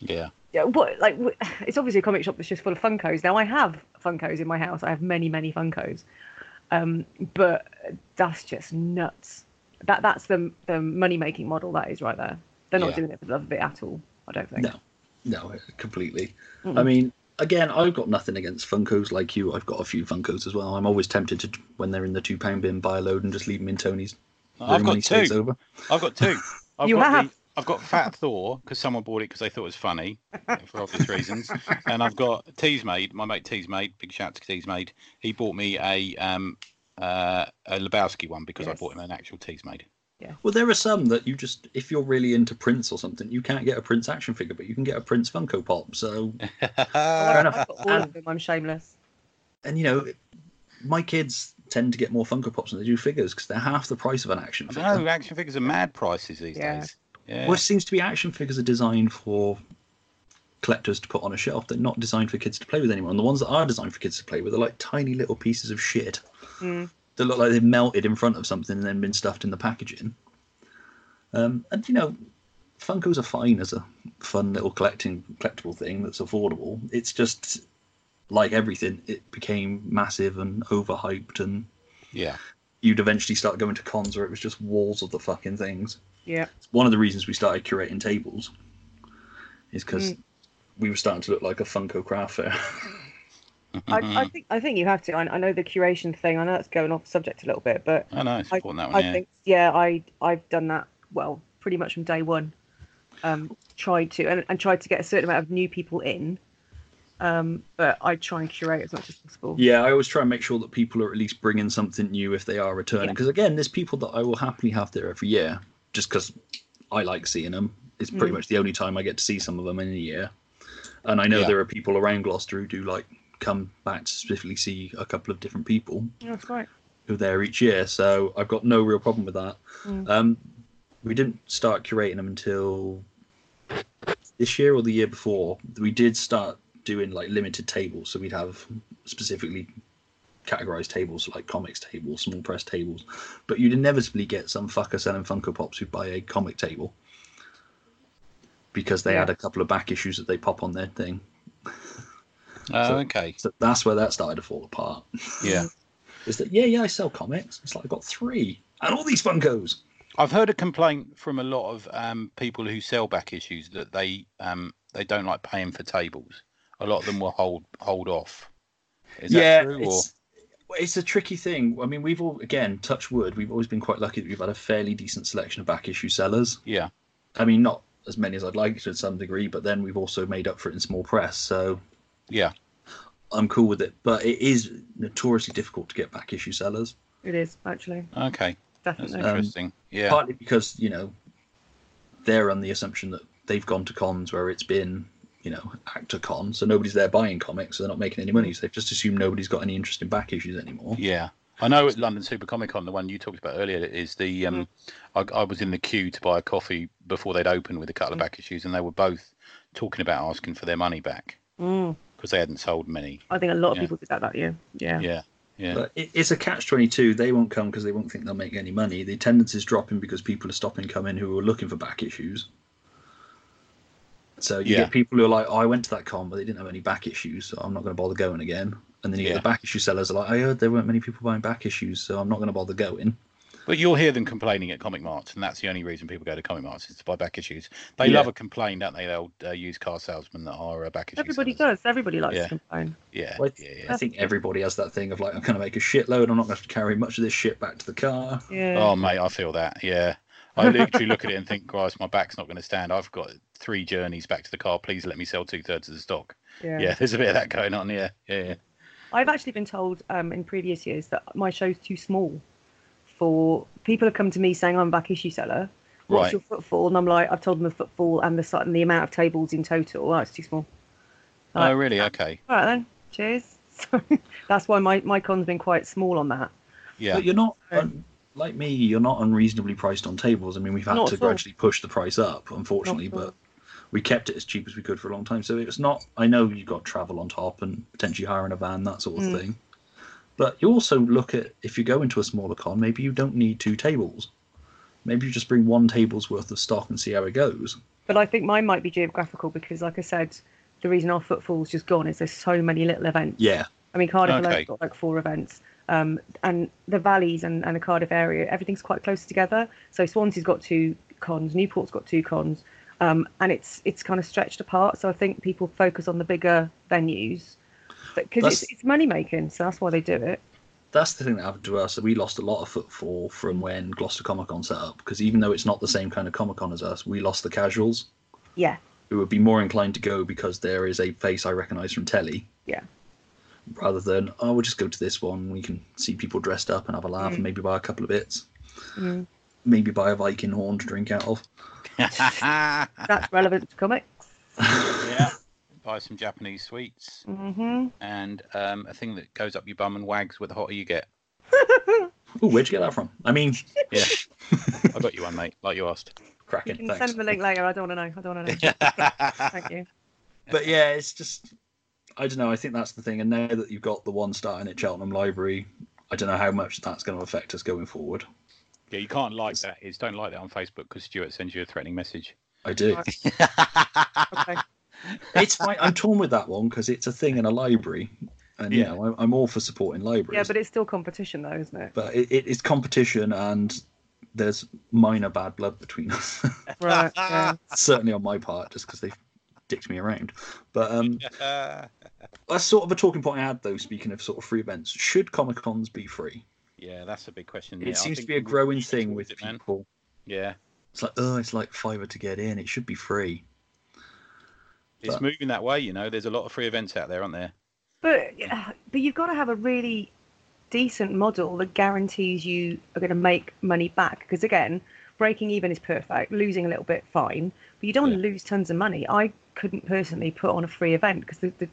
yeah yeah, what like it's obviously a comic shop that's just full of Funkos. Now I have Funkos in my house. I have many, many Funkos, um, but that's just nuts. That that's the the money making model that is right there. They're not Yeah. doing it for the love of it at all. I don't think. No, no, completely. Mm. I mean, again, I've got nothing against Funkos like you. I've got a few Funkos as well. I'm always tempted to, when they're in the two pound bin, buy a load and just leave them in Tony's. i've got two Over. i've got two I've You got have? The, I've got Fat Thor because someone bought it because they thought it was funny for obvious reasons, and I've got Tees Made. My mate Tees Made. Big shout to Tees Made. He bought me a um uh, a Lebowski one because Yes. I bought him an actual Tees Made. Yeah. Well, there are some that you just, if you're really into Prince or something, you can't get a Prince action figure, but you can get a Prince Funko Pop. So, I've enough. got all of them. I'm shameless. and you know, my kids tend to get more Funko Pops than they do figures because they're half the price of an action figure. know action figures are mad prices these Yeah. days. Yeah. Well, it seems to be action figures are designed for collectors to put on a shelf. They're not designed for kids to play with anymore. And the ones that are designed for kids to play with are like tiny little pieces of shit Mm. that look like they've melted in front of something and then been stuffed in the packaging. Um, and you know, Funkos are fine as a fun little collecting collectible thing that's affordable. It's just like everything, it became massive and overhyped, and yeah. you'd eventually start going to cons where it was just walls of the fucking things Yeah. one of the reasons we started curating tables is because Mm. we were starting to look like a Funko craft fair. I, I think I think you have to. I, I know the curation thing. I know that's going off subject a little bit, but I know. It's I, important that one. I yeah. think yeah, I I've done that well pretty much from day one. Um, tried to and, and tried to get a certain amount of new people in, um, but I try and curate as much as possible. yeah, I always try and make sure that people are at least bringing something new if they are returning. Yeah. Because again, there's people that I will happily have there every year just because I like seeing them. It's pretty Mm. much the only time I get to see some of them in a year. And I know Yeah. there are people around Gloucester who do like come back to specifically see a couple of different people. That's right. who are there each year, so I've got no real problem with that. Mm. Um, we didn't start curating them until this year or the year before, we did start doing like limited tables. So we'd have specifically categorized tables like comics tables, small press tables, but you'd inevitably get some fucker selling Funko Pops who'd buy a comic table because they Yeah. had a couple of back issues that they pop on their thing. Oh, So- okay. So that's where that started to fall apart. Yeah. Is that yeah, yeah, I sell comics. It's like I've got three and all these Funkos. I've heard a complaint from a lot of um, people who sell back issues that they um, they don't like paying for tables. A lot of them will hold hold off. Is that true? Or it's, it's a tricky thing. I mean, we've all again touch wood. We've always been quite lucky that we've had a fairly decent selection of back issue sellers. yeah, I mean, not as many as I'd like to some degree, but then we've also made up for it in small press. So yeah, I'm cool with it. But it is notoriously difficult to get back issue sellers, It is actually okay, that's definitely. Um, interesting. yeah, partly because you know they're on the assumption that they've gone to cons where it's been you know actor con, so nobody's there buying comics, so they're not making any money. So they've just assumed nobody's got any interest in back issues anymore. yeah. I know at London Super Comic Con, the one you talked about earlier is the. Um, I, I was in the queue to buy a coffee before they'd open with a couple of back issues, and they were both talking about asking for their money back Mm. because they hadn't sold many. I think a lot of Yeah. people did that that year. Yeah. Yeah, yeah, But it, it's a catch twenty two. They won't come because they won't think they'll make any money. The attendance is dropping because people are stopping coming who are looking for back issues. So you Yeah. get people who are like, "Oh, I went to that con, but they didn't have any back issues, so I'm not going to bother going again." And then you Yeah. get the back issue sellers are like, "I heard there weren't many people buying back issues, so I'm not going to bother going." But you'll hear them complaining at comic marts, and that's the only reason people go to comic marts is to buy back issues. They Yeah. love a complaint, don't they? They'll uh, use car salesmen that are uh, back issue. Everybody sellers. does. Everybody likes Yeah. to complain. Yeah, Well, yeah, yeah. I think everybody has that thing of like, I'm going to make a shitload. I'm not going to to carry much of this shit back to the car. Yeah. Oh, mate, I feel that. Yeah, I literally look at it and think, Christ, my back's not going to stand. I've got three journeys back to the car. Please let me sell two thirds of the stock. Yeah. there's a bit of that going on. Yeah, yeah, yeah. I've actually been told um, in previous years that my show's too small for people have come to me saying I'm a back issue seller. What's Right. your footfall? And I'm like, I've told them the footfall and the si- and the amount of tables in total. Oh, it's too small. Oh, really? Okay. All right then. Cheers. So that's why my, my con's been quite small on that. Yeah, But you're not, Yeah. Un- like me, you're not unreasonably priced on tables. I mean, we've had Not to at all. gradually push the price up, unfortunately, Not but we kept it as cheap as we could for a long time. So it's not, I know you've got travel on top and potentially hiring a van, that sort of Mm. thing. But you also look at, if you go into a smaller con, maybe you don't need two tables. Maybe you just bring one table's worth of stock and see how it goes. But I think mine might be geographical because, like I said, the reason our footfall's just gone is there's so many little events. Yeah. I mean, Cardiff Okay. alone's got like four events, um, and the valleys and, and the Cardiff area, everything's quite close together. So Swansea's got two cons, Newport's got two cons, um, and it's it's kind of stretched apart. So I think people focus on the bigger venues because it's, it's money making. So that's why they do it. That's the thing that happened to us. We lost a lot of footfall from when Gloucester Comic Con set up because even though it's not the same kind of Comic Con as us, we lost the casuals Yeah, who would be more inclined to go because there is a face I recognise from telly yeah, rather than oh we'll just go to this one we can see people dressed up and have a laugh Mm. and maybe buy a couple of bits Mm. maybe buy a viking horn to drink out of that's relevant to comics. yeah. Buy some Japanese sweets hmm and um, a thing that goes up your bum and wags with the hotter you get. oh where'd you get that from i mean Yeah, I got you one, mate. Like you asked. You cracking can thanks send them a link later. I don't want to know. I don't want to know. Thank you. but yeah it's just i don't know i think that's the thing and now that you've got the one starting at cheltenham library i don't know how much that's going to affect us going forward Yeah, you can't like that. Is don't like that on Facebook because Stuart sends you a threatening message. i do Okay. it's fine i'm torn with that one because it's a thing in a library and you Yeah. know I'm, I'm all for supporting libraries Yeah, but it's still competition, though, isn't it? but it, it is competition and there's minor bad blood between us Right. Yeah. certainly on my part just because they've dicked me around but um Uh, that's sort of a talking point i had though speaking of sort of free events should comic cons be free yeah, that's a big question. it yeah, seems to be a growing thing with it, people Yeah, it's like oh it's like fiver to get in it should be free it's But- moving that way. You know, there's a lot of free events out there, aren't there? But but you've got to have a really decent model that guarantees you are going to make money back. Because again, breaking even is perfect. Losing a little bit, fine. But you don't want to lose tons of money. I couldn't personally put on a free event because the, the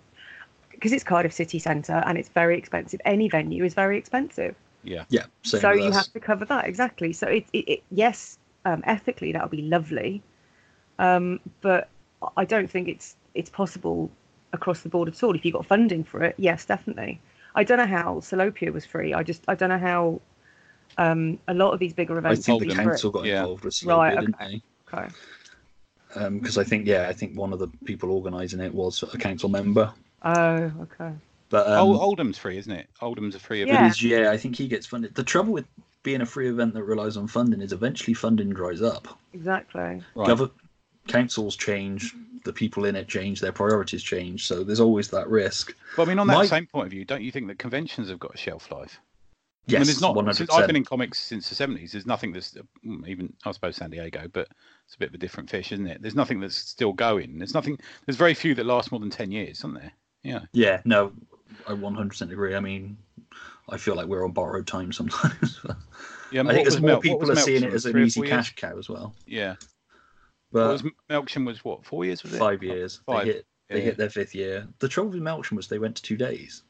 because it's Cardiff City Centre and it's very expensive. Any venue is very expensive. Yeah, yeah so you us. have to cover that exactly. So it, it, it yes, um, ethically that would be lovely, um, but I don't think it's it's possible across the board at all. If you got funding for it, yes, definitely. I don't know how Salopia was free. I just I don't know how um, a lot of these bigger events. I think the council got Yeah. involved with Right, Salopia, didn't okay. they? Okay. Because I think, yeah, I think one of the people organising it was a council member. Oh, okay. But um, Ol- Oldham's free, isn't it? Oldham's a free event. Yeah. is, yeah. I think he gets funded. The trouble with being a free event that relies on funding is eventually funding dries up. Exactly. Right. Gover- councils change, the people in it change, their priorities change. So there's always that risk. But I mean, on that My- same point of view, don't you think that conventions have got a shelf life? Yes, I mean, there's not. one Since hundred I've been in comics since the seventies. There's nothing that's mm, even. I suppose San Diego, but it's a bit of a different fish, isn't it? There's nothing that's still going. There's nothing. There's very few that last more than ten years, aren't there? Yeah. Yeah, no, I one hundred percent agree. I mean, I feel like we're on borrowed time sometimes. Yeah. I think there's more Mel- people are seeing it as an easy years? cash cow as well. Yeah. What But was Melksham was what four years was it? five years, Five. they hit they Yeah, hit their fifth year. The trouble with Melksham was they went to two days.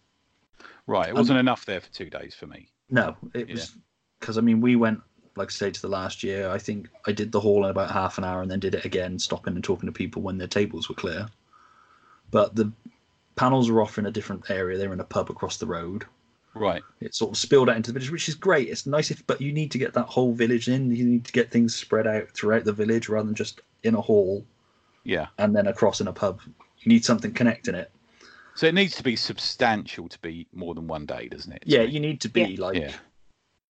Right. It Um, wasn't enough there for two days for me. No, it was because I mean we went like I say to the last year. I think I did the hall in about half an hour and then did it again, stopping and talking to people when their tables were clear. But the panels were off in a different area. They were in a pub across the road. Right. It sort of spilled out into the village, which is great. It's nice if, but you need to get that whole village in. You need to get things spread out throughout the village rather than just in a hall Yeah. and then across in a pub. You need something connecting it. So it needs to be substantial to be more than one day, doesn't it? Yeah, you need to be Yeah. like. Yeah.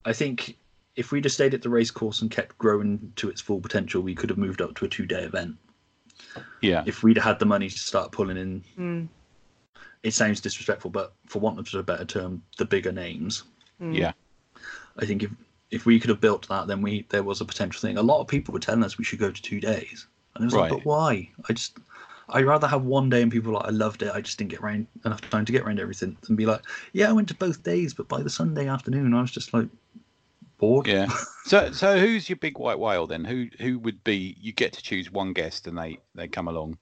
I think if we just stayed at the race course and kept growing to its full potential, we could have moved up to a two day event. Yeah. If we'd had the money to start pulling in, Mm, it sounds disrespectful, but for want of a better term, the bigger names. mm. Yeah. I think if if we could have built that, then we there was a potential thing. A lot of people were telling us we should go to two days, and it was like, but why? I just I'd rather have one day and people like I loved it. I just didn't get around enough time to get around everything, and be like, yeah, I went to both days, but by the Sunday afternoon, I was just like bored. Yeah. So so who's your big white whale then? Who who would be? You get to choose one guest and they they come along.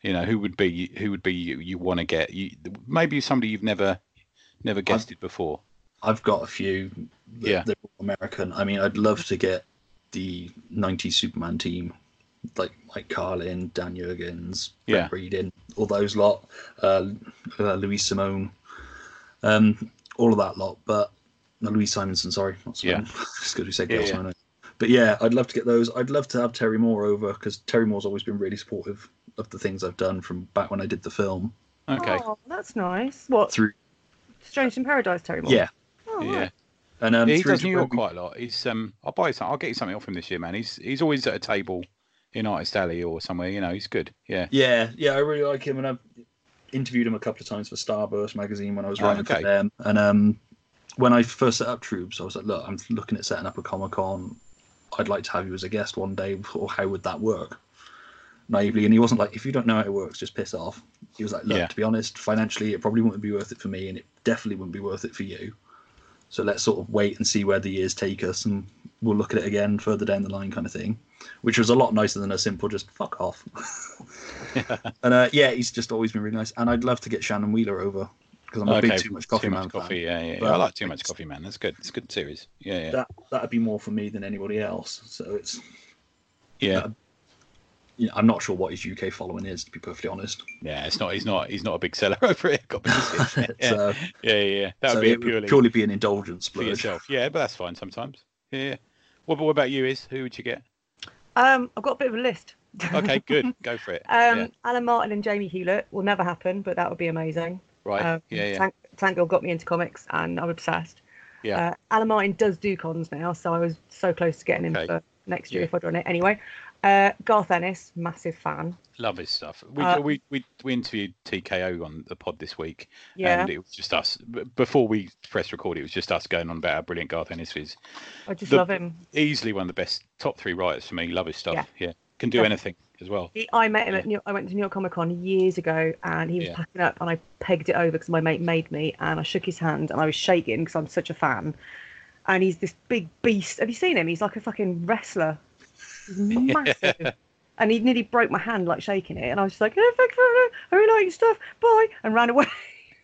You know who would be who would be you, you want to get you maybe somebody you've never never guested before. I've got a few. that- Yeah. American. I mean, I'd love to get the '90s Superman team, like Mike Carlin, Dan Jurgens, Yeah. Brett Breeding, all those lot, uh, uh, Louise Simone, um, all of that lot. But no, Louise Simonson, sorry, not Yeah. Simone. Just because we said Yeah, Gail yeah. But yeah, I'd love to get those. I'd love to have Terry Moore over because Terry Moore's always been really supportive of the things I've done from back when I did the film. Okay. Oh, that's nice. What? Through Strangers in Paradise, Terry Moore? yeah, Oh, yeah. right. and um, Yeah, he does New York we- quite a lot. He's um I'll buy some I'll get you something off him this year, man. He's he's always at a table in Artist Alley or somewhere, you know, he's good. Yeah. Yeah, yeah, I really like him, and I've interviewed him a couple of times for Starburst magazine when I was Oh, writing okay. for them. And um, when I first set up Troobs, I was like, look, I'm looking at setting up a Comic Con. I'd like to have you as a guest one day, or how would that work? Naively, and he wasn't like, if you don't know how it works, just piss off. He was like, look, Yeah. to be honest, financially, it probably wouldn't be worth it for me, and it definitely wouldn't be worth it for you. So let's sort of wait and see where the years take us, and we'll look at it again further down the line, kind of thing. Which was a lot nicer than a simple just fuck off. and uh, yeah, he's just always been really nice. And I'd love to get Shannon Wheeler over because I'm a big Too Much Coffee too Man much fan. coffee, yeah, yeah. But I like too much coffee, man. That's good. It's a good series. Yeah, yeah. That that'd be more for me than anybody else. So it's yeah. I'm not sure what his UK following is, to be perfectly honest. Yeah, it's not. He's not. He's not a big seller over here. Got to be honest. It's, uh, yeah, yeah, yeah. That would so be it it purely, purely be an indulgence for yourself. Yeah, but that's fine sometimes. Yeah. yeah. What, what about you? Is who would you get? Um, I've got a bit of a list. Okay, good. Go for it. Um, yeah. Alan Martin and Jamie Hewlett will never happen, but that would be amazing. Right. Um, yeah, yeah. Tank, Tank Girl got me into comics, and I'm obsessed. Yeah. Uh, Alan Martin does do cons now, so I was so close to getting him Okay. for next year Yeah. if I'd run it. Anyway, uh, Garth Ennis, massive fan. Love his stuff. We, Uh, we we we interviewed TKO on the pod this week, Yeah, and it was just us. Before we press record, it was just us going on about how brilliant Garth Ennis is. I just the- love him. Easily one of the best top three writers for me. Love his stuff. Yeah. Yeah, can do anything as well. He, I met him Yeah. at New, I went to New York Comic Con years ago, and he was Yeah. packing up, and I pegged it over because my mate made me, and I shook his hand, and I was shaking because I'm such a fan. And he's this big beast. Have you seen him? He's like a fucking wrestler. Massive. and he nearly broke my hand like shaking it, and I was just like, "Oh, thank you, I really like your stuff, bye," and ran away.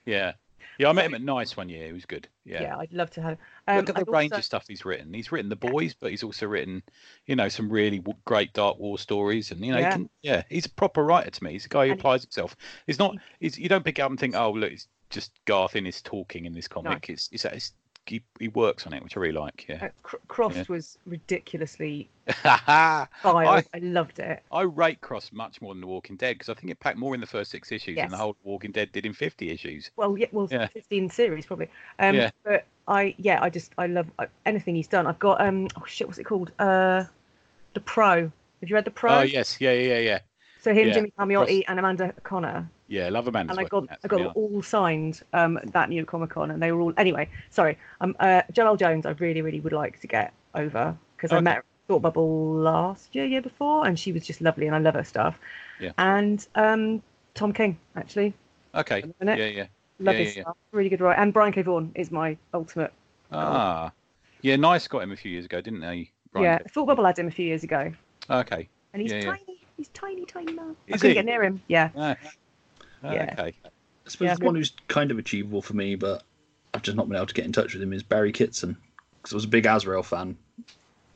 Yeah, Yeah, I met him at Nice one year. He was good. Yeah, Yeah. I'd love to have. Um, Look at the I'd range also- of stuff he's written. He's written The Boys, but he's also written, you know, some really w- great Dark War stories. And you know, Yeah. he can, yeah, he's a proper writer to me. He's a guy who And he- applies himself. He's not. He's, you don't pick up and think, oh, look, it's just Garth in Ennis talking in this comic. It's, it's, it's he, he works on it, which I really like. Yeah. uh, Crossed Yeah. was ridiculously I. I- loved it. I rate Crossed much more than The Walking Dead because I think it packed more in the first six issues than the whole Walking Dead did in fifty issues. Well, yeah, well, Yeah. 15 series probably. Um, Yeah. But I, yeah, I just, I love uh, anything he's done. I've got, um, oh shit, what's it called? Uh, The Pro. Have you read The Pro? Oh yes, yeah, yeah, yeah, So him, yeah. Jimmy Palmiotti, Cross- and Amanda Conner. Yeah. Love Amanda's and I got I got them all signed um that new Comic Con, and they were all anyway. Sorry, um, uh, Joëlle Jones, I really really would like to get over because I met her at Thought Bubble last year, year before, and she was just lovely, and I love her stuff. Yeah. And um, Tom King actually, Okay. Yeah, yeah. love Yeah, his yeah, yeah. stuff, really good writer. And Brian K. Vaughan is my ultimate. Ah, yeah. Nice got him a few years ago, didn't they? Brian yeah, Kev? Thought Bubble had him a few years ago, Okay. and he's Yeah, yeah. tiny. He's tiny, tiny man. I couldn't he? get near him. Yeah. Ah, Yeah. Okay. I suppose Yeah, the one who's kind of achievable for me, but I've just not been able to get in touch with him is Barry Kitson because I was a big Azrael fan.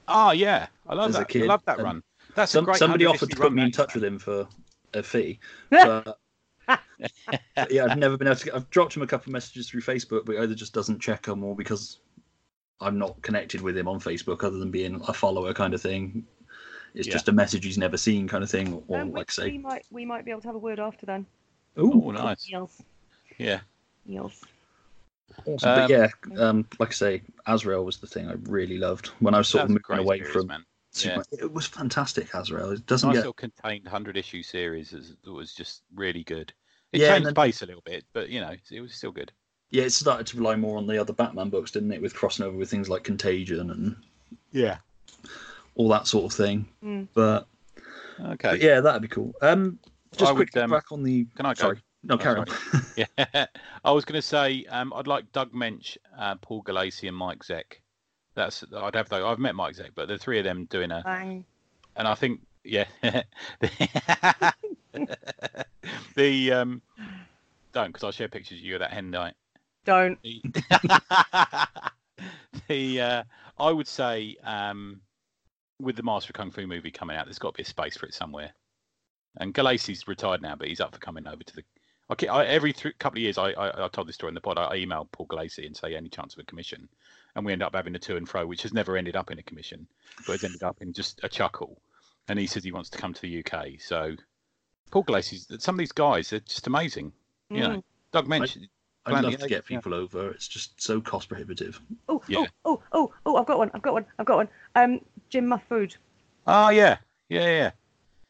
Oh yeah, I love that. I love that and run. That's a Some, great. somebody offered to put me in touch with him for a fee, but yeah, I've never been able to. Get, I've dropped him a couple of messages through Facebook, but he either just doesn't check them or because I'm not connected with him on Facebook, other than being a follower kind of thing. It's Yeah. just a message he's never seen kind of thing, or Um, like say, we might we might be able to have a word after then. Oh, nice. Niels. Yeah. Niels. awesome. Um, but yeah, um, like I say, Azrael was the thing I really loved when I was sort That was a of moving away series, from. man. Super- It was fantastic, Azrael. It doesn't Nice get contained hundred issue series is- that was just really good. It Yeah, and changed then- pace a little bit, but you know, it was still good. yeah, it started to rely more on the other Batman books, didn't it? With crossing over with things like Contagion and Yeah. all that sort of thing. Mm. But, Okay. but yeah, that'd be cool. Um, just quick um, back on the. Can I go? Sorry, no, Oh, carry sorry. on. Yeah, I was going to say um, I'd like Doug Moench, uh, Paul Gulacy, and Mike Zeck. That's I'd have those. I've met Mike Zeck, but the three of them doing a, Bang. and I think yeah, the um, don't because I'll share pictures of you of that hen night. Don't. The, the uh, I would say um, with the Master of Kung Fu movie coming out, there's got to be a space for it somewhere. And Gulacy's retired now, but he's up for coming over to the. I, ke- I every th- couple of years, I, I I told this story in the pod. I, I email Paul Gulacy and say any chance of a commission, and we end up having a to and fro, which has never ended up in a commission, but has ended up in just a chuckle. And he says he wants to come to the UK. So Paul Gulacy's some of these guys are just amazing. You know, Mm. Doug mentioned. I'd love to yeah, get yeah. people over. It's just so cost prohibitive. Oh, Yeah. oh, oh, oh, oh! I've got one. I've got one. I've got one. Um, Jim Mahfood. Oh yeah, yeah, yeah.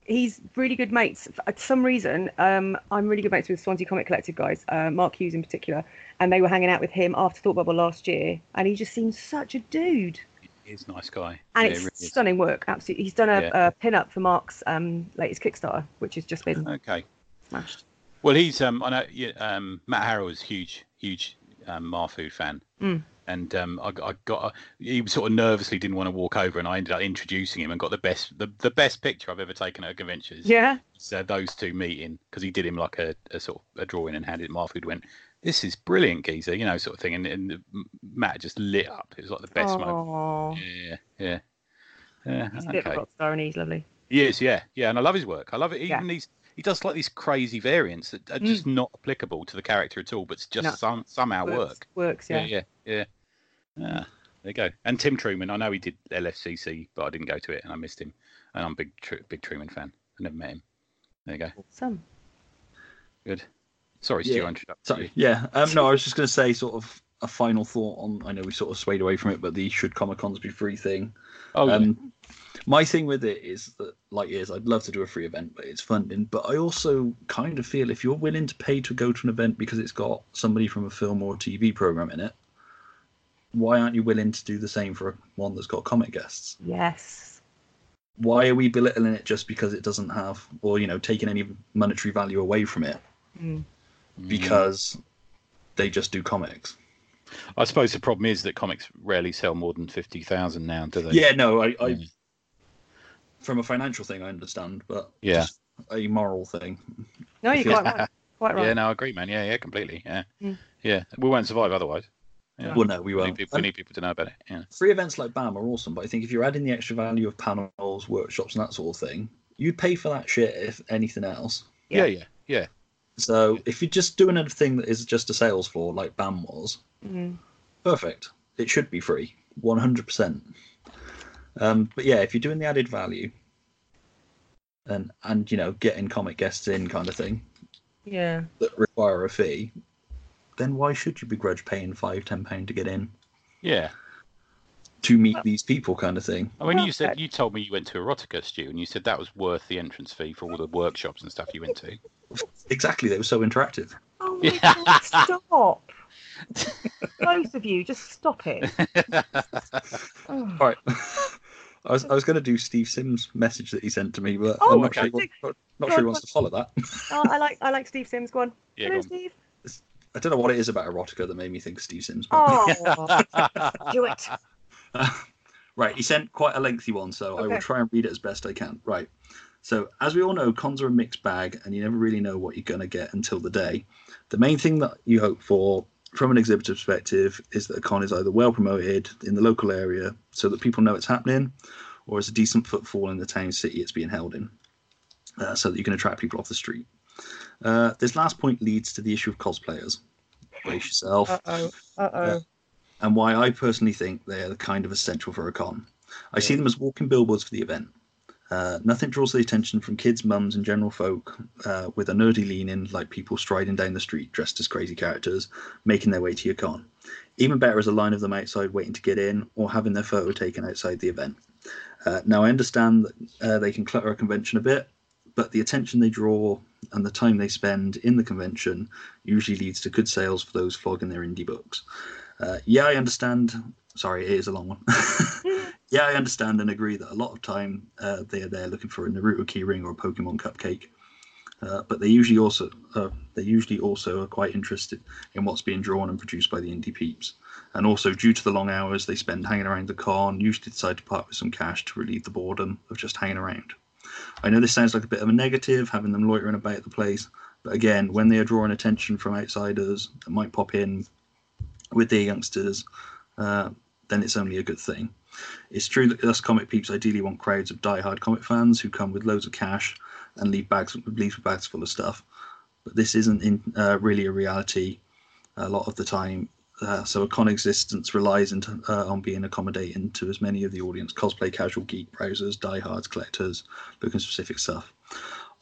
He's really good mates. For some reason, um, I'm really good mates with Swansea Comic Collective guys, uh, Mark Hughes in particular, and they were hanging out with him after Thought Bubble last year, and he just seems such a dude. He's a nice guy. And yeah, it's really is. stunning work. Absolutely, he's done a, Yeah. a pin up for Mark's um, latest Kickstarter, which has just been Okay. smashed. Well, he's um, I know yeah, um, Matt Harrell is huge, huge um, Mahfood fan, Mm. And um, I, I got he sort of nervously didn't want to walk over, and I ended up introducing him and got the best, the, the best picture I've ever taken at a convention. Yeah. So those two meeting because he did him like a, a sort of a drawing and handed it. Mahfood went, "This is brilliant, geezer," you know, sort of thing, and, and Matt just lit up. It was like the best moment. Yeah, yeah, yeah. He's a bit of a okay. and he's lovely. Yes, yeah, yeah, and I love his work. I love it. Yeah. Even these, he does like these crazy variants that are just not applicable to the character at all, but just No. some somehow Works, work. Works, yeah. Yeah, yeah, yeah. There you go. And Tim Truman, I know he did LFCC, but I didn't go to it, and I missed him. And I'm a big, big Truman fan. I never met him. There you go. Some. Good. Sorry, Stu, Yeah, I interrupted Sorry. you. Yeah. Um, no, I was just going to say sort of a final thought on. I know we sort of swayed away from it, but the should Comic Cons be free thing. Oh, yeah. Um, my thing with it is that, like, yes, I'd love to do a free event, but it's funding. But I also kind of feel if you're willing to pay to go to an event because it's got somebody from a film or a TV program in it, why aren't you willing to do the same for one that's got comic guests? Yes. Why are we belittling it just because it doesn't have, or you know, taking any monetary value away from it Mm. because they just do comics? I suppose the problem is that comics rarely sell more than fifty thousand now, do they? Yeah, no, I, I Mm. from a financial thing, I understand, but Yeah. just a moral thing. No, you're feel- quite right. quite right. Yeah, no, I agree, man. Yeah, yeah, completely. Yeah, Mm. yeah. We won't survive otherwise. Yeah. Well, no, we we, won't. need people, we need people to know about it. Yeah. free events like BAM are awesome, but I think if you're adding the extra value of panels, workshops, and that sort of thing, you'd pay for that shit if anything else. Yeah. Yeah, yeah, yeah. So if you're just doing a thing that is just a sales floor like BAM was, Mm. perfect. It should be free, 100%. Um, but yeah, if you're doing the added value and and you know getting comic guests in kind of thing Yeah. that require a fee, then why should you begrudge paying five, ten pound to get in Yeah. to meet these people kind of thing? I mean, you said you told me you went to Erotica, Stu, and you said that was worth the entrance fee for all the workshops and stuff you went to. Exactly, they were so interactive. Oh my god, stop. Both of you, just stop it. Oh. All right. I was, I was going to do Steve Sims' message that he sent to me, but Oh, I'm not okay. sure, he wants- not, not Go sure he wants to follow that. Oh, I like I like Steve Sims. Go on. Yeah, Hello, go on. Steve. I don't know what it is about erotica that made me think Steve Sims. Oh, do it. right, he sent quite a lengthy one, so I will try and read it as best I can. Right. So, as we all know, cons are a mixed bag, and you never really know what you're going to get until the day. The main thing that you hope for from an exhibitor perspective is that a con is either well promoted in the local area so that people know it's happening, or is a decent footfall in the town city it's being held in, uh, so that you can attract people off the street. Uh, this last point leads to the issue of cosplayers. Brace yourself Uh oh. Uh oh. and why I personally think they are kind of essential for a con. I see them as walking billboards for the event. Uh, nothing draws the attention from kids, mums, and general folk uh, with a nerdy lean in, like people striding down the street dressed as crazy characters, making their way to your con. Even better is a line of them outside waiting to get in or having their photo taken outside the event. Uh, now, I understand that uh, they can clutter a convention a bit, but the attention they draw and the time they spend in the convention usually leads to good sales for those flogging their indie books. Uh, yeah, I understand. Sorry, it is a long one. yeah, I understand and agree that a lot of time uh, they are there looking for a Naruto keyring or a Pokemon cupcake. Uh, but they usually also uh, they usually also are quite interested in what's being drawn and produced by the indie peeps. And also, due to the long hours they spend hanging around the con, usually decide to part with some cash to relieve the boredom of just hanging around. I know this sounds like a bit of a negative, having them loitering about the place, but again, when they are drawing attention from outsiders that might pop in with their youngsters, uh, then it's only a good thing. It's true that us comic peeps ideally want crowds of die-hard comic fans who come with loads of cash and leave bags leave bags full of stuff, but this isn't in, uh, really a reality a lot of the time. Uh, so a con existence relies into, uh, on being accommodating to as many of the audience cosplay casual geek browsers diehards collectors looking specific stuff.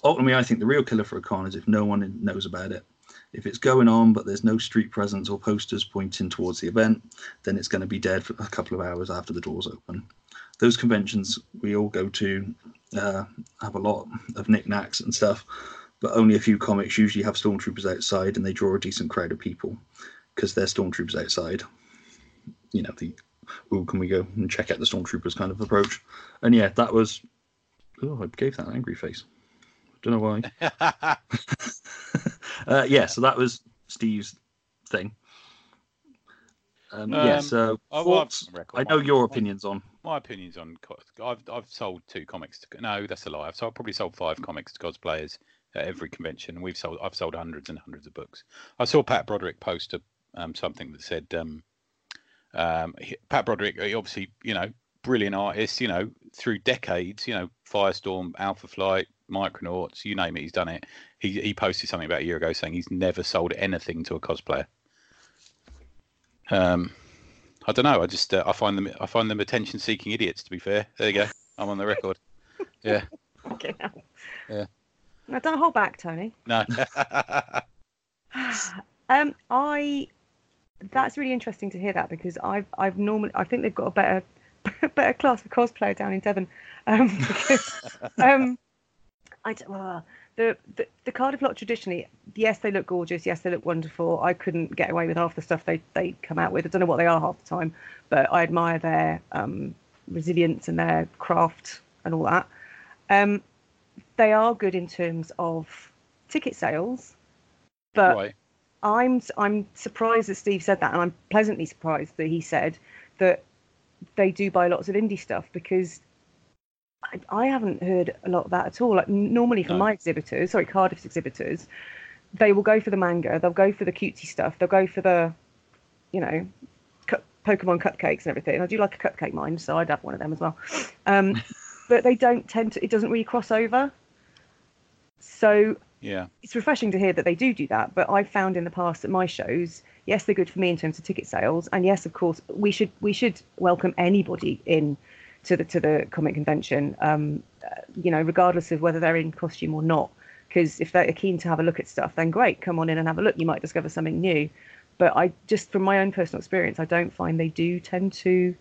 Ultimately i think the real killer for a con is if no one knows about it. If it's going on but there's no street presence or posters pointing towards the event then it's going to be dead for a couple of hours after the doors open. Those conventions we all go to uh, have a lot of knickknacks and stuff but only a few comics usually have stormtroopers outside and they draw a decent crowd of people because they're stormtroopers outside. You know, the oh, can we go and check out the stormtroopers kind of approach? And yeah, that was. Oh, I gave that an angry face. Don't know why. uh, yeah, so that was Steve's thing. Um, yeah, Um, so Oh, well, I've- thoughts. I know my- your opinions on. My opinions on I've I've sold two comics. To, no, that's a lie. I've sold, probably sold five comics to cosplayers at every convention. We've sold I've sold hundreds and hundreds of books. I saw Pat Broderick post a, um, something that said um, um, Pat Broderick, obviously you know brilliant artist. You know through decades, you know Firestorm, Alpha Flight, Micronauts, you name it, he's done it. He he posted something about a year ago saying he's never sold anything to a cosplayer. Um, I don't know. I just uh, I find them I find them attention seeking idiots. To be fair, there you go. I'm on the record. Yeah. Okay. Yeah. Now don't hold back, Tony. No. um, I. That's really interesting to hear that because I've I've normally I think they've got a better better class of cosplayer down in Devon. Um, because, um, I well, the, the the Cardiff lot traditionally, yes, they look gorgeous. Yes, they look wonderful. I couldn't get away with half the stuff they they come out with. I don't know what they are half the time, but I admire their um, resilience and their craft and all that. Um, they are good in terms of ticket sales, but right. I'm I'm surprised that Steve said that, and I'm pleasantly surprised that he said that they do buy lots of indie stuff because I, I haven't heard a lot of that at all. Like normally for No. my exhibitors, sorry, Cardiff's exhibitors, they will go for the manga. They'll go for the cutesy stuff. They'll go for the, you know, cu- Pokemon cupcakes and everything. And I do like a cupcake mine, so I'd have one of them as well. Um, but they don't tend to. It doesn't really cross over. So Yeah. it's refreshing to hear that they do do that. But I've found in the past that my shows, yes, they're good for me in terms of ticket sales, and yes, of course, we should we should welcome anybody in to the to the comic convention, um, uh, you know, regardless of whether they're in costume or not. Because if they're keen to have a look at stuff, then great, come on in and have a look. You might discover something new. But I just, from my own personal experience, I don't find they do tend to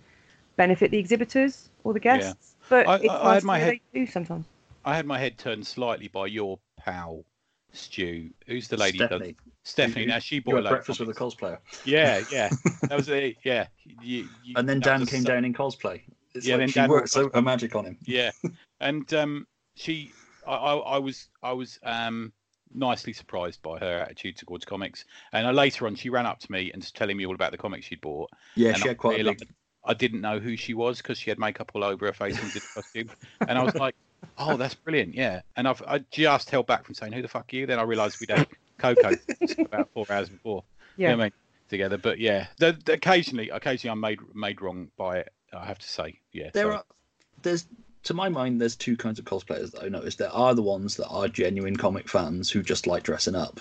benefit the exhibitors or the Yeah. guests. But I- it's I- I nice had to my head- they do sometimes. I had my head turned slightly by your pal, Stu. Who's the lady? Stephanie. Stephanie. You- Now she bought a of breakfast with a cosplayer, Yeah, yeah. That was it. Yeah. You, you, and then Dan came so- down in cosplay. It's Yeah, like then she Dan worked so her magic on him. yeah and um she I, I i was i was um nicely surprised by her attitude towards comics and later on she ran up to me and was telling me all about the comics she'd bought Yeah, And she I had quite a big. i didn't know who she was because she had makeup all over her face and did a costume and i was like oh that's brilliant. Yeah. And i've i just held back from saying who the fuck are you? Then i realized we'd had coco about four hours before. Yeah. you know I mean together. But yeah the, the- occasionally occasionally i'm made made wrong by it i have to say. Yeah There so- are, there's, to my mind, there's two kinds of cosplayers that I noticed. There are the ones that are genuine comic fans who just like dressing up,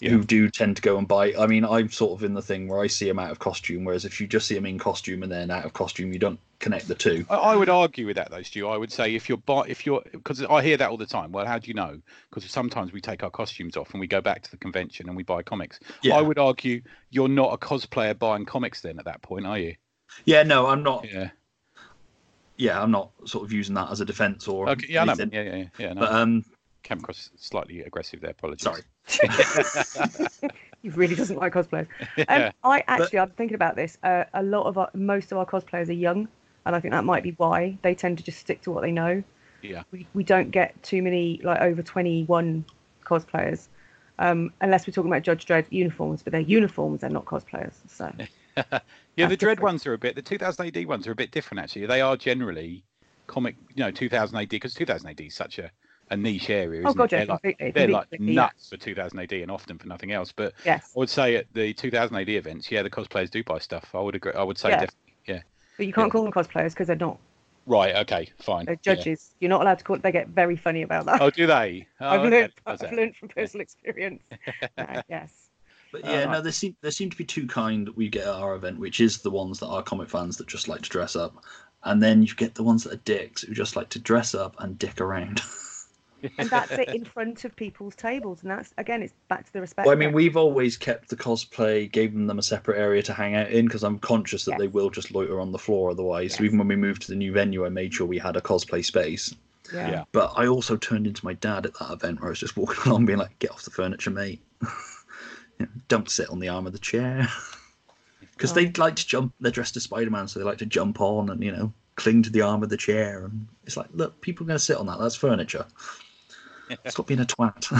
Yeah. who do tend to go and buy. I mean, I'm sort of in the thing where I see them out of costume, whereas if you just see them in costume and then out of costume, you don't connect the two. I, I would argue with that though, Stu. I would say if you're buy, if you're because I hear that all the time. Well, how do you know? Because sometimes we take our costumes off and we go back to the convention and we buy comics. Yeah. I would argue you're not a cosplayer buying comics then at that point, are you? Yeah, no, I'm not. Yeah. Yeah, I'm not sort of using that as a defense or Okay. Yeah, anything. Yeah, yeah, yeah. yeah no, But um, came across slightly aggressive there. Apologies. sorry. He really doesn't like cosplayers. Um, Yeah. I actually, I'm thinking about this. Uh, a lot of our, most of our cosplayers are young, and I think that might be why they tend to just stick to what they know. Yeah. We we don't get too many like over 21 cosplayers, um, unless we're talking about Judge Dredd uniforms. But they're uniforms; they're not cosplayers. So Yeah, the Dredd different. ones are a bit. The 2000 AD ones are a bit different actually. They are generally comic, you know, 2000 AD because 2000 AD is such a, a niche area. oh Isn't god, it? yeah, They're like, they're like completely, yeah. nuts for 2000 AD and often for nothing else. But Yes, I would say at the 2000 AD events, yeah, the cosplayers do buy stuff. I would agree. I would say Yeah. definitely. Yeah. but you can't yeah. call them cosplayers because they're not. Right. Okay. Fine. They're yeah. judges. You're not allowed to call. They get very funny about that. Oh, do they? Oh, I've okay, learned. I've learned from personal experience. Uh, yes. But Oh, yeah, nice. no, there seem there seem to be two kind that we get at our event, which is the ones that are comic fans that just like to dress up, and then you get the ones that are dicks who just like to dress up and dick around. and that's it in front of people's tables and that's again it's back to the respect well, I mean, we've always kept the cosplay, gave them a separate area to hang out in because I'm conscious that they will just loiter on the floor otherwise. So even when we moved to the new venue, I made sure we had a cosplay space. yeah. Yeah. But I also turned into my dad at that event where I was just walking along, being like, "Get off the furniture, mate! You know, don't sit on the arm of the chair." Because they oh. like to jump. They're dressed as Spider-Man, so they like to jump on and you know cling to the arm of the chair. And it's like, look, people are going to sit on that. That's furniture. Stop being a twat.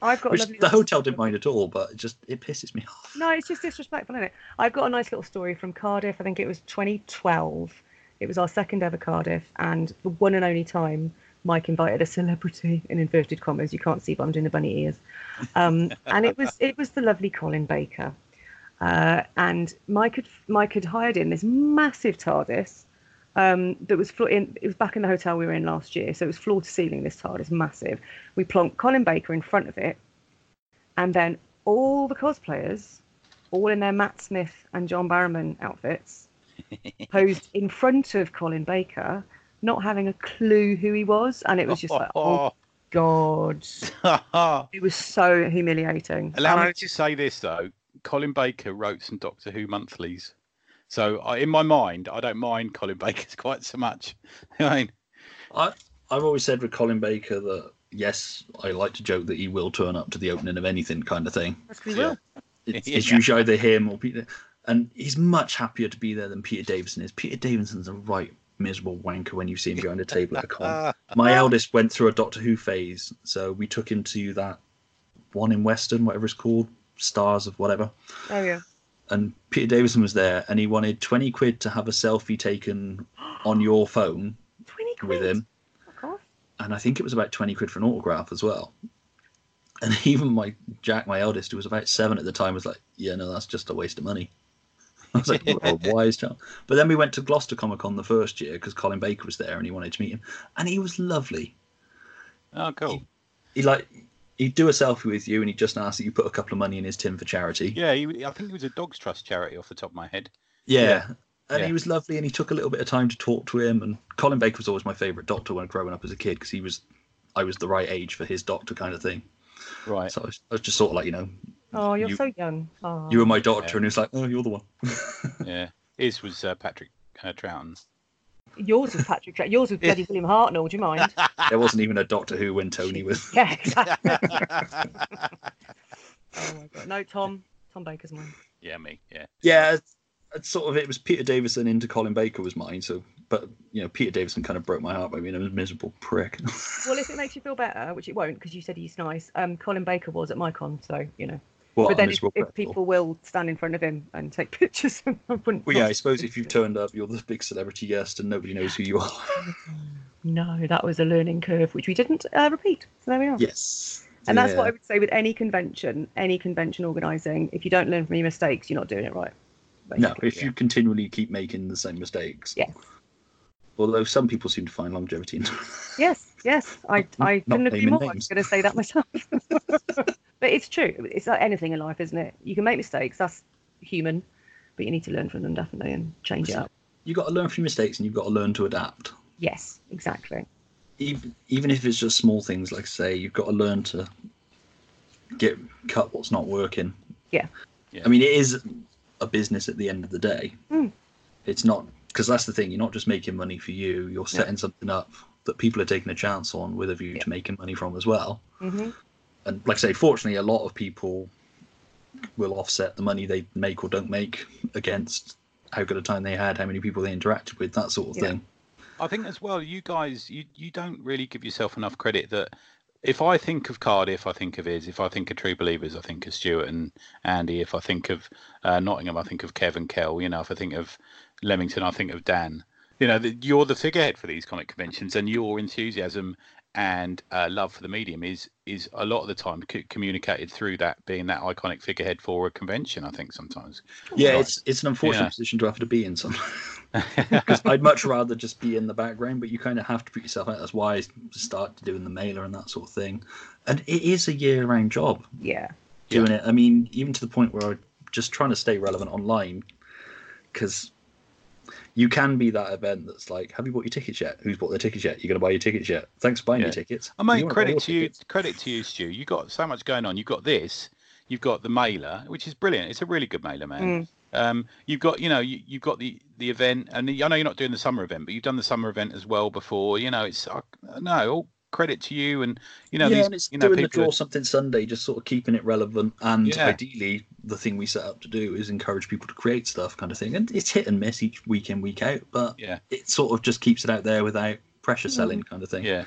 i've got a Which lovely the hotel didn't mind at all, but it just it pisses me off. no it's just disrespectful isn't it? I've got a nice little story from cardiff. I think it was 2012 it was our second ever cardiff and the one and only time mike invited a celebrity in inverted commas. You can't see but i'm doing the bunny ears. Um, and it was it was the lovely colin baker. Uh, and mike had mike had hired in this massive tardis um, that was floor in. It was back in the hotel we were in last year, so it was floor to ceiling. This TARDIS, massive. We plonked Colin Baker in front of it, and then all the cosplayers, all in their Matt Smith and John Barrowman outfits, posed in front of Colin Baker, not having a clue who he was, and it was just like, oh god, it was so humiliating. Allow And me I- to say this though. Colin Baker wrote some Doctor Who monthlies, so I, in my mind, I don't mind Colin Baker's quite so much. I mean, I I've always said with Colin Baker that yes, I like to joke that he will turn up to the opening of anything kind of thing. That's 'cause he will. It's, Yeah. it's usually either him or Peter, and he's much happier to be there than Peter Davison is. Peter Davison's a right miserable wanker when you see him behind a table at a con. My eldest went through a Doctor Who phase, so we took him to that one in Western, whatever it's called, Stars of whatever. Oh yeah. And Peter Davison was there, and he wanted twenty quid to have a selfie taken on your phone Twenty quid. with him, Fuck off. and I think it was about twenty quid for an autograph as well. And even my Jack, my eldest, who was about seven at the time, was like, "Yeah, no, that's just a waste of money." I was like, oh, "Wise child." But then we went to Gloucester Comic Con the first year because Colin Baker was there and he wanted to meet him, and he was lovely. Oh, cool. He like he'd do a selfie with you and he'd just ask that you put a couple of money in his tin for charity. Yeah, he, I think it was a Dogs Trust charity off the top of my head. Yeah. Yeah. And Yeah. he was lovely, and he took a little bit of time to talk to him. And Colin Baker was always my favourite doctor when growing up as a kid because he was, I was the right age for his doctor kind of thing. Right. So I was, I was just sort of like, you know, Oh, you're You- so young. Oh. you were my doctor, Yeah. and he was like, oh, you're the one. Yeah. His was uh, Patrick uh, Troughton. Yours was Patrick. Tra- Yours was bloody William Hartnell. Do you mind? there wasn't even a Doctor Who when Tony was. Yeah, exactly. oh my god. No, Tom. Tom Baker's mine. yeah, me. Yeah. Yeah, it's, it's sort of it was Peter Davison into Colin Baker was mine. So, but you know, Peter Davison kind of broke my heart by being a miserable prick. Well, if it makes you feel better, which it won't, because you said he's nice. Um, Colin Baker was at my con, so you know. What but then if, if people will stand in front of him and take pictures, I wouldn't. Well, yeah, I suppose if you've turned up, you're the big celebrity guest, and nobody knows who you are. No, that was a learning curve, which we didn't uh, repeat. So there we are. yes. And that's what I would say with any convention, any convention organising. If you don't learn from your mistakes, you're not doing it right. No, basically. if you continually keep making the same mistakes. Yes. Although some people seem to find longevity in. Yes, yes, I, I couldn't agree more. I was names. going to say that myself. But it's true. It's like anything in life, isn't it? You can make mistakes. That's human, but you need to learn from them definitely and change it up. You've got to learn from your mistakes, and you've got to learn to adapt. Yes, exactly. Even even if it's just small things, like say, you've got to learn to get cut what's not working. Yeah. Yeah. I mean, it is a business at the end of the day. Mm. It's not because that's the thing. You're not just making money for you. You're setting something up that people are taking a chance on with a view Yeah. to making money from as well. hmm and like I say, fortunately, a lot of people will offset the money they make or don't make against how good a time they had, how many people they interacted with, that sort of Yeah. thing. I think as well, you guys, you you don't really give yourself enough credit that. If I think of Cardiff, I think of Iz. If I think of True Believers, I think of Stuart and Andy. If I think of uh, Nottingham, I think of Kevin Kell. You know, if I think of Leamington, I think of Dan. You know, the, you're the figurehead for these comic conventions, and your enthusiasm and uh, love for the medium is is a lot of the time c- communicated through that being that iconic figurehead for a convention. I think sometimes. Yeah, Right. it's it's an unfortunate Yeah. position to have to be in. Some because I'd much rather just be in the background, but you kind of have to put yourself out. That's why I started doing the mailer and that sort of thing. And it is a year-round job Yeah. doing it. I mean, even to the point where I'm just trying to stay relevant online because you can be that event that's like, have you bought your tickets yet? Who's bought their tickets yet? You're going to buy your tickets yet? Thanks for buying your tickets. I You mean, credit to you, tickets? credit to you, Stu. You got so much going on. You've got this. You've got the mailer, which is brilliant. It's a really good mailer, man. Mm. Um, you've got, you know, you, you've got the the event, and I know you're not doing the summer event, but you've done the summer event as well before. You know, it's uh, no all credit to you, and you know yeah, these, and it's you know, doing the people. draw are- something Sunday, just sort of keeping it relevant. And Yeah. ideally, the thing we set up to do is encourage people to create stuff, kind of thing. And it's hit and miss each week in, week out, but Yeah, it sort of just keeps it out there without pressure selling, kind of thing. yeah.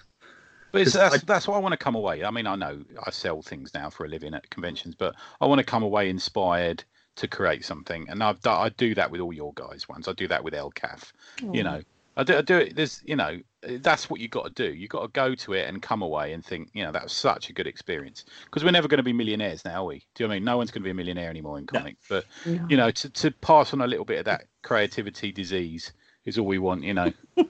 But it's, 'Cause that's I- that's why I want to come away. I mean, I know I sell things now for a living at conventions, but I want to come away inspired to create something, and I've done, I do that with all your guys. Ones I do that with LCAF. you know I do, I do it there's you know that's what you've got to do You've got to go to it and come away and think you know that was such a good experience because we're never going to be millionaires now are we do you know what i mean no one's going to be a millionaire anymore in No. comics but No. you know to, to pass on a little bit of that creativity disease is all we want you know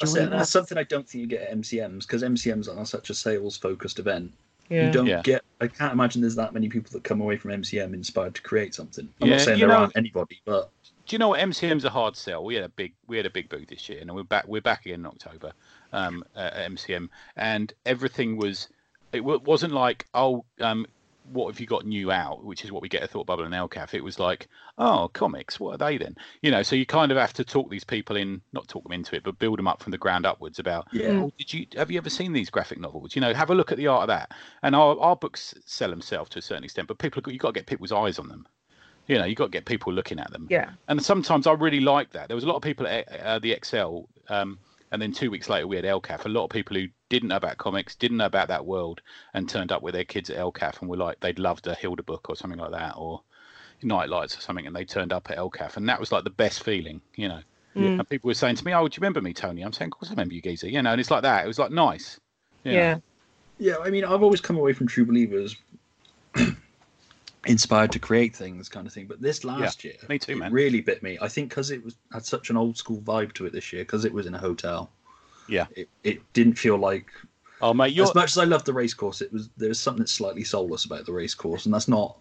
That's, it. That's something I don't think you get at MCMs because MCMs are such a sales focused event. Yeah. You don't Yeah. get. I can't imagine there's that many people that come away from MCM inspired to create something. I'm Yeah, not saying there know- aren't anybody, but do you know what MCM's a hard sell? We had a big we had a big booth this year, and we're back we're back again in October um, at MCM, and everything was it wa- wasn't like oh um, what have you got new out, which is what we get at Thought Bubble and LCAF. It was like oh comics, what are they then? You know, so you kind of have to talk these people in, not talk them into it, but build them up from the ground upwards about yeah. Oh, did you have you ever seen these graphic novels? You know, have a look at the art of that. And our, our books sell themselves to a certain extent, but people you've got to get people's eyes on them. You know, you've got to get people looking at them. Yeah. And sometimes I really like that. There was a lot of people at uh, the ExCeL, um, and then two weeks later we had LCAF. A lot of people who didn't know about comics, didn't know about that world, and turned up with their kids at LCAF and were like they'd loved a Hilda book or something like that, or Night Lights or something, and they turned up at LCAF, and that was like the best feeling, you know. Mm. And people were saying to me, "Oh, do you remember me, Tony?" I'm saying, "Of course I remember you, geezer." You know, and it's like that. It was like nice. you know. Yeah. Yeah, I mean, I've always come away from True Believers inspired to create things, kind of thing. But this last year, me too, man. really bit me. I think because it was had such an old school vibe to it this year, because it was in a hotel. Yeah. It, it didn't feel like Oh mate, you're as much as I love the race course, it was there was something slightly soulless about the race course, and that's not.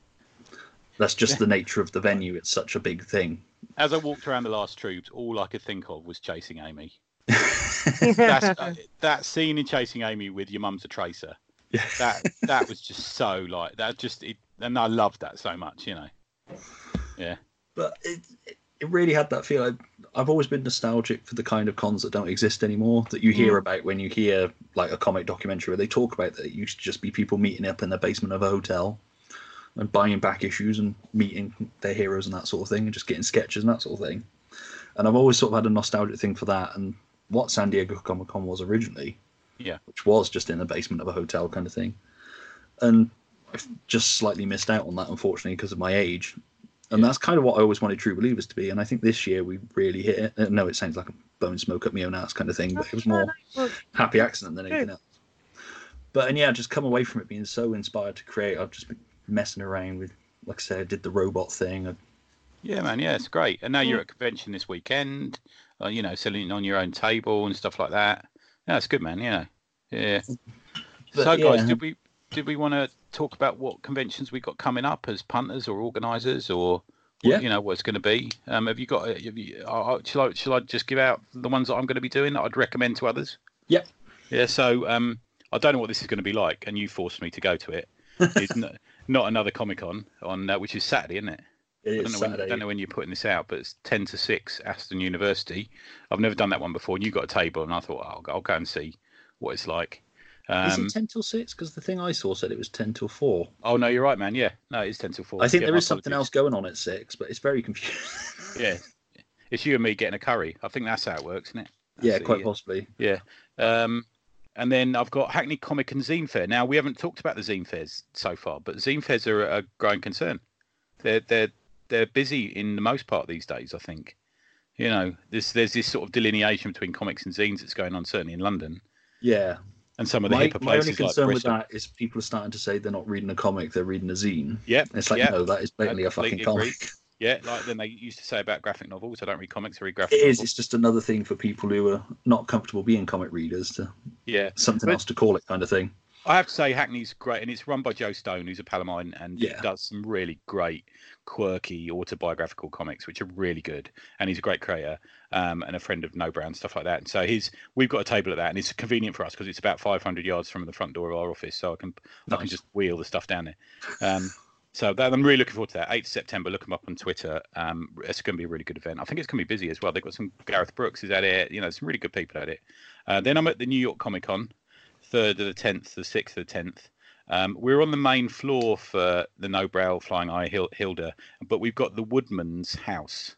That's just Yeah. the nature of the venue. It's such a big thing. as I walked around the last Troobs, all I could think of was chasing Amy. That's, uh, that scene in Chasing Amy with your mum's a tracer. Yeah. That that was just so like that. Just it, and I loved that so much. You know. Yeah. but it, it it really had that feel. I, I've always been nostalgic for the kind of cons that don't exist anymore that you hear mm. about when you hear like a comic documentary where they talk about that it used to just be people meeting up in the basement of a hotel and buying back issues and meeting their heroes and that sort of thing and just getting sketches and that sort of thing. And I've always sort of had a nostalgic thing for that and what San Diego Comic Con was originally. Yeah. Which was just in the basement of a hotel kind of thing. And I've just slightly missed out on that unfortunately because of my age and Yeah. that's kind of what I always wanted True Believers to be. And I think this year we really hit it. Uh, No, it sounds like a bone smoke up my own ass kind of thing, but it was more happy accident than anything else. But and yeah, just come away from it being so inspired to create. I've just been messing around with, like I said, I did the robot thing. I, Yeah, man. Yeah, it's great. And now you're at convention this weekend. Uh, you know, selling on your own table and stuff like that. Yeah, it's good, man. Yeah. Yeah. But, so, guys, yeah. did we did we want to talk about what conventions we got coming up as punters or organisers or what- Yeah. you know what it's going to be? Um, have you got? Have you, uh, shall I shall I just give out the ones that I'm going to be doing that I'd recommend to others? Yep. Yeah. So um, I don't know what this is going to be like, and you forced me to go to it. It's not, not another Comic Con on uh, which is Saturday, isn't it? it I don't, know when, I don't know when you're putting this out, but it's 10 to 6, Aston University. I've never done that one before, and you got a table, and I thought, I'll, I'll go and see what it's like. Is Um, it ten till six? Because the thing I saw said it was ten till four. oh, no, you're right, man. Yeah, no, it's 10 till 4. I think Yeah, there is something else going on at six, but it's very confusing. Yeah. It's you and me getting a curry. I think that's how it works, isn't it? yeah, That's it, quite possibly. Yeah. Um, and then I've got Hackney Comic and Zine Fair. Now we haven't talked about the Zine Fairs so far, but Zine Fairs are a growing concern. They're they're they're busy in the most part these days. I think. You know, there's there's this sort of delineation between comics and zines that's going on certainly in London Yeah. And some of the My, hipper my only places like concern with that is people are starting to say they're not reading a comic, they're reading a zine. Yeah, It's like, yeah, no, that is blatantly a fucking completely agree. comic. yeah. Like then they used to say about graphic novels. I don't read comics. I read graphic It is. novels. It's just another thing for people who are not comfortable being comic readers to Yeah. something But- else to call it, kind of thing. I have to say, Hackney's great, and it's run by Joe Stone, who's a pal of mine, and he Yeah. does some really great, quirky autobiographical comics, which are really good. And he's a great creator, um, and a friend of Nobrow, stuff like that. And so he's, we've got a table at that, and it's convenient for us because it's about 500 yards from the front door of our office, so I can, I can just wheel the stuff down there. Um, so that, I'm really looking forward to that. 8th September, look them up on Twitter. Um, it's going to be a really good event. I think it's going to be busy as well. They've got some Gareth Brookes is at it. You know, some really good people at it. Uh, then I'm at the New York Comic Con, third to the tenth, the sixth to the tenth. Um, we're on the main floor for the Nobrow Flying Eye Hilda, but we've got the Woodman's house.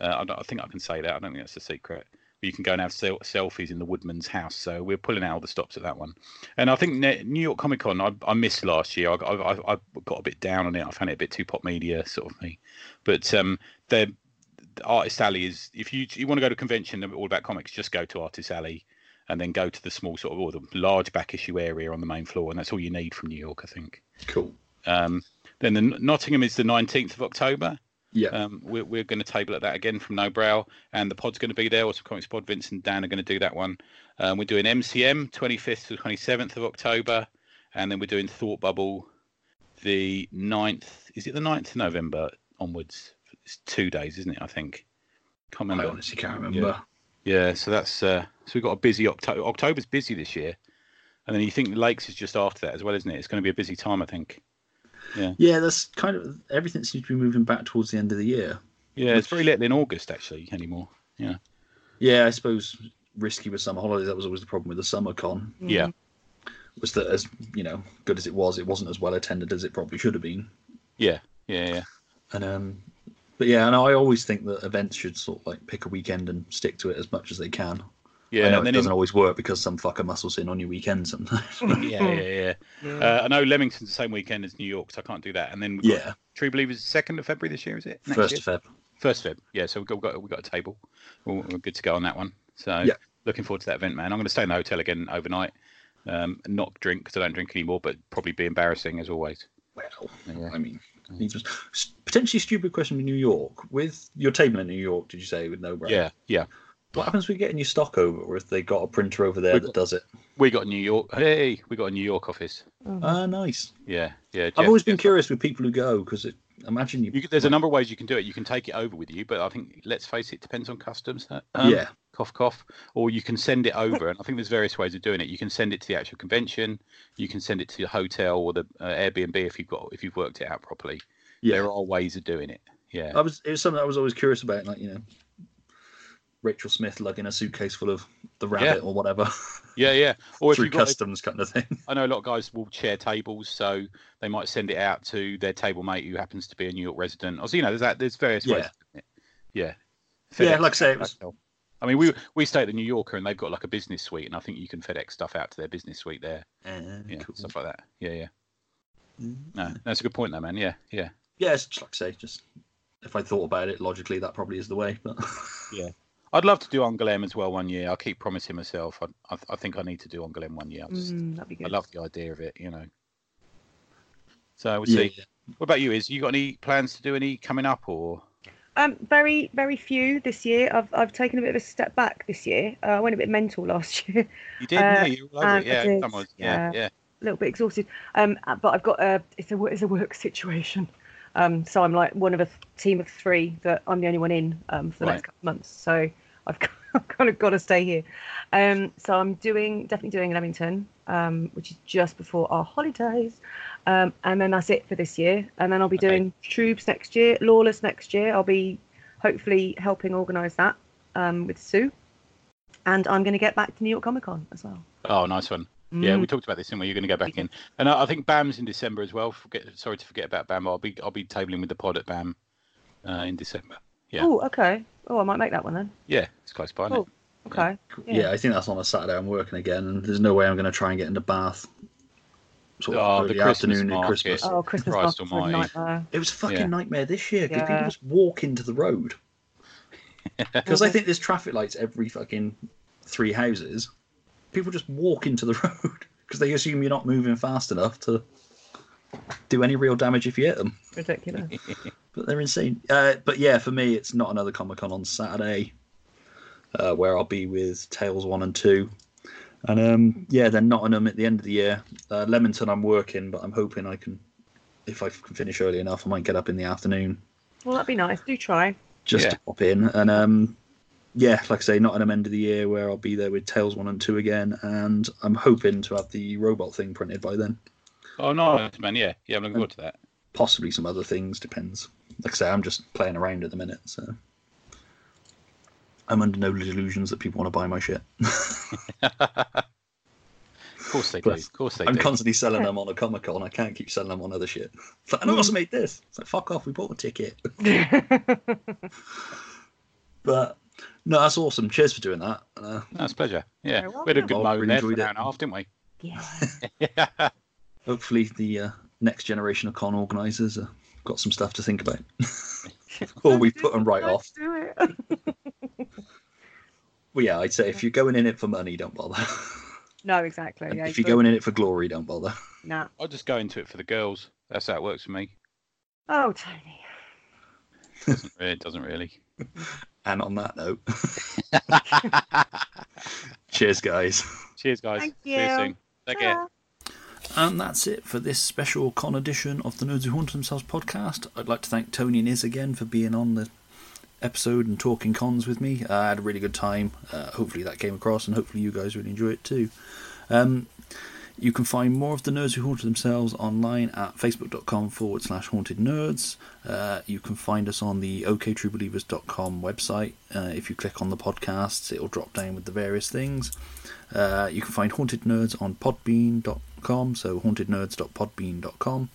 Uh, I, I think I can say that. I don't think that's a secret. But you can go and have sel- selfies in the Woodman's house. So we're pulling out all the stops at that one. And I think Ne- New York Comic Con, I, I missed last year. I, I, I, got a bit down on it. I found it a bit too pop media sort of me. But um, the the Artist Alley is if you you want to go to a convention all about comics, just go to Artist Alley and then go to the small sort of or the large back issue area on the main floor, and that's all you need from New York, I think. Cool. Um, then the Nottingham is the 19th of October. Yeah. Um, we're, we're going to table at that again from Nobrow, and the pod's going to be there. Also, Comics Pod, Vince and Dan are going to do that one. Um, we're doing MCM 25th to 27th of October, and then we're doing Thought Bubble the 9th. Is it the 9th of November onwards? It's two days, isn't it? I think. Can't I remember. honestly can't remember. Yeah, so that's uh, so we've got a busy October. October's busy this year, and then you think the Lakes is just after that as well, isn't it? It's going to be a busy time, I think. Yeah, yeah, that's kind of everything seems to be moving back towards the end of the year. Yeah, it's very little in August actually anymore. Yeah, Yeah, I suppose risky with summer holidays. That was always the problem with the summer con. yeah, Was that as you know good as it was, it wasn't as well attended as it probably should have been. yeah, yeah, yeah. And um, but yeah, and I always think that events should sort of like pick a weekend and stick to it as much as they can. Yeah, I know and it doesn't in, always work because some fucker muscles in on your weekend sometimes. yeah, yeah, yeah. Yeah. Uh, I know Leamington's the same weekend as New York, so I can't do that. And then we've got yeah, True Believers second of February this year, is it? Next first year? of Feb. First Feb. Yeah, so we've got we've got, we've got a table. We're, we're good to go on that one. So Yeah. looking forward to that event, man. I'm going to stay in the hotel again overnight. Um, not drink because I don't drink anymore, but probably be embarrassing as always. Well, Yeah. I mean, it's potentially stupid question in New York. With your table in New York, did you say with Nobrow? Yeah, yeah. What happens with getting your stock over, or if they got a printer over there We've that got- does it? We got a New York. Hey, we got a New York office. Oh, Ah, nice. Yeah, yeah. I've always been Jeff- curious with people who go because imagine you. You, could- there's a number of ways you can do it. You can take it over with you, but I think let's face it, depends on customs. uh, Um, yeah, cough cough or you can send it over and i think there's various ways of doing it you can send it to the actual convention you can send it to the hotel or the uh, airbnb if you've got if you've worked it out properly yeah. there are ways of doing it yeah I was. It was something I was always curious about, like you know, Rachael Smith lugging a suitcase full of the rabbit or whatever yeah yeah or through you've got customs kind of thing. i know a lot of guys will share tables so they might send it out to their table mate who happens to be a new york resident or so you know there's that there's various ways Yeah. of doing it. yeah Yeah, like I say, it was- hotel. I mean, we we stay at the New Yorker, and they've got like a business suite, and I think you can FedEx stuff out to their business suite there. Uh, Yeah, cool. stuff like that. Yeah, yeah. No, that's a good point, though, man. Yeah, yeah. Yeah, it's just like I say, just if I thought about it logically, that probably is the way. But yeah, I'd love to do Angoulême as well one year. I keep promising myself. I, I, I think I need to do Angoulême one year. I, just, mm, that'd be good. I love the idea of it, you know. So we'll yeah, see. What about you? Is you got any plans to do any coming up or? Um, very, very few this year. I've I've taken a bit of a step back this year. Uh, I went a bit mental last year, You did, Uh, yeah. You were over it. Yeah, did, someone- yeah, yeah. yeah. a little bit exhausted. Um, uh, but I've got a it's a it's a work situation. Um, so I'm like one of a team of three that I'm the only one in um, for the Right. next couple of months. So I've kind of got to stay here. Um, so I'm doing definitely doing Leamington, um, which is just before our holidays, um, and then that's it for this year. And then I'll be Okay. doing Troobs next year, Lawless next year. I'll be hopefully helping organise that um, with Sue, and I'm going to get back to New York Comic Con as well. Oh, nice one. Yeah, Mm. we talked about this, and we? You're going to go back in, and I, I think BAM's in December as well. Forget, sorry to forget about BAM. I'll be I'll be tabling with the pod at BAM uh, in December. Yeah. Oh, okay. Oh, I might make that one then. Yeah, it's close by. Oh, okay. Cool. Yeah. yeah. I think that's on a Saturday. I'm working again, and there's no way I'm going to try and get into Bath. Sort of Oh, the Christmas afternoon market. Christmas. Oh, Christmas Christ market's a almighty. nightmare. It was a fucking Yeah. nightmare this year because people just walk into the road. Because I think there's traffic lights every fucking three houses. People just walk into the road because they assume you're not moving fast enough to do any real damage if you hit them. Ridiculous. But they're insane. Uh, but yeah, for me, it's not another Comic Con on Saturday, uh, where I'll be with Tales One and Two, and um, yeah, then Nottingham at the end of the year. Uh, Leamington, I'm working, but I'm hoping I can, if I can finish early enough, I might get up in the afternoon well, that'd be nice. Do try. just Yeah. to pop in. And um, yeah, like I say, Nottingham end of the year, where I'll be there with Tales One and Two again, and I'm hoping to have the robot thing printed by then. Oh, nice, man. Yeah, yeah. I'm looking forward to that. Possibly some other things, depends. Like I say, I'm just playing around at the minute, so I'm under no illusions that people want to buy my shit. Of course they do. Plus, Of course they do. I'm do. constantly selling them on a Comic Con. I can't keep selling them on other shit. It's like, and I also made this. It's like, fuck off, we bought a ticket. But no, that's awesome. Cheers for doing that. Uh, That's a pleasure. Yeah, You're we had a welcome. good I've moment really there for enjoyed an hour it. and a half, didn't we? yeah. Yeah. hopefully, the uh, next generation of con organisers uh, got some stuff to think about. or we put them right off. Do it. Well, yeah, I'd say if you're going in it for money, don't bother. no, exactly. And Yeah, if you're good. going in it for glory, don't bother. Nah. I'll just go into it for the girls. That's how it works for me. Oh, Tony. Doesn't really, it doesn't really. And on that note, cheers, guys. Cheers, guys. Thank you. See you you. soon. Take care. And that's it for this special con edition of the Nerds Who Haunt Themselves podcast. I'd like to thank Tony and Iz again for being on the episode and talking cons with me. I had a really good time. Uh, hopefully that came across, and hopefully you guys really enjoy it too. Um, you can find more of the Nerds Who Haunted Themselves online at facebook.com forward slash haunted nerds. Uh, you can find us on the oktruebelievers.com website. Uh, if you click on the podcasts, it'll drop down with the various things. Uh, you can find Haunted Nerds on podbean.com, so hauntednerds.podbean.com.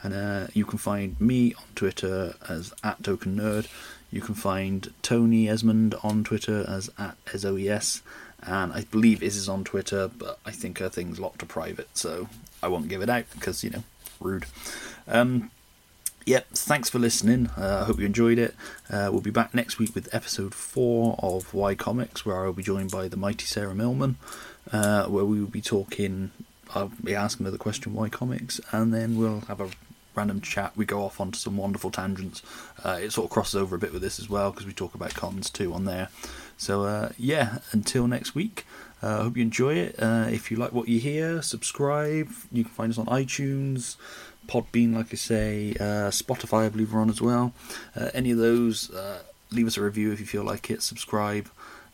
And uh, you can find me on Twitter as at Token Nerd. You can find Tony Esmond on Twitter as at Ezohyez. And I believe Iz is on Twitter, but I think her thing's locked to private, so I won't give it out because, you know, rude. Um, yep, thanks for listening. Uh, I hope you enjoyed it. Uh, we'll be back next week with episode four of Why Comics, where I'll be joined by the mighty Sarah Millman, uh, where we will be talking. I'll be asking her the question, why comics, and then we'll have a random chat. We go off onto some wonderful tangents. Uh, it sort of crosses over a bit with this as well because we talk about cons too on there. So uh, yeah, until next week. I uh, hope you enjoy it. Uh, if you like what you hear, subscribe. You can find us on iTunes, Podbean, like I say, uh, Spotify, I believe we're on as well. Uh, any of those, leave us a review if you feel like it. Subscribe,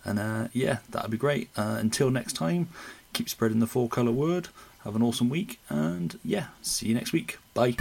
and yeah, that'd be great. Until next time, keep spreading the four color word. Have an awesome week, and yeah, see you next week. Bye.